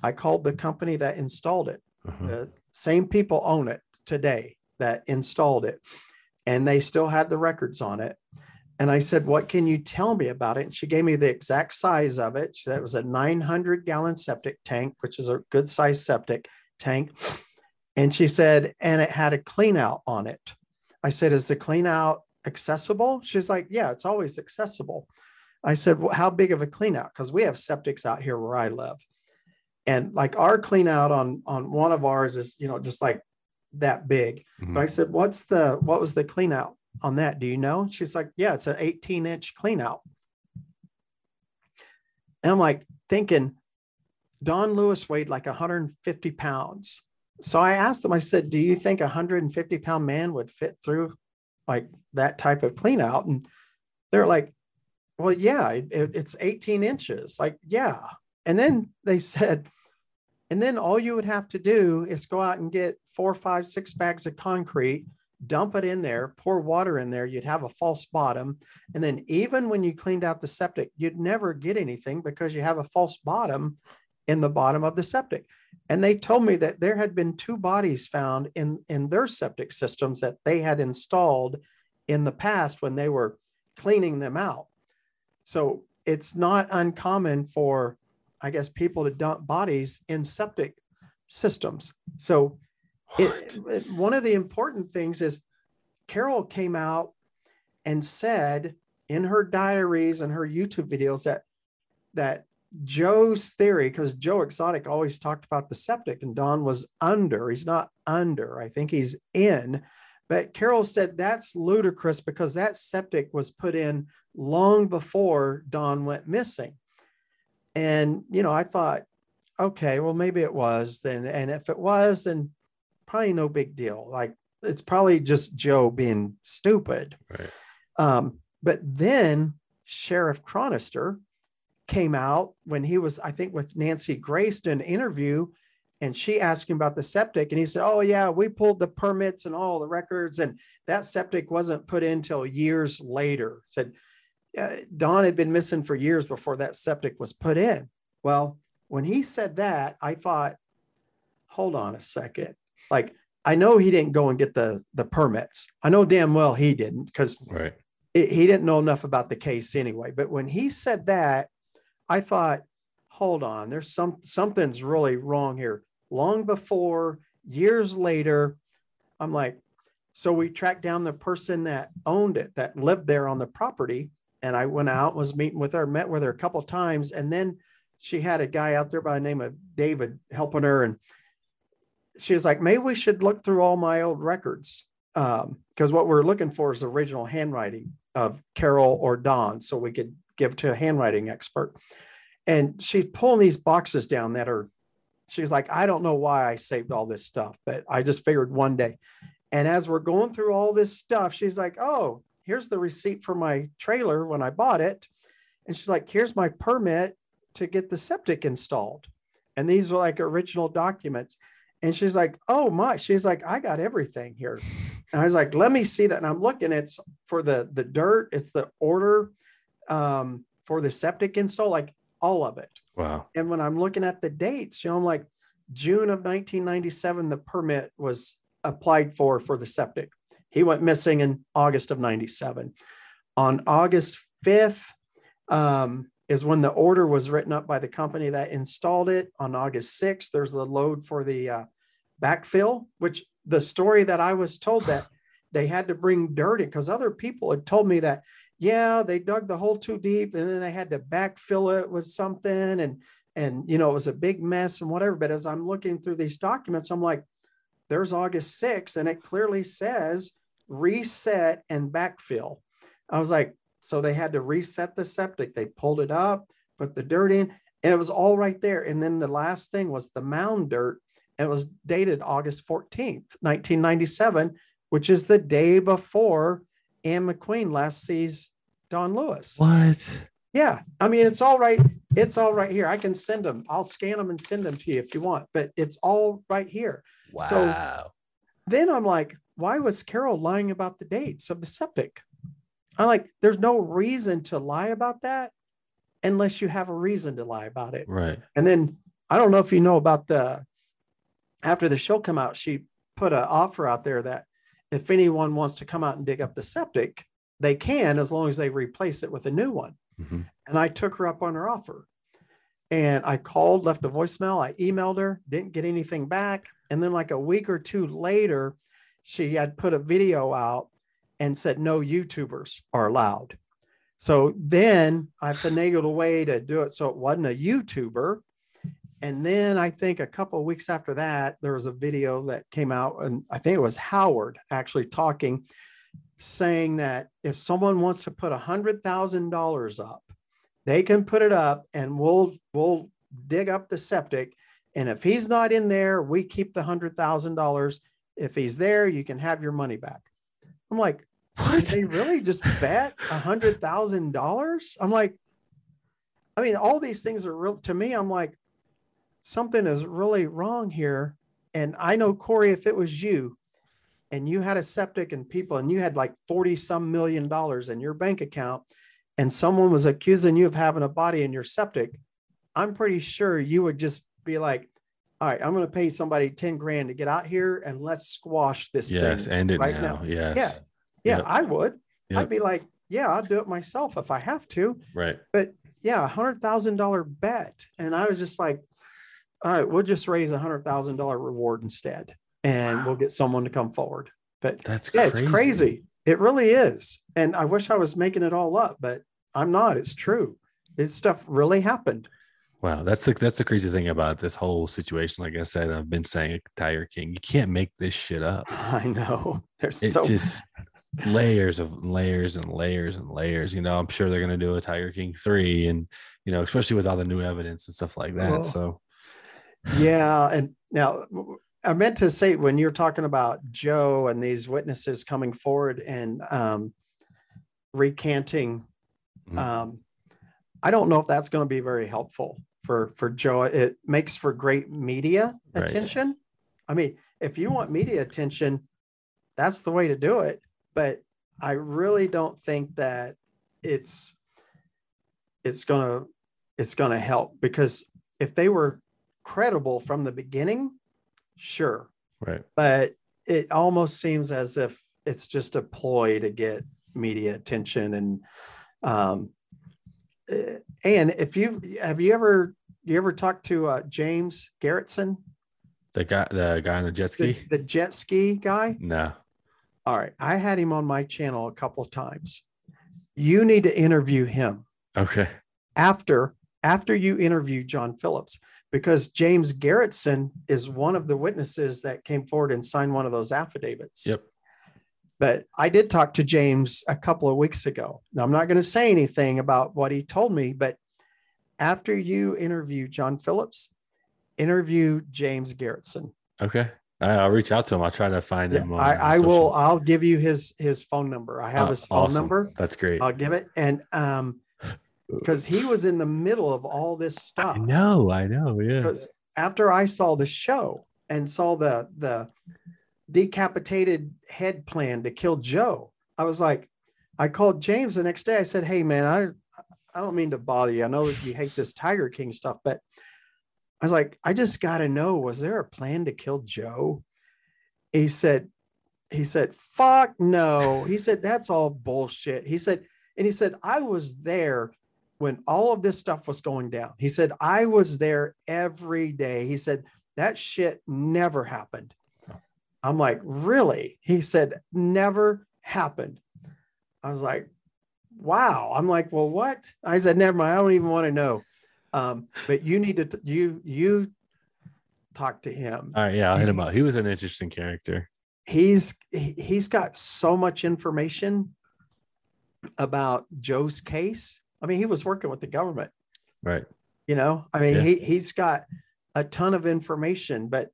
I called the company that installed it. Uh-huh. The same people own it today that installed it, and they still had the records on it. And I said, What can you tell me about it? And she gave me the exact size of it. That was a 900 gallon septic tank, which is a good size septic tank. And she said, And it had a clean out on it. I said, Is the clean out accessible? She's like, Yeah, it's always accessible. I said, well, How big of a clean out? Because we have septics out here where I live. And like our clean out on on one of ours is, you know, just like that big. Mhm. But I said, What's the what was the clean out on that? Do you know? She's like, Yeah, it's an 18 inch clean out. And I'm like thinking, Don Lewis weighed like 150 pounds. So I asked them, I said, Do you think a 150 pound man would fit through like that type of clean out? And they're like, Well, yeah, it- it's 18 inches. Like, yeah. And then they said, and then all you would have to do is go out and get four, five, six bags of concrete, dump it in there, pour water in there. You'd have a false bottom. And then even when you cleaned out the septic, you'd never get anything because you have a false bottom in the bottom of the septic. And they told me that there had been two bodies found in, in their septic systems that they had installed in the past when they were cleaning them out. So it's not uncommon for, I guess, people to dump bodies in septic systems. So it, it- one of the important things is Carole came out and said in her diaries and her YouTube videos that that Joe's theory, because Joe Exotic always talked about the septic and Don was under. He's not under. I think he's in. But Carole said that's ludicrous because that septic was put in long before Don went missing. And, you know, I thought, okay, well, maybe it was then. And if it was, then probably no big deal. Like it's probably just Joe being stupid. Right. Um, but then Sheriff Chronister came out when he was, I think, with Nancy Grace did an interview, and she asked him about the septic, and he said, "Oh yeah, we pulled the permits and all the records, and that septic wasn't put in till years later." Said uh, Don had been missing for years before that septic was put in. Well, when he said that, I thought, hold on a second, like. I know he didn't go and get the the permits. I know damn well he didn't because Right. he didn't know enough about the case anyway. But when he said that, I thought, hold on, there's some something's really wrong here. Long before, years later, I'm like, so we tracked down the person that owned it, that lived there on the property, and I went out, was meeting with her, met with her a couple times, and then she had a guy out there by the name of David helping her, and she was like, maybe we should look through all my old records. Um, because what we're looking for is original handwriting of Carole or Don, so we could give to a handwriting expert. And she's pulling these boxes down that are, she's like, I don't know why I saved all this stuff, but I just figured one day. And as we're going through all this stuff, she's like, Oh, here's the receipt for my trailer when I bought it. And she's like, Here's my permit to get the septic installed. And these are like original documents. And she's like, "Oh my!" She's like, "I got everything here." <laughs> And I was like, "Let me see that." And I'm looking. It's for the the dirt. It's the order um, for the septic install, like all of it. Wow. And when I'm looking at the dates, you know, I'm like, June of 1997, the permit was applied for for the septic. He went missing in August of 97. On August 5th um, is when the order was written up by the company that installed it. On August 6th, there's the load for the uh, backfill, which the story that I was told that they had to bring dirt in because other people had told me that, yeah, they dug the hole too deep and then they had to backfill it with something. And, and, you know, it was a big mess and whatever. But as I'm looking through these documents, I'm like, there's August 6th, and it clearly says reset and backfill. I was like, so they had to reset the septic. They pulled it up, put the dirt in, and it was all right there. And then the last thing was the mound dirt. It was dated August 14th, 1997, which is the day before Anne McQueen last sees Don Lewis. What? Yeah. I mean, it's all right. It's all right here. I can send them. I'll scan them and send them to you if you want, but it's all right here. Wow. So- Then I'm like, why was Carole lying about the dates of the septic? I'm like, there's no reason to lie about that unless you have a reason to lie about it. right. And then I don't know if you know about the after the show come out, she put an offer out there that if anyone wants to come out and dig up the septic, they can as long as they replace it with a new one. Mhm. And I took her up on her offer. And I called, left a voicemail, I emailed her, didn't get anything back. And then, like a week or two later, she had put a video out and said no YouTubers are allowed. So then I finagled a way to do it so it wasn't a YouTuber. And then I think a couple of weeks after that, there was a video that came out, and I think it was Howard actually talking, saying that if someone wants to put a hundred thousand dollars up, they can put it up, and we'll we'll dig up the septic. And if he's not in there, we keep the hundred thousand dollars. If he's there, you can have your money back. I'm like, did What? they really just bet a hundred thousand dollars? I'm like, I mean, all these things are real to me. I'm like, something is really wrong here. And I know Corey, if it was you and you had a septic and people and you had like 40 some million dollars in your bank account and someone was accusing you of having a body in your septic, I'm pretty sure you would just be like, all right, I'm going to pay somebody 10 grand to get out here and let's squash this Yes. thing. End it right now. now. Yes. Yeah. Yeah, Yep. I would. Yep. I'd be like, yeah, I'll do it myself if I have to. Right. But yeah, a hundred thousand dollar bet. And I was just like, all right, we'll just raise a hundred thousand dollar reward instead. And we'll get someone to come forward. But That's yeah, crazy. it's crazy. It really is. And I wish I was making it all up, but I'm not. It's true. This stuff really happened. Wow, that's the that's the crazy thing about this whole situation. Like I said, I've been saying Tiger King. You can't make this shit up. <laughs> I know. There's It so <laughs> just layers of layers and layers and layers. You know, I'm sure they're gonna do a Tiger King three, and you know, especially with all the new evidence and stuff like that. Oh. So yeah and now i meant to say when you're talking about joe and these witnesses coming forward and um, recanting Mhm. um, i don't know if that's going to be very helpful for for joe it makes for great media Right. attention i mean if you want media attention that's the way to do it but i really don't think that it's it's gonna it's gonna help because if they were credible from the beginning sure. Right, but it almost seems as if it's just a ploy to get media attention and um eh, and if you have you ever you ever talked to uh, james garretson the guy the guy on the jet the, ski. the jet ski guy? No, all right. I had him on my channel a couple of times. You need to interview him. Okay, after after you interview John Phillips because James Garretson is one of the witnesses that came forward and signed one of those affidavits. yep, But I did talk to James a couple of weeks ago. Now I'm not going to say anything about what he told me, but after you interview John Phillips, interview James Garretson. okay. I'll reach out to him. I'll try to find Yeah, him. I, I will. I'll give you his his phone number. I have Oh, his phone awesome. number. That's great. I'll give it. And um, because he was in the middle of all this stuff. No, I know. Yeah, because after I saw the show, and saw the the decapitated head plan to kill Joe. I was like, I called James the next day. I said, Hey man, I I don't mean to bother you. I know that you hate this Tiger King stuff, but I was like, I just gotta know, was there a plan to kill Joe? He said, he said, fuck no. He said, that's all bullshit. He said, and he said, I was there when all of this stuff was going down. He said, I was there every day. He said, that shit never happened. I'm like, really? He said, never happened. I was like, wow. I'm like, well, what? I said, never mind. I don't even want to know. Um, but you need to, t- you, you talk to him. All right. Yeah. I'll hit him up. He was an interesting character. He's, he, he's got so much information about Joe's case. I mean, he was working with the government. Right. You know, I mean, Yeah. he he's got a ton of information, but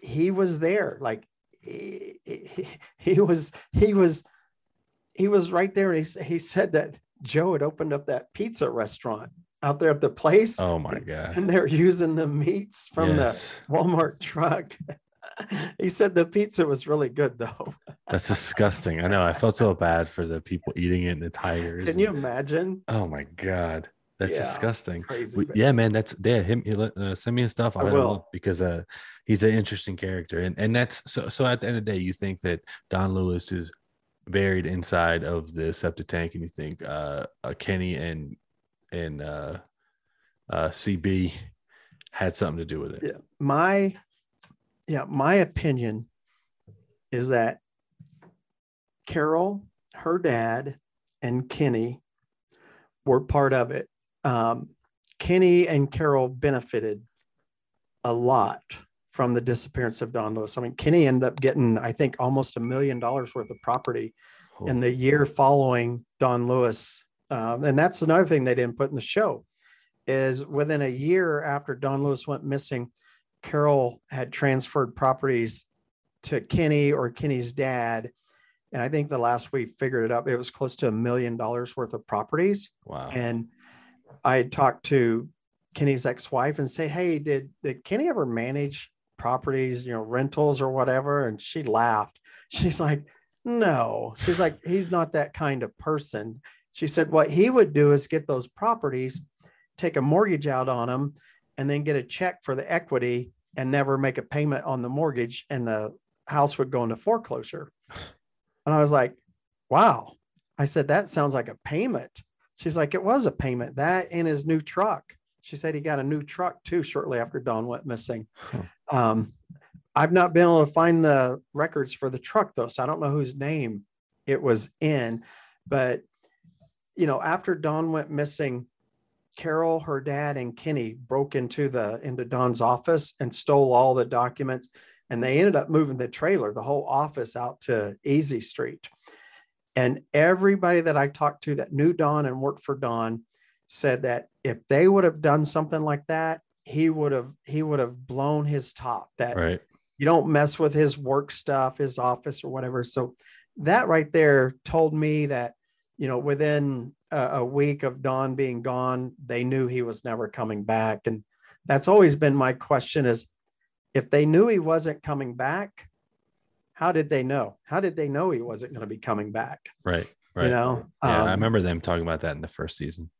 he was there. Like he, he, he was he was he was right there. And he he said that Joe had opened up that pizza restaurant out there at the place, Oh my God. and they're using the meats from Yes. the Walmart truck. <laughs> he said the pizza was really good though. <laughs> That's disgusting. I know. I felt so bad for the people eating it and the tigers. Can you imagine? Oh my God. That's Yeah. disgusting. Crazy. We- yeah, man. That's yeah. Him. He let, uh, send me his stuff. I I'll will. because uh, he's an interesting character, and and that's so. So at the end of the day, you think that Don Lewis is buried inside of the septic tank, and you think uh, uh Kenny and and uh, uh, CB had something to do with it. Yeah. my yeah my opinion is that carole her dad and kenny were part of it. Um, kenny and carole benefited a lot from the disappearance of don lewis. I mean kenny ended up getting i think almost a million dollars worth of property Oh, in the year following Don Lewis. Um, and that's another thing they didn't put in the show is within a year after Don Lewis went missing, Carole had transferred properties to Kenny or Kenny's dad. And I think the last we figured it up, it was close to a million dollars worth of properties. wow. And I talked to Kenny's ex-wife and say, Hey, did, did Kenny ever manage properties, you know, rentals or whatever? And she laughed. She's like, no, she's like, he's not that kind of person. She said, what he would do is get those properties, take a mortgage out on them, and then get a check for the equity and never make a payment on the mortgage, and the house would go into foreclosure. And I was like, wow. I said, that sounds like a payment. She's like, it was a payment. That and his new truck. She said he got a new truck too shortly after Don went missing. Huh. Um, I've not been able to find the records for the truck though, so I don't know whose name it was in. But you know, after Don went missing, Carole, her dad, and Kenny broke into the into Don's office and stole all the documents. And they ended up moving the trailer, the whole office out to Easy Street. And everybody that I talked to that knew Don and worked for Don said that if they would have done something like that, he would have he would have blown his top. That right. you don't mess with his work stuff, his office or whatever. So that right there told me that, you know, within a, a week of Don being gone, they knew he was never coming back. And that's always been my question is if they knew he wasn't coming back, how did they know? How did they know he wasn't going to be coming back? Right. Right. You know? yeah, Um, I remember them talking about that in the first season.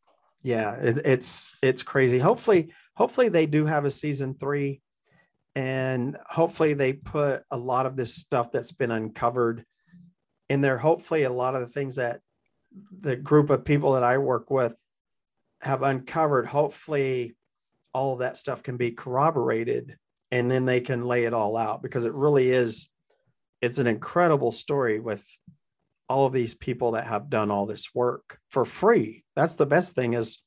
yeah it, it's it's crazy hopefully hopefully they do have a season three and hopefully they put a lot of this stuff that's been uncovered in there hopefully a lot of the things that the group of people that i work with have uncovered hopefully all of that stuff can be corroborated and then they can lay it all out because it really is it's an incredible story with all of these people that have done all this work for free. That's the best thing is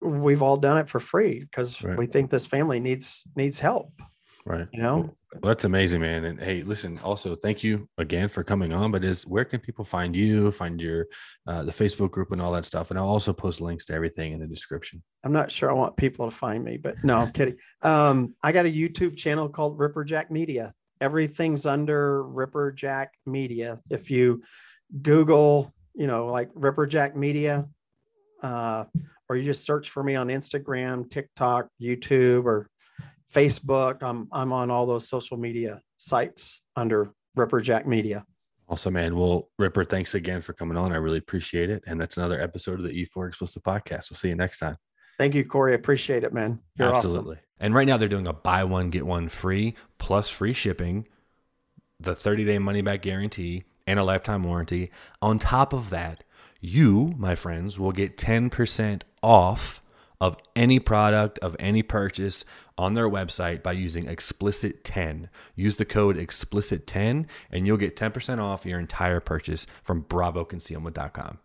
we've all done it for free because Right. we think this family needs needs help. Right. You know, Well, that's amazing, man. And hey, listen, also thank you again for coming on. But is where can people find you, find your uh, the Facebook group and all that stuff? And I'll also post links to everything in the description. I'm not sure I want people to find me, but no, I'm kidding. Um, I got a YouTube channel called Ripper Jack Media. Everything's under Ripper Jack Media. If you Google, you know, like Ripper Jack Media, uh, or you just search for me on Instagram, TikTok, YouTube, or Facebook. I'm I'm on all those social media sites under Ripper Jack Media. Awesome, man. Well, Ripper, thanks again for coming on. I really appreciate it. And that's another episode of the E4 Explicit Podcast. We'll see you next time. Thank you, Corey. Appreciate it, man. You're Absolutely. Awesome. And right now they're doing a buy one, get one free plus free shipping, the 30 day money back guarantee, and a lifetime warranty. On top of that, you, my friends, will get 10% off of any product of any purchase on their website by using explicit 10 use the code explicit 10 and you'll get 10% off your entire purchase from bravoconcealment.com